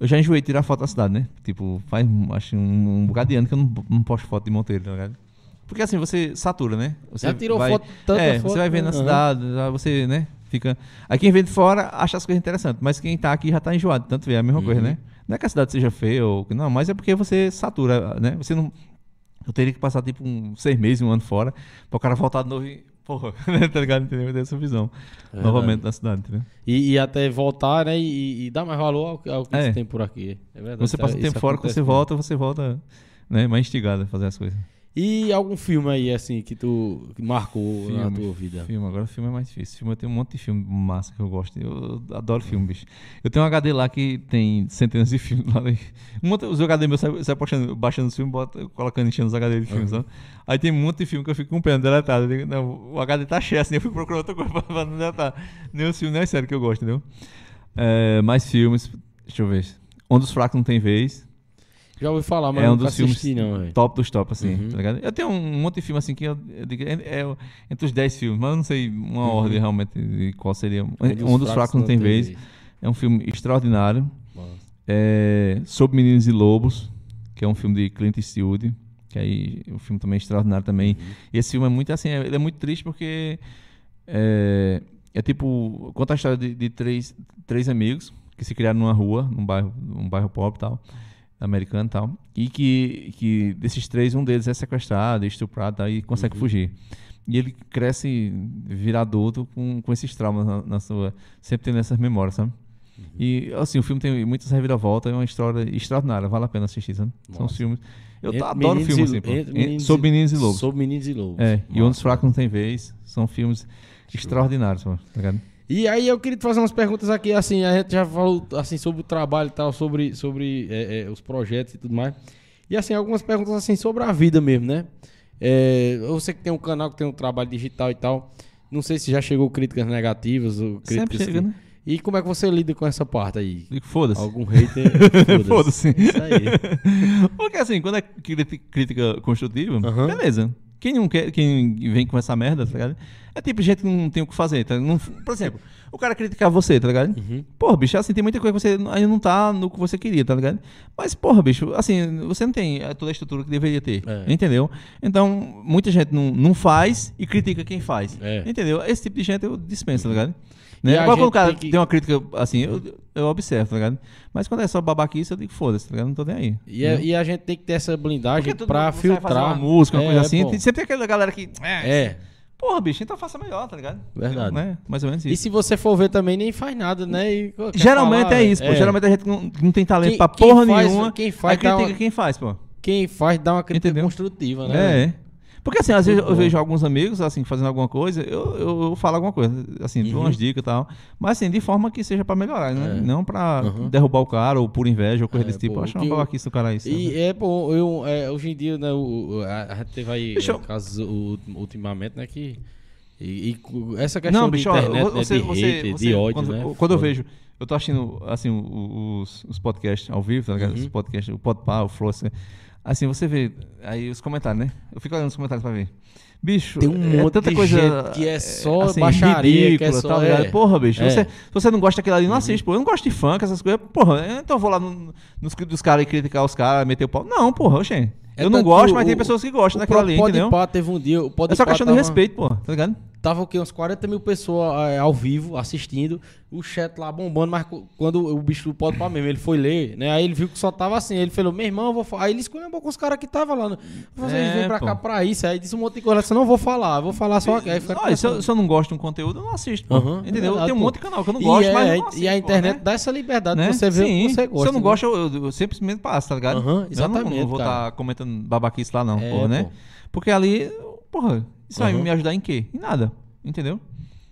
Eu já enjoei de tirar foto da cidade, né? Tipo, faz acho um, um bocado de ano que eu não, não posto foto de Monteiro, tá ligado? Porque assim, você satura, né? Você Já tirou vai, foto, tanta É, foto, você vai né? na Aham. cidade, já você, né? Fica. Aí quem vem de fora acha as coisas interessantes, mas quem tá aqui já tá enjoado, tanto ver é a mesma coisa, Uhum. né? Não é que a cidade seja feia ou. Não, mas é porque você satura, né? Você não. Eu teria que passar tipo um seis meses, um ano fora, para o cara voltar de novo e porra, [LAUGHS] tá ligado? Entendeu? Ter essa visão É novamente da cidade, entendeu? E, e até voltar, né? E, e dar mais valor ao, ao que É. você tem por aqui. É verdade. Você passa isso- tempo isso fora, quando você volta, você volta né, mais instigado a fazer as coisas. E algum filme aí, assim, que tu que marcou na Filme, tua vida? Filme, agora filme é mais difícil. Filme eu tenho um monte de filme massa que eu gosto. Eu adoro filme, bicho. Eu tenho um HD lá que tem centenas de filmes lá. Um monte, os HD meus sai baixando, baixando os filmes, bota, colocando enchendo os HD de filmes, sabe? Aí tem um monte de filme que eu fico com pena, deletado. Eu digo, Não, o HD tá cheio, assim, eu fico procurando outra coisa [LAUGHS] pra, não deletar. Nem os filmes, nem é sério que eu gosto, entendeu? É, mais filmes, deixa eu ver. Um dos fracos não tem vez. Já ouvi falar, mas é um dos filmes não, top dos top, assim, Uhum. tá ligado? Eu tenho um monte de filme assim que eu, eu digo, é, é entre os 10 filmes, mas eu não sei uma Uhum. ordem realmente de qual seria. Um dos, fracos, não tem vez. É um filme extraordinário. É, Sobre Meninos e Lobos, que é um filme de Clint Eastwood, que aí o filme também é extraordinário também. Uhum. E esse filme é muito assim, é- ele é muito triste porque é, é tipo, conta a história de, de três, três amigos que se criaram numa rua, num bairro, num bairro pobre e tal, americano e tal, e que, que desses três, um deles é sequestrado, estuprado tá, e consegue fugir. E ele cresce, vira adulto com, com esses traumas na, na sua. Sempre tendo essas memórias, sabe? E assim, o filme tem muitas reviravoltas, é uma história extraordinária, vale a pena assistir, sabe? São Nossa. filmes. Eu Entre adoro Meninos filme e- assim, pô. entre Sobre meninos e lobos. Sobre Meninos e Lobos. É, e Onde os. Fracos Não Tem Vez. São filmes extraordinários, mano, tá ligado? E aí eu queria te fazer umas perguntas aqui, assim, a gente já falou assim sobre o trabalho e tal, sobre, sobre é, é, os projetos e tudo mais. E assim, algumas perguntas assim sobre a vida mesmo, né? É, você que tem um canal que tem um trabalho digital e tal, não sei se já chegou críticas negativas ou críticas Sempre chega, que- né? E como é que você lida com essa parte aí? Foda-se. Algum hater? [LAUGHS] Foda-se. Isso aí. [LAUGHS] Porque assim, quando é crítica, construtiva, beleza. Quem não quer, quem vem com essa merda, tá ligado? É tipo gente que não tem o que fazer, tá? Não, por exemplo, o cara criticar você, tá ligado? Uhum. Porra, bicho, assim, tem muita coisa que você ainda não tá no que você queria, tá ligado? Mas, porra, bicho, assim, você não tem eh, toda a estrutura que deveria ter, É. entendeu? Então, muita gente não, não faz e critica quem faz, É. entendeu? Esse tipo de gente eu dispenso, tá ligado? Né? Agora, quando o cara tem tem, que- uma crítica, assim, eu, eu observo, tá ligado? Mas quando é só babaquice, eu digo, foda-se, tá ligado? Não tô nem aí. E, a- e a gente tem que ter essa blindagem pra filtrar. uma música, uma É, coisa assim, pô. tem, sempre tem aquela galera que. É. Porra, bicho, então faça melhor, tá ligado? Verdade. Né? Mais ou menos E isso. se você for ver também, nem faz nada, né? E Geralmente falar, é isso, pô. é. Geralmente a gente não, não tem talento Quem- pra quem porra faz- nenhuma. quem faz aí critica uma- quem faz, pô. Quem faz dá uma crítica Entendeu? construtiva, né? É, é. Porque assim, às vezes eu bom. vejo alguns amigos, assim, fazendo alguma coisa, eu, eu, eu falo alguma coisa, assim, dou Uhum. umas dicas e tal. Mas assim, de forma que seja pra melhorar, né? É. Não pra Uhum. derrubar o cara ou por inveja ou coisa É, desse tipo. pô, acho uma babaquice do cara isso. E é, pô, eu, é, hoje em dia, né, o, a, gente teve aí é, eu- casos ultimamente, né, que... E, e essa questão Não, de bicho, ó, internet, você, né, de você, hater, você- de ódio, quando, né? quando eu vejo, eu tô assistindo, assim, os, os podcasts ao vivo, tá ligado? Uhum. Os podcasts, o Podpah, o Flow, assim, assim, você vê, aí os comentários, né? Eu fico olhando os comentários pra ver. Bicho, Tem um é monte tanta de coisa, que é só assim, baixaria, ridícula, que é só- ligado? é. Porra, bicho, É. você, se você não gosta daquilo ali, não assiste, pô. Eu não gosto de funk, essas coisas, porra, então eu vou lá no, nos dos caras e criticar os caras, meter o pau. Não, porra, oxê. É Eu não gosto, que mas o- tem pessoas que gostam O daquilo ali, entendeu? Podpah teve um dia... O É Podpah só questão de tava- respeito, porra, tá ligado? Tava o quê? Uns 40 mil pessoas é, ao vivo assistindo, o chat lá bombando, mas quando o bicho do pode pra mesmo, ele foi ler, né? Aí ele viu que só tava assim. Ele falou, meu irmão, eu vou falar. Aí ele escolheu com os caras que tava lá. Vocês É, vêm pra pô. cá pra isso. Aí disse um monte de coisa. Eu não vou falar, eu vou falar só. Aí fica Olha, se, eu, se eu não gosto de um conteúdo, eu não assisto. pô. É entendeu? verdade, Tem um pô. monte de canal que eu não E gosto, é, mas e não assisto, a pô, internet né? dá essa liberdade Né? de você ver Sim, o que você gosta. Se eu não né? gosto, eu, simplesmente passo, tá ligado? Aham, Eu não- exatamente, não, vou estar comentando babaquice lá, não, É, porra, né? pô. Porque ali, porra, isso vai Aham. me ajudar em quê? Em nada, entendeu?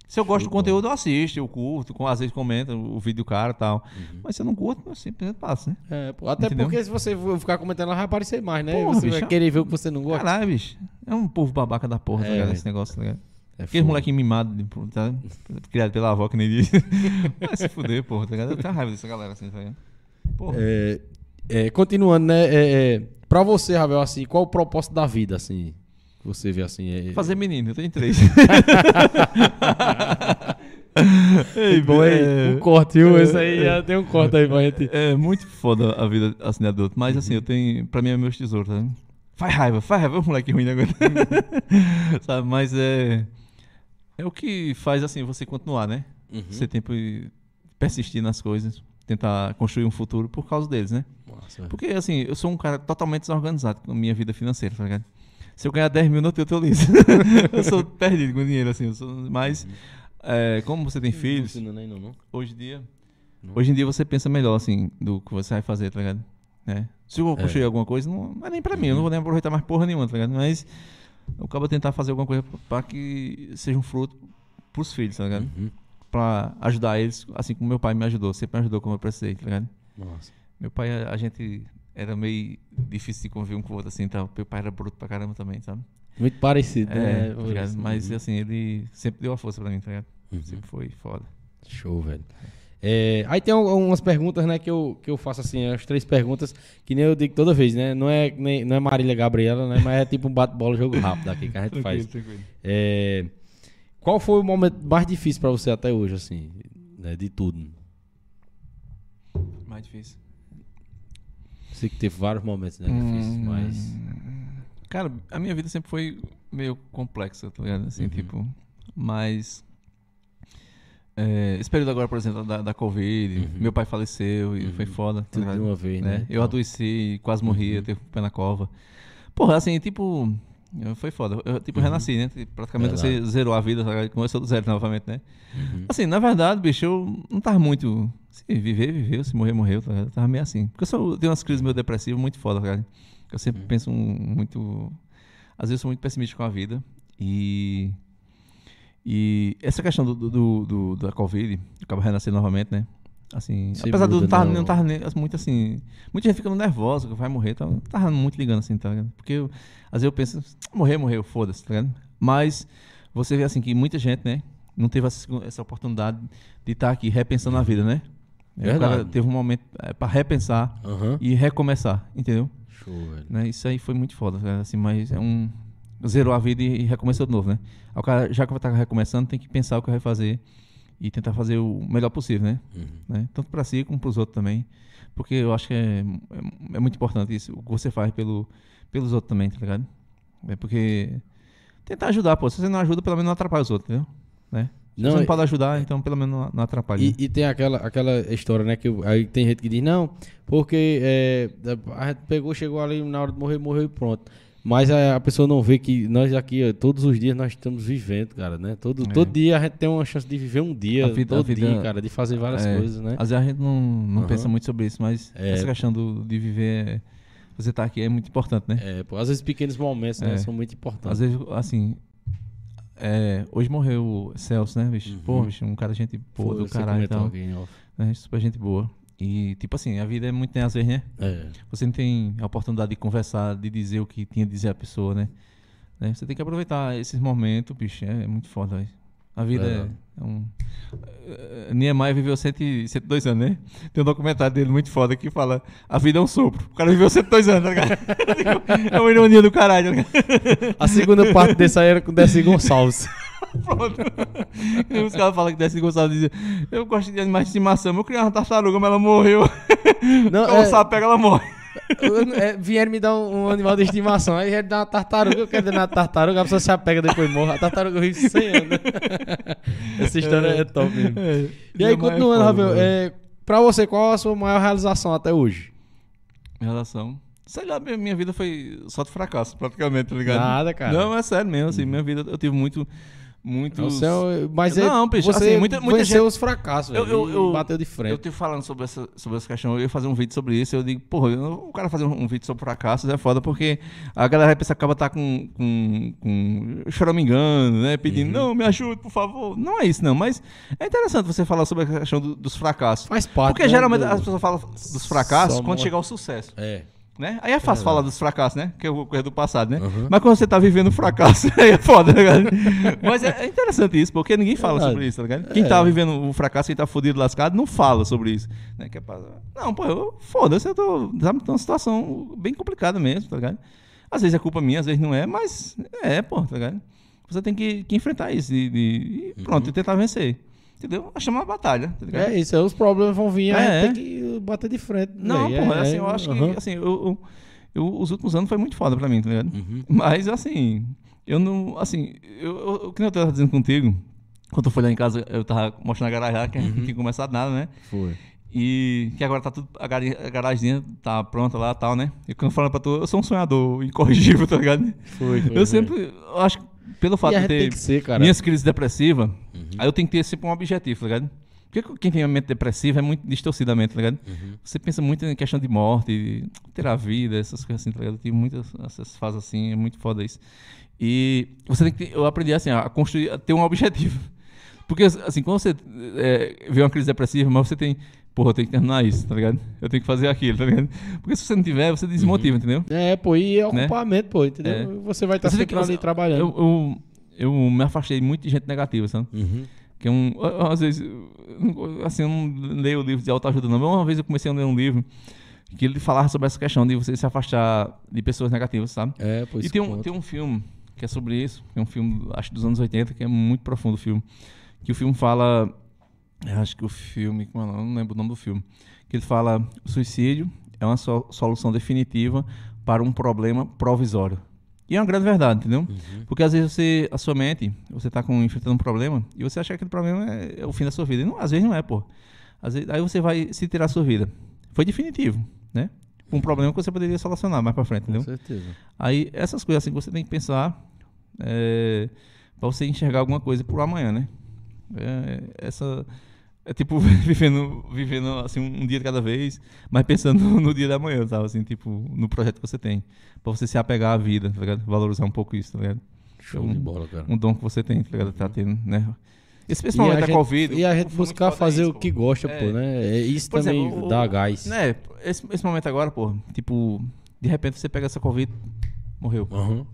Se eu gosto do conteúdo, eu assisto, eu curto, às vezes comento o vídeo do cara e tal. Uhum. Mas se eu não curto, eu simplesmente passo, né? É, pô, até Entendeu? porque se você ficar comentando, ela vai aparecer mais, né? Porra, você vai bicho, querer ver o que você não gosta. Caralho, bicho. É um povo babaca da porra, É, tá ligado? Esse negócio, tá ligado? É Aquele moleque mimado, tá? [LAUGHS] criado pela avó, que nem diz. [LAUGHS] Vai se fuder, porra, tá ligado? Eu tenho raiva dessa galera assim, tá ligado? Porra. É, é, continuando, né? É, é, pra você, Ravel, assim, qual o propósito da vida, assim? Você vê assim. É, Fazer menino, eu tenho três. [LAUGHS] Ei, bom, é- o corte, viu? Esse aí já tem um corte aí pra gente. É muito foda a vida assim de adulto. Mas assim, eu tenho. Pra mim é meus tesouros, tá? Faz raiva, faz raiva, é um moleque ruim agora. [LAUGHS] Sabe, mas é. É o que faz assim você continuar, né? Uhum. Você tem que persistir nas coisas, tentar construir um futuro por causa deles, né? Nossa, Porque assim, eu sou um cara totalmente desorganizado com a minha vida financeira, tá ligado? Se eu ganhar 10 mil, não tenho teu liso. [LAUGHS] eu sou perdido com dinheiro, assim. Eu sou, mas, é, como você tem filhos, Não, não, não, não. hoje em dia. Não. Hoje em dia você pensa melhor, assim, do que você vai fazer, tá ligado? É. Se eu É. construir alguma coisa, não, não é nem pra mim, eu não vou nem aproveitar mais porra nenhuma, tá ligado? Mas eu acabo tentar fazer alguma coisa pra que seja um fruto pros filhos, tá ligado? Uhum. Pra ajudar eles, assim como meu pai me ajudou, sempre me ajudou como eu precisei, tá ligado? Nossa. Meu pai, a, gente era meio difícil de conviver um com o outro, assim, então meu pai era bruto pra caramba também, sabe? Muito parecido, É, né? tá ligado? Mas Uhum. assim, ele sempre deu a força pra mim, tá ligado? Uhum. Sempre foi foda. Show, velho. É, aí tem al- umas perguntas, né, que eu, que eu faço assim, as três perguntas, que nem eu digo toda vez, né? Não é, nem, não é Marília Gabriela, né? Mas é tipo um bate-bola, jogo rápido aqui que a gente [LAUGHS] faz. tranquilo. É, qual foi o momento mais difícil pra você até hoje, assim, né, de tudo? Mais difícil. Sei que teve vários momentos, né, difíceis, Hum, mas... Cara, a minha vida sempre foi meio complexa, tá ligado? Assim, Uhum. tipo. Mas. é, esse período agora, por exemplo, da, da Covid, Uhum. meu pai faleceu e foi foda. tá Tudo de uma vez, né? né? Eu adoeci, quase morri, eu teve o pé na cova. Porra, assim, tipo. Foi foda. Eu, tipo, renasci, né? Tipo, Praticamente você zerou a vida, tá começou do zero novamente, né? Uhum. Assim, na verdade, bicho, eu não tava muito. Se viver, viveu. Se morrer, morreu. Tá? Eu tava meio assim. Porque eu sou, tenho umas crises meio depressivas muito foda, cara. Eu sempre Uhum. penso muito. Às vezes eu sou muito pessimista com a vida. E. E essa questão do, do, do- do- da Covid, acaba renascendo novamente, né? Assim, Você apesar de eu não tava, né, não tava nem- muito assim. Muita gente ficando nervosa que vai morrer, tá? Eu não tava muito ligando assim, tá ligado? Porque eu- às vezes eu penso, morrer, morreu, foda-se, tá ligado? Mas você vê assim que muita gente, né, não teve essa, essa oportunidade de estar aqui repensando a vida, né? Aí O cara teve um momento é, para repensar Aham. e recomeçar, entendeu? Show. Né? Isso aí foi muito foda, cara, assim, mas é um zerou a vida e, recomeçou de novo, né? O cara, já que vai estar recomeçando, tem que pensar o que vai fazer e tentar fazer o melhor possível, né? Uhum. né? Tanto para si como para os outros também. Porque eu acho que é, é, é muito importante isso, o que você faz pelo, pelos outros também, tá ligado? É porque tentar ajudar, pô. Se você não ajuda, pelo menos não atrapalha os outros, entendeu? Né? Se Não, você não pode ajudar, então pelo menos não, atrapalha. E, e tem aquela, aquela história, né? Que aí tem gente que diz, não, porque é, a gente pegou, chegou ali na hora de morrer, morreu e pronto. Mas a, a pessoa não vê que nós aqui, ó, todos os dias, nós estamos vivendo, cara, né? Todo, É. todo dia a gente tem uma chance de viver um dia, vida- todo vida- dia, cara, de fazer várias É, coisas, né? Às vezes a gente não, não Aham. pensa muito sobre isso, mas É. essa questão do, de viver, você tá aqui é muito importante, né? É, pô, às vezes pequenos momentos né, É. são muito importantes. Às vezes, assim. é, hoje morreu o Celso, né, bicho? Uhum. Pô, bicho, um cara gente boa do caralho e tal. off. Né, super gente boa. E, tipo assim, a vida é muito, às vezes, né? É. Você não tem a oportunidade de conversar, de dizer o que tinha a dizer a pessoa, né? Né, Você tem que aproveitar esses momentos, bicho. É, muito foda, velho. A vida Verdade. é, é um. Niemeyer viveu 100, e- 102 anos, né? Tem um documentário dele muito foda que fala: A vida é um sopro. O cara viveu 102 anos, tá ligado? [LAUGHS] é uma ironia do caralho, tá? A segunda parte desse aí era com Desi Gonçalves. [LAUGHS] [LAUGHS] Pronto. E os caras falam que Desce Gonçalves dizia: Eu gosto de animais de estimação. Eu criei uma tartaruga, mas ela morreu. Não, Quando o é, sapo pega, ela morre. é, vieram me dar um, um animal de estimação, aí vieram dar uma tartaruga, eu quero dar uma tartaruga, a pessoa se apega depois morre. A tartaruga vive 100 anos. Essa história é, top mesmo. É, E aí, é continuando, Rafael, é, pra você, qual a sua maior realização até hoje? Em relação. Sei lá, minha, minha vida foi só de fracasso, praticamente, tá ligado? Nada, cara. Não, é sério mesmo, assim, minha vida eu tive muito. Muito. O seu- mas é, Não, bicho, você assim, muita- muita venceu gente- os fracassos, Eu- eu- eu- bateu de Eu frente. te falando sobre essa, sobre essa questão, eu ia fazer um vídeo sobre isso, eu digo, porra, eu- o cara fazer um, um vídeo sobre fracassos é foda, porque a galera vai pensar que acaba tá com, com, com choramingando, né, pedindo, Uhum. não, me ajude, por favor. Não é isso, não, mas é interessante você falar sobre a questão do- dos fracassos. Faz parte, Porque né, geralmente do- as pessoas falam dos fracassos Só quando mo- chegar ao sucesso. É. Né? Aí é fácil falar dos fracassos, né? Que é o coisa do passado, né? Uhum. Mas quando você tá vivendo o fracasso, [LAUGHS] aí é foda, né, cara? [LAUGHS] Mas é, é interessante isso, porque ninguém fala Verdade. sobre isso, tá ligado? Quem É. tá vivendo o fracasso, quem tá fudido, lascado, não fala sobre isso. Né? Que é pra... Não, pô, eu- foda-se, eu tô, sabe, tô numa situação bem complicada mesmo, tá ligado? Às vezes é culpa minha, às vezes não é, mas é, pô, tá ligado? Você tem que, que enfrentar isso e, e- e pronto, e tentar vencer. Entendeu? É chamar uma batalha, tá ligado? É isso, aí os problemas vão vir, aí É. tem que bater de frente. Não, velho, porra, é, assim, é, eu acho que, assim, eu, eu- eu- os últimos anos foi muito foda pra mim, tá ligado? Uhum. Mas, assim, eu não, assim, eu, eu, o que eu tava dizendo contigo, quando eu fui lá em casa, eu tava mostrando a garagem lá, que a gente não tinha começado nada, né? Foi. E que agora tá tudo. A garagem tá pronta lá e tal, né? E quando eu falo pra tu, eu sou um sonhador incorrigível, [LAUGHS] tá ligado? Foi, foi. Eu sempre. Eu acho que pelo fato E de ter ser, cara. minhas crises depressivas, aí eu tenho que ter sempre um objetivo, tá ligado? Porque quem tem uma mente depressiva é muito distorcida a mente, tá ligado? Você pensa muito em questão de morte, ter a vida, essas coisas assim, tá ligado? Eu tive muitas essas fases assim, é muito foda isso. E você tem que. ter- Eu aprendi assim, a construir, a ter um objetivo. [LAUGHS] Porque, assim, quando você é, vê uma crise depressiva, mas você tem. Porra, eu tenho que terminar isso, tá ligado? Eu tenho que fazer aquilo, tá ligado? Porque se você não tiver, você desmotiva, entendeu? É, pô, e é ocupamento, pô, entendeu? É. Você vai estar tem sempre que- ali trabalhando. Eu, eu, eu me afastei muito de gente negativa, sabe? Uhum. Que um. Às vezes, assim, eu não leio livro de autoajuda, não. Mas uma vez eu comecei a ler um livro que ele falava sobre essa questão de você se afastar de pessoas negativas, sabe? É, pô, e tem um, tem um filme que é sobre isso, que é um filme, acho dos anos 80, que é muito profundo o filme. Que o filme fala. Acho que o filme. É o não lembro o nome do filme. Que ele fala: o suicídio é uma so- solução definitiva para um problema provisório. E é uma grande verdade, entendeu? Uhum. Porque às vezes você, a sua mente, você tá com, enfrentando um problema e você acha que aquele problema é, é o fim da sua vida. E não, às vezes não é, pô. Às vezes, aí você vai se tirar a sua vida. Foi definitivo, né? Um problema que você poderia solucionar mais pra frente, Com entendeu? certeza. Aí essas coisas assim que você tem que pensar é, para você enxergar alguma coisa pro amanhã, né? É, essa é tipo [LAUGHS] vivendo, vivendo assim um dia de cada vez, mas pensando [LAUGHS] no dia da manhã, sabe? Assim, tipo no projeto que você tem, Pra você se apegar à vida, tá ligado? Valorizar um pouco isso, tá ligado? Show um, de bola, cara. Um dom que você tem, tá ligado? Tá tendo, né? Esse a da gente- Covid. E a o gente buscar é fazer isso, o pô. que gosta, É. pô, né? É, isso Por também exemplo, o- dá gás. Né, esse, esse momento agora, pô, tipo, de repente você pega essa Covid, morreu. Aham.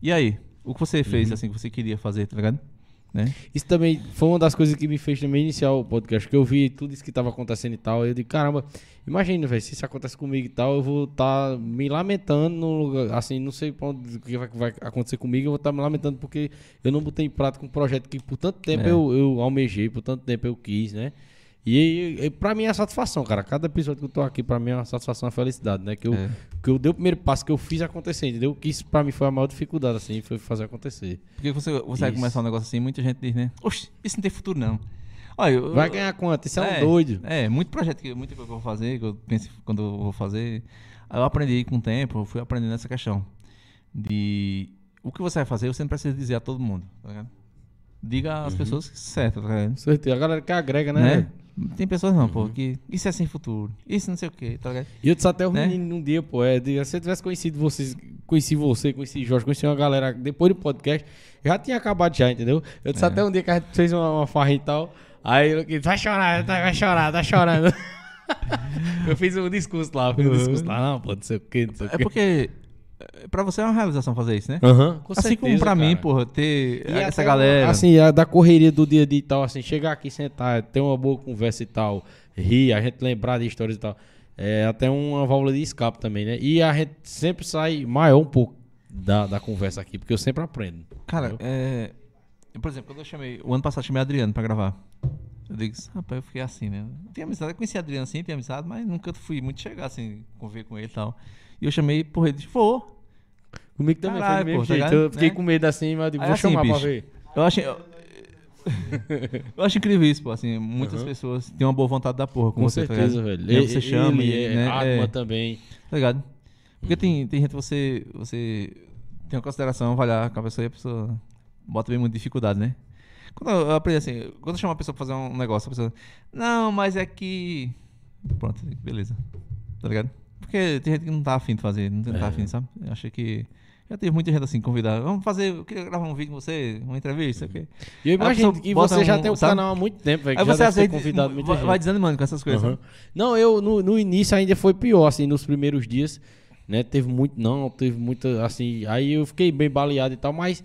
E aí? O que você fez, Uhum. assim, que você queria fazer, tá ligado? Né? Isso também foi uma das coisas que me fez também iniciar o podcast, que eu vi tudo isso que tava acontecendo e tal. Eu digo, caramba, imagina, velho, se isso acontece comigo e tal, eu vou estar me lamentando no lugar, assim, não sei o que vai, vai acontecer comigo, eu vou estar me lamentando porque eu não botei em prática um projeto que por tanto tempo É. eu, eu almejei, por tanto tempo eu quis, né? E, e pra mim é satisfação, cara. Cada episódio que eu tô aqui, pra mim é uma satisfação, uma felicidade, né? Que eu, É. que eu dei o primeiro passo que eu fiz acontecer, entendeu? Que isso pra mim foi a maior dificuldade, assim, foi fazer acontecer. Porque você, você vai começar um negócio assim, muita gente diz, né? Oxe, isso não tem futuro, não. Olha, eu, Vai ganhar quanto? Isso é, um doido. É, muito projeto, que, muita coisa que eu vou fazer, que eu penso quando eu vou fazer. Eu aprendi com o tempo, eu fui aprendendo essa questão. De o que você vai fazer, você não precisa dizer a todo mundo, tá ligado? Diga Uhum. às pessoas certas, tá ligado? Certeza. A galera que agrega, né? Né? Tem pessoas não, pô, que isso é sem futuro, isso não sei o que, tá ligado? E eu disse até o Né? menino num dia, pô, é, de- se eu tivesse conhecido vocês, conheci você, conheci Jorge, conheci uma galera depois do podcast, já tinha acabado já, entendeu? Eu disse É. até um dia que a gente fez uma, uma farra e tal, aí eu disse, vai chorar, tá- vai chorar, tá chorando. [LAUGHS] eu fiz um discurso lá, eu fiz um discurso lá, não, pô, não sei o que, não sei o É porque é, pra você é uma realização fazer isso, né? Aham, com assim como certeza, pra mim, cara. porra, ter E essa até galera. Assim, a da correria do dia a dia e tal, assim, chegar aqui, sentar, ter uma boa conversa e tal, rir, a gente lembrar de histórias e tal. É até uma válvula de escape também, né? E a gente sempre sai maior um pouco da, da conversa aqui, porque eu sempre aprendo. Cara, é. Por exemplo, quando eu chamei. O ano passado eu chamei a Adriano pra gravar. Eu digo, rapaz, eu fiquei assim, né? Tinha amizade, eu conheci a Adriano assim, tinha amizade, mas nunca fui muito chegar assim, conviver com ele e tal. E eu chamei, porra, ele disse, vou. Comigo também caralho, foi do mesmo pô, tá jeito. ligado? eu fiquei Né? com medo assim, mas eu digo, Aí vou assim, chamar pra bicho, ver. Eu acho. Eu, [LAUGHS] eu acho incrível isso, pô. Assim, muitas pessoas têm uma boa vontade da porra com, Com você, tá certeza, velho. E aí Ele- você chama, ele e, é, né? Atma é, também. Tá ligado? Porque tem, tem gente que você, você tem uma consideração, avaliar com a pessoa e a pessoa bota bem muita dificuldade, né? Quando eu eu aprendi assim, quando eu chamo uma pessoa pra fazer um negócio, a pessoa, não, mas é que. Pronto, beleza. Tá ligado? Porque tem gente que não tá afim de fazer, não tá É. afim, sabe? Eu achei que. Já teve muita gente assim convidada. Vamos fazer, eu queria gravar um vídeo com você, uma entrevista, ok? E eu imagino que você já um, tem o canal há muito tempo, velho. Aí já você vezes convidado muita vai, gente. vai desanimando com essas coisas. Aham. Não, eu no, no início ainda foi pior, assim, nos primeiros dias, né? Teve muito não, teve muita, assim, aí eu fiquei bem baleado e tal, mas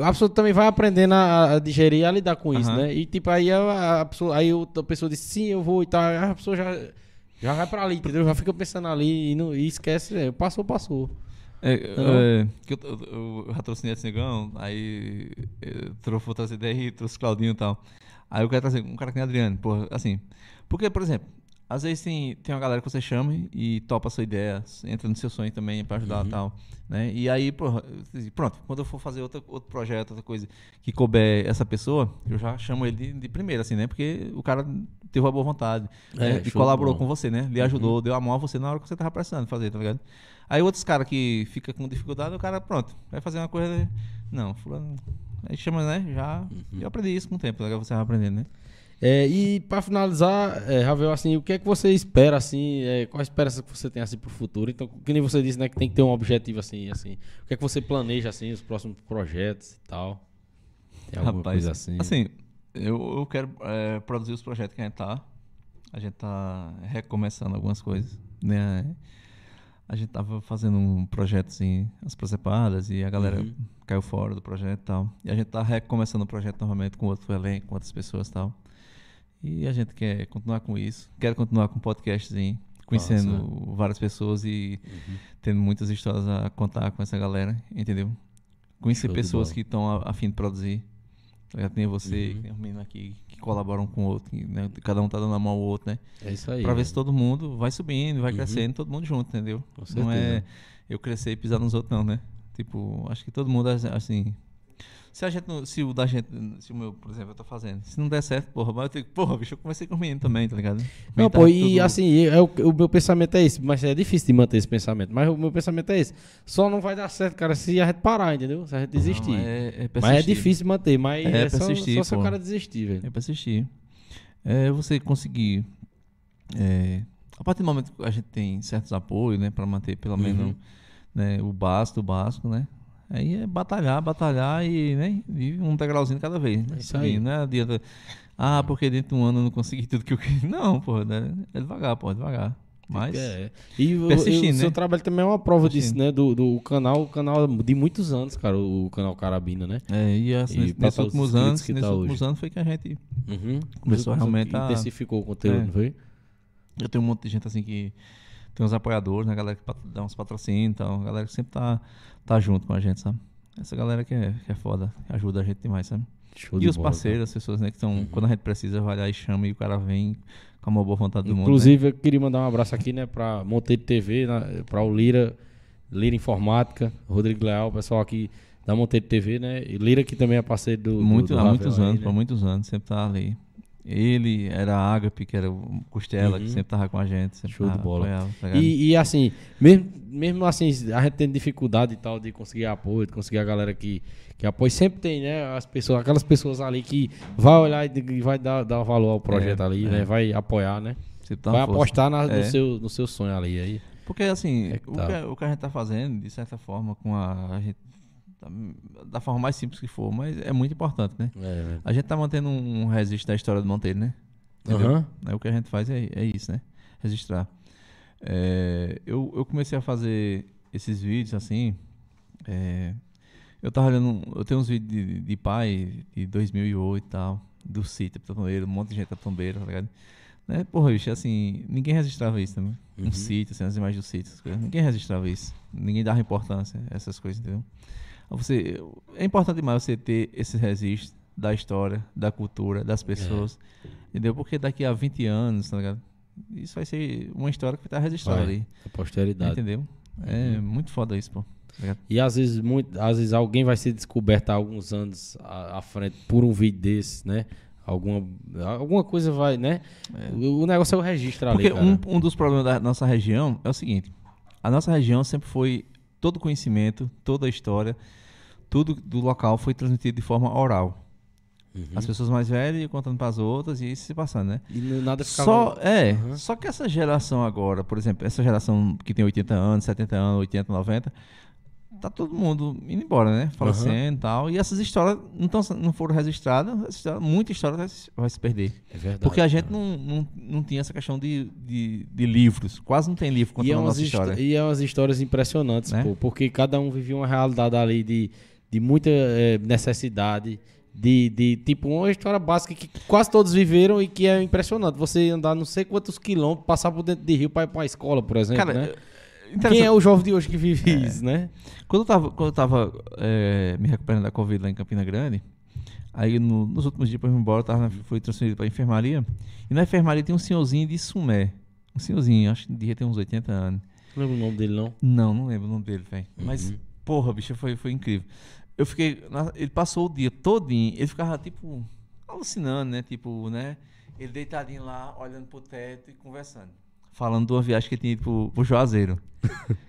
a pessoa também vai aprendendo a, a digerir e a lidar com isso, né? E tipo, aí a, a pessoa, aí a pessoa disse, sim, eu vou e tal, aí a pessoa já, já vai pra ali, entendeu? Já fica pensando ali e, não, e esquece, é, passou, passou. É, Não? é, que eu, eu, trouxe Neto Negão, aí eu trouxe outras ideias e trouxe Claudinho e tal. Aí eu quero trazer um cara que nem Adriano, porra, assim. Porque, por exemplo, às vezes tem, tem uma galera que você chama e topa a sua ideia, entra no seu sonho também pra ajudar e tal. Né? E aí, pô, pronto, quando eu for fazer outra, outro projeto, outra coisa que couber essa pessoa, eu já chamo ele de, de primeira, assim, né? Porque o cara teve uma boa vontade É, né? e colaborou com você, né? Lhe ajudou, deu a mão a você na hora que você tava precisando fazer, tá ligado? Aí outros caras que fica com dificuldade, o cara, pronto, vai fazer uma coisa. Não, fulano. Aí chama, né? Já. Eu aprendi isso com o tempo, tá ligado? Você vai aprendendo, né? É, e pra finalizar, é, Ravel, assim, o que é que você espera, assim, é, qual a esperança que você tem, assim, pro futuro? Então, que nem você disse, né, que tem que ter um objetivo, assim, assim. O que é que você planeja, assim, os próximos projetos e tal? Tem alguma coisa assim? Assim, eu, eu quero é, produzir os projetos que a gente tá. A gente tá recomeçando algumas coisas, né? A gente tava fazendo um projeto assim, as presepadas, e a galera Uhum. caiu fora do projeto e tal. E a gente tá recomeçando o projeto novamente com outro elenco, com outras pessoas e tal. E a gente quer continuar com isso. Quero continuar com podcastzinho, conhecendo várias pessoas e Uhum. tendo muitas histórias a contar com essa galera, entendeu? Conhecer pessoas que estão a, a fim de produzir. Já tem você, Uhum. tem um menino aqui que colaboram com o outro, né? cada um tá dando a mão ao outro, né? É isso aí. Pra ver se todo mundo vai subindo, vai Uhum. crescendo, todo mundo junto, entendeu? Com Não é certeza. eu crescer e pisar nos outros, não, né? Tipo, acho que todo mundo, assim. Se a gente não, se o da gente, se o meu, por exemplo, eu tô fazendo, se não der certo, porra, mas eu tenho porra, bicho, eu conversei com o menino também, tá ligado? Não, tá pô, e tudo- assim, é o, o meu pensamento é esse, mas é difícil de manter esse pensamento. Mas o meu pensamento é esse. Só não vai dar certo, cara, se a gente parar, entendeu? Se a gente Não, desistir. é, é mas é persistir. difícil manter, mas É é, só, persistir, só se o cara desistir, velho. É pra assistir. É você conseguir. é, a partir do momento que a gente tem certos apoios, né? Pra manter pelo menos Uhum. né, o básico, o básico, né? Aí é batalhar, batalhar e, né? E um degrauzinho cada vez. Né? É isso aí. Não adianta. Ah, porque dentro de um ano eu não consegui tudo que eu queria. Não, pô, né? é devagar, pô, é devagar. Mas. É. E o, né? seu trabalho também é uma prova disso, né? Do, do canal, o canal de muitos anos, cara, o canal Carabina, né? É, e, assim, E nesses últimos anos, que nesses tá últimos hoje. anos foi que a gente. Uhum. Começou realmente a- Intensificou o conteúdo, É. não foi? Eu tenho um monte de gente assim que tem uns apoiadores, né? Galera que dá uns patrocínios e tal. Galera que sempre tá, tá junto com a gente, sabe? Essa galera que é, que é foda, que ajuda a gente demais, sabe? Show e os bola, parceiros, as pessoas, né? Que estão, quando a gente precisa, vai lá e chama e o cara vem com a maior boa vontade do mundo. né? Inclusive, eu queria mandar um abraço aqui, né, pra Monteiro TV, né, pra o Lira, Lira Informática, Rodrigo Leal, o pessoal aqui da Monteiro TV, né? E Lira que também é parceiro do. do- Muito, do há Ravel muitos aí, anos, né? por muitos anos, sempre tá ali. Ele era a Agape, que era o Costela, que Uhum. sempre tava com a gente. Show de bola. apoiava, tá? E, e, assim, mesmo, mesmo assim, a gente tendo dificuldade e tal de conseguir apoio, de conseguir a galera que, que apoia, sempre tem, né? As pessoas, aquelas pessoas ali que vai olhar e vai dar, dar valor ao projeto É, ali, é. né? Vai apoiar, né? Tá vai apostar na- É. no, seu, no seu sonho ali. Aí. Porque assim, É que o, tá. que, o que a gente tá fazendo, de certa forma, com a, a gente, da, da forma mais simples que for, mas é muito importante, né? É, A gente tá mantendo um registro da história do Monteiro, né? Entendeu? Aham. É, o que a gente faz é, é isso, né? Registrar. É, eu, eu comecei a fazer esses vídeos assim. é, eu tava olhando. Eu tenho uns vídeos de, de pai de 2008 e tal. Do sítio Pitombeiro, um monte de gente da Tombeira, tá ligado? Né? Porra, bicho, assim, ninguém registrava isso também. Uhum. Um sítio, assim, as imagens do sítio. Ninguém registrava isso. Ninguém dava importância a essas coisas, entendeu? Você, é importante demais você ter esse registro da história, da cultura, das pessoas. Entendeu? Porque daqui a 20 anos, tá ligado? Isso vai ser uma história que vai estar registrada ali. A posteridade. Entendeu? É muito foda isso, pô. tá? E às vezes, muito, às vezes alguém vai ser descoberto há alguns anos à, à frente por um vídeo desse, né? Alguma, alguma coisa vai, né? O, o negócio é o registro ali, Porque um, um dos problemas da nossa região é o seguinte: a nossa região sempre foi todo conhecimento, toda a história, tudo do local foi transmitido de forma oral. Uhum. As pessoas mais velhas contando para as outras e isso se passando, né? E nada ficava... Só, é, Uhum. só que essa geração agora, por exemplo, essa geração que tem 80 anos, 70 anos, 80, 90, tá todo mundo indo embora, né? Falecendo e tal. E essas histórias não, tão, não foram registradas, história- muita história vai, se- vai se perder. É verdade. Porque a gente não, não, não tinha essa questão de, de, de livros. Quase não tem livro E contando é, a nossa história. e é umas histórias impressionantes, Né? pô, porque cada um vivia uma realidade ali de, de muita eh, necessidade, de, de tipo uma história básica que quase todos viveram e que é impressionante. Você andar não sei quantos quilômetros, passar por dentro de rio para ir para a escola, por exemplo, Cara, né? é Quem é o jovem de hoje que vive isso, né? Quando eu tava, quando eu tava eh, me recuperando da Covid lá em Campina Grande, Aí no- nos últimos dias pra eu ir embora, eu tava, fui transferido pra enfermaria. E na enfermaria tem um senhorzinho de Sumé. Um senhorzinho, acho que devia ter uns 80 anos. Não lembro o nome dele, não. Não, não lembro o nome dele, velho. Mas, Uhum. porra, bicho, foi, foi incrível. Eu fiquei. na- ele passou o dia todinho, ele ficava, tipo, alucinando, né? Tipo, né? Ele deitadinho lá, olhando pro teto e conversando. Falando de uma viagem que ele tinha ido pro, pro Juazeiro. [LAUGHS]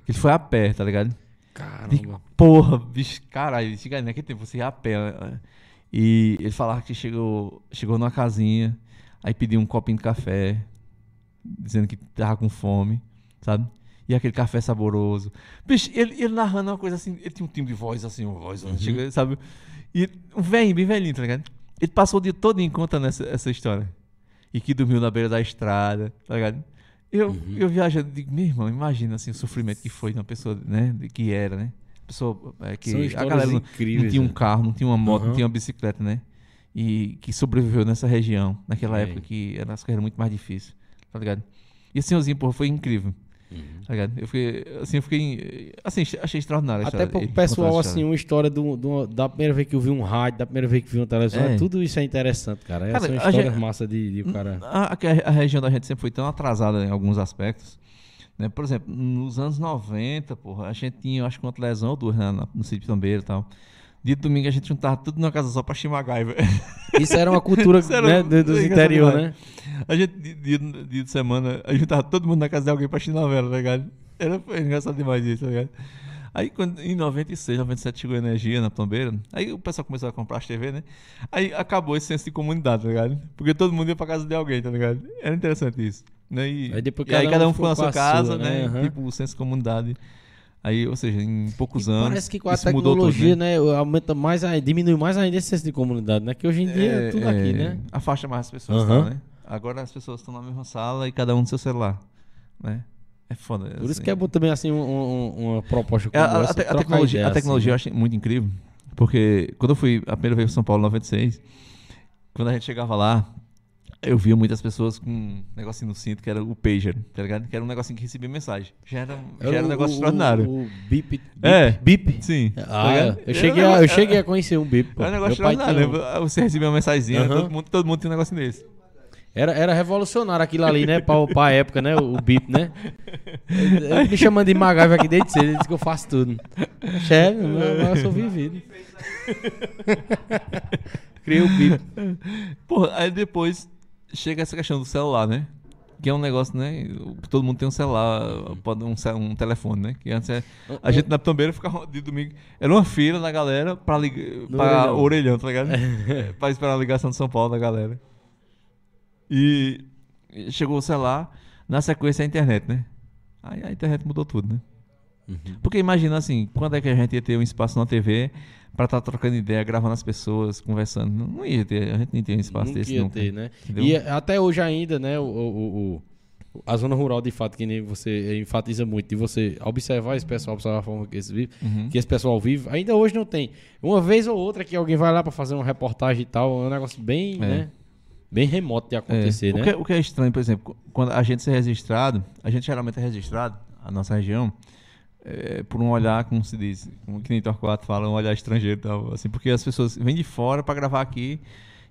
que ele foi a pé, tá ligado? Caramba. Porra, bicho, caralho, chega naquele tempo, você ia a pé. né? E ele falava que chegou, chegou numa casinha, aí pediu um copinho de café, dizendo que tava com fome, sabe? E aquele café saboroso. Bicho, ele, ele narrando uma coisa assim, ele tinha um timbre de voz assim, uma voz antiga, sabe? E um velhinho, bem velhinho, tá ligado? Ele passou o dia todo contando essa, essa história. E que dormiu na beira da estrada, tá ligado? Eu, eu viajando, digo, meu irmão, imagina assim, o sofrimento que foi de uma pessoa, né? Que era, né? Pessoa é, que a galera não, não tinha um né? carro, não tinha uma moto, não Aham. tinha uma bicicleta, né? E que sobreviveu nessa região, naquela É. época que era, as coisas eram muito mais difíceis, tá ligado? E esse senhorzinho, porra, foi incrível, tá ligado? Eu fiquei, assim, eu fiquei, assim, achei extraordinário a Até para o pessoal, assim, uma história do, do- da primeira vez que eu vi um rádio, da primeira vez que vi uma televisão, É. tudo isso é interessante, cara. Cara, Essa é história gente- massa de, de o cara. A, a- a região da gente sempre foi tão atrasada em alguns aspectos. Né? Por exemplo, nos anos 90, porra, a gente tinha, acho que uma lesão ou duas né, na- no sítio Tambeiro e tal. Dia de domingo a gente juntava tudo numa casa só pra Chimagaiva. Isso era uma cultura [LAUGHS] era né, do- dos interior, né? A gente, dia, dia- dia de semana, a gente juntava todo mundo na casa de alguém pra assistir novela, tá ligado? Era foi engraçado demais isso, tá ligado? Aí quando, em 96, 97 chegou a energia na Tambeira, aí o pessoal começou a comprar as TV, né? Aí acabou esse senso de comunidade, tá ligado? Porque todo mundo ia pra casa de alguém, tá ligado? Era interessante isso. Né? E, Aí depois e aí cada cada um ficou na sua casa, sua, né? né? Aham. Tipo, o senso de comunidade. Aí, ou seja, em poucos E anos. Parece que com a isso tudo, tecnologia, né? aumenta mais, diminui mais ainda esse senso de comunidade, né? Que hoje em dia é, tudo aqui, né? Afasta mais as pessoas, tá, né? Agora as pessoas estão na mesma sala e cada um no seu celular, né? É foda. Por isso assim. que é bom também, assim, um- um- uma proposta É, como a, a essa. te- a trocar tecnologia, ideia, a tecnologia eu assim, achei muito incrível, porque quando eu fui a primeira vez para São Paulo em 96, quando a gente chegava lá, eu via muitas pessoas com um negocinho no cinto que era o pager, tá ligado? Que era um negocinho que recebia mensagem. Já era, já era um o- negócio o- extraordinário. O, bip, bip, É. bip. Sim. tá Ah, ligado? eu Era cheguei, um a, eu cheguei a conhecer um bip. pô. Era um negócio Meu extraordinário. um. Você recebia uma mensagenzinha, Aham. todo, mundo, todo mundo tinha um negócio desse. Era, era revolucionário aquilo ali, né? Pra, pra época, né? O, o bip, né? Ele- ele me chamando de MacGyver aqui desde cedo, ele disse que eu faço tudo. Chefe, eu sou vivido. [LAUGHS] Criei o bip. Porra, aí depois chega essa questão do celular, né? Que é um negócio, né? Todo mundo tem um celular, pode um, um telefone, né? Que antes é- a gente na Tambeira ficava de domingo. Era uma fila da galera pra ligar. Pra orelhão. orelhão, tá ligado? [LAUGHS] pra esperar a ligação de São Paulo da galera. E chegou o celular, na sequência a internet, né? Aí a internet mudou tudo, né? Uhum. Porque imagina assim, quando é que a gente ia ter um espaço na TV pra estar trocando ideia, gravando as pessoas, conversando? Não, não ia ter, a gente não tinha um espaço Nunca desse ia nunca. ter, né? Entendeu? E até hoje ainda, né? O, o- o- a zona rural, de fato, que nem você enfatiza muito, de você observar esse pessoal, observar a forma que esse, vive, Uhum. que esse pessoal vive, ainda hoje não tem. Uma vez ou outra que alguém vai lá pra fazer uma reportagem e tal, é um negócio bem, É. né? Bem remoto de acontecer, É, né? o, que, é- o que é estranho, por exemplo, quando a gente é registrado, a gente geralmente é registrado, a nossa região, é, por um olhar, como se diz, como que nem Torquato fala, um olhar estrangeiro tal, assim, porque as pessoas vêm de fora pra gravar aqui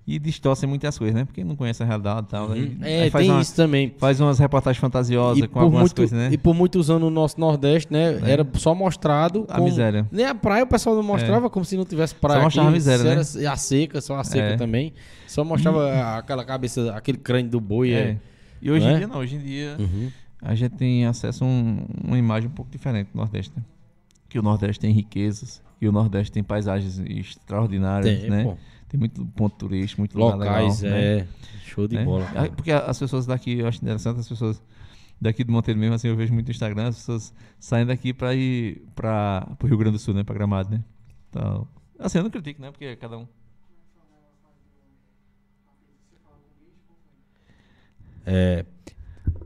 e distorcem muitas coisas, né? Porque não conhece a realidade e tal. Uhum. É, faz tem uma- isso também. Faz umas reportagens fantasiosas E com algumas muito, coisas, né? e por muitos anos no nosso Nordeste, né? É. Era só mostrado. A como- miséria. Nem a praia o pessoal não mostrava como se não tivesse praia. Só mostrava aqui, a miséria, né? A seca, só a seca É. também. Só mostrava aquela cabeça, aquele crânio do boi. É. É. E hoje em é? dia não, hoje em dia Uhum. A gente tem acesso a um- uma imagem um pouco diferente do Nordeste, né? Que o Nordeste tem riquezas, que o Nordeste tem paisagens extraordinárias, Tem, né? pô. Tem muito ponto turístico, muito lugar Locais, legal, né? é. Show de né? bola. Ah, cara. Porque as pessoas daqui, eu acho interessante, as pessoas daqui do Monteiro mesmo, assim, eu vejo muito no Instagram, as pessoas saem daqui pra ir para o Rio Grande do Sul, né? Pra Gramado, né? Então, assim, eu não critico, né? Porque cada um... É.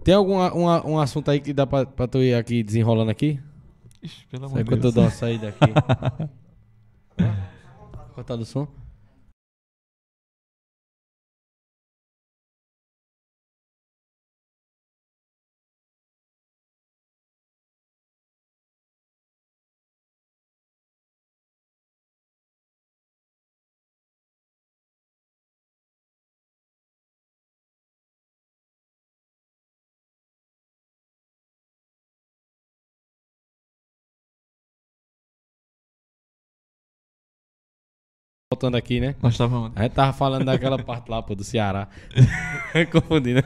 Tem algum um, um assunto aí que dá pra, pra tu ir aqui desenrolando aqui? Ixi, pelo amor de quando eu Deus. dou uma saída aqui. [LAUGHS] Cortado o som? Voltando aqui, né? Nós estávamos. A gente tava falando daquela [LAUGHS] parte lá, pô, do Ceará. [LAUGHS] Confundindo.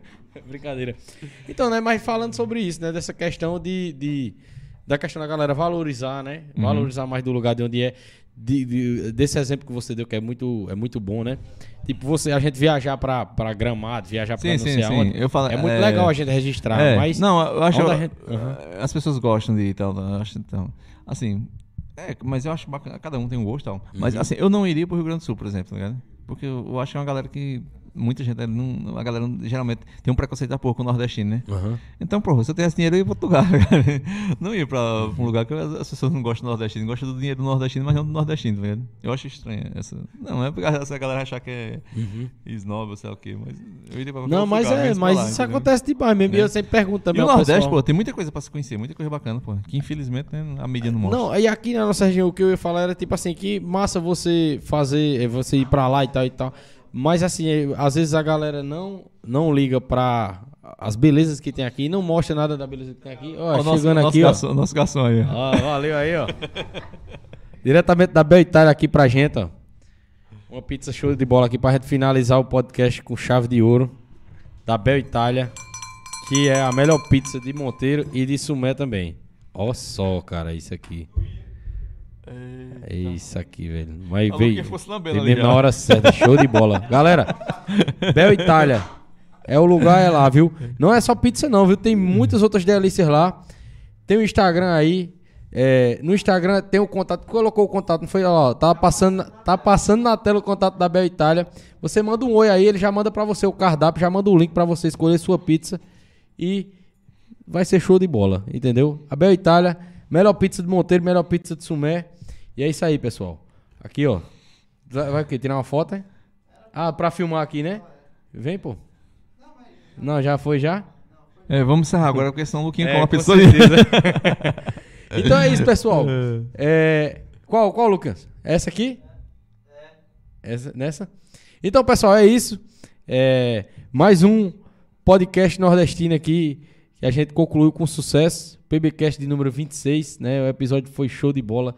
[LAUGHS] Brincadeira. Então, né, mas falando sobre isso, né, dessa questão de, de da questão da galera valorizar, né? Uhum. Valorizar mais do lugar de onde é. De- de- desse exemplo que você deu, que é muito, é muito bom, né? Tipo, você, a gente viajar pra, pra Gramado, viajar pra Sim, não sim, sei sim. aonde. Eu falo, é muito é- legal a gente registrar, É, mas. não, eu acho que gente- Aham. as pessoas gostam de ir e tal, eu acho então, assim, é, mas eu acho bacana, cada um tem um gosto e tal. Mas Uhum. assim, eu não iria pro Rio Grande do Sul, por exemplo, tá ligado? Porque eu, eu acho que é uma galera que muita gente não, a galera geralmente tem um preconceito da porra com o nordestino, né? Aham. Então, porra, se eu tivesse dinheiro, eu ia pra outro lugar, [LAUGHS] cara. Não ia pra, um lugar que as as pessoas não gostam do nordestino. Gostam do dinheiro do nordestino, mas não do nordestino, tá ligado? Eu acho estranho essa... Não, é porque essa galera achar que é snob ou sei lá o quê, mas eu iria pra qualquer Não, mas lugar, é, mas lá, isso entendeu? acontece demais mesmo. E É. eu sempre pergunto E também o ao Nordeste, pessoal. pô, tem muita coisa pra se conhecer, muita coisa bacana, pô. Que infelizmente né, a mídia não mostra. Não, e aqui na nossa região o que eu ia falar era tipo assim, que massa você fazer, é, você ir pra lá e tal e tal. Mas assim, é, às vezes a galera não, não liga pra as belezas que tem aqui, não mostra nada da beleza que tem aqui. Ó, Ó, o nosso, chegando nosso aqui, garçom, nosso garçom aí, ó. ó. Ó, valeu aí, ó. Diretamente da Bel Itália aqui pra gente, ó. Uma pizza show de bola aqui pra gente finalizar o podcast com chave de ouro da Bel Itália, que é a melhor pizza de Monteiro e de Sumé também. Ó só, cara, isso aqui. É isso aqui, velho. Mas veio. Mesmo na hora certa. Show de bola. [LAUGHS] Galera, Bel Itália. É o lugar, é lá, viu? Não é só pizza, não, viu? Tem muitas outras delícias lá. Tem o Instagram aí. É, no Instagram tem o contato. Colocou o contato, não foi? Ó, tá passando, tá passando na tela o contato da Bel Itália. Você manda um oi aí, ele já manda pra você o cardápio, já manda o link pra você escolher sua pizza. E vai ser show de bola, entendeu? A Bel Itália, melhor pizza de Monteiro, melhor pizza de Sumé. E é isso aí, pessoal. Aqui, ó. Vai o quê? Tirar uma foto, hein? Ah, pra filmar aqui, né? Vem, pô. Não, já foi já? É, vamos encerrar agora, porque senão o Luquinha É, come a com pizza ali. certeza. [LAUGHS] então é isso, pessoal. [LAUGHS] É, qual, qual, Lucas? Essa aqui? Essa, nessa? Então, pessoal, é isso. É, mais um podcast nordestino aqui que a gente concluiu com sucesso. PBcast de número 26, né? O episódio foi show de bola.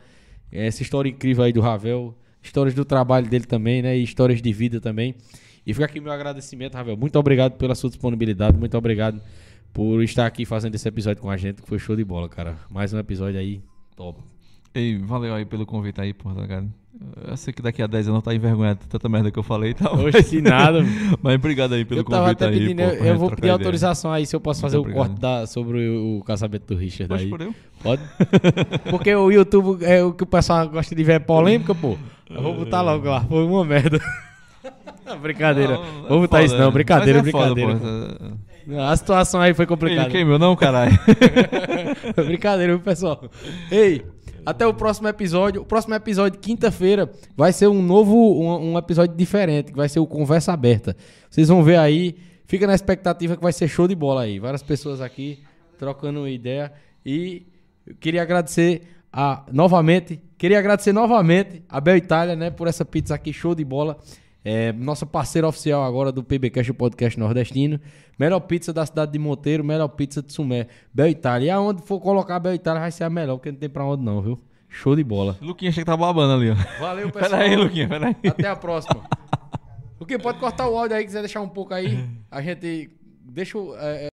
Essa história incrível aí do Ravel, histórias do trabalho dele também, né? E histórias de vida também. E fica aqui meu agradecimento, Ravel. Muito obrigado pela sua disponibilidade, muito obrigado por estar aqui fazendo esse episódio com a gente, que foi show de bola, cara. Mais um episódio aí, top. Ei, valeu aí pelo convite aí, porra, tá ligado? Eu sei que daqui a 10 anos tá envergonhado de tanta merda que eu falei e tal. Oxe, que nada. [LAUGHS] Mas obrigado aí pelo eu tava convite até aí, pedindo, pô, eu, eu vou pedir autorização aí se eu posso Muito fazer o obrigado. corte da, sobre o, o casamento do Richard Poxa, aí. por eu? Pode? [LAUGHS] Porque o YouTube é o que o pessoal gosta de ver é polêmica, pô. Eu vou botar logo lá, foi uma merda. [LAUGHS] brincadeira. Não, é vou botar foda, isso não, brincadeira, Mas é foda, brincadeira. pô. A situação aí foi complicada. não queimou não, caralho? Brincadeira, viu, pessoal? Ei, até o próximo episódio. O próximo episódio, quinta-feira, vai ser um novo, um, um episódio diferente, que vai ser o Conversa Aberta. Vocês vão ver aí. Fica na expectativa que vai ser show de bola aí. Várias pessoas aqui trocando ideia. E eu queria agradecer a, novamente, queria agradecer novamente a Bel Itália, né, por essa pizza aqui, show de bola. É, nossa parceira oficial agora do PBcast, o podcast nordestino. Melhor pizza da cidade de Monteiro, melhor pizza de Sumé. Bel Itália. E aonde for colocar a Bel Itália vai ser a melhor, porque não tem pra onde não, viu? Show de bola. Luquinha achei que tá babando ali, ó. Valeu, [LAUGHS] pessoal. Pera aí, Luquinha, pera aí. Até a próxima. Que pode cortar o áudio aí, quiser deixar um pouco aí. A gente deixa o. é,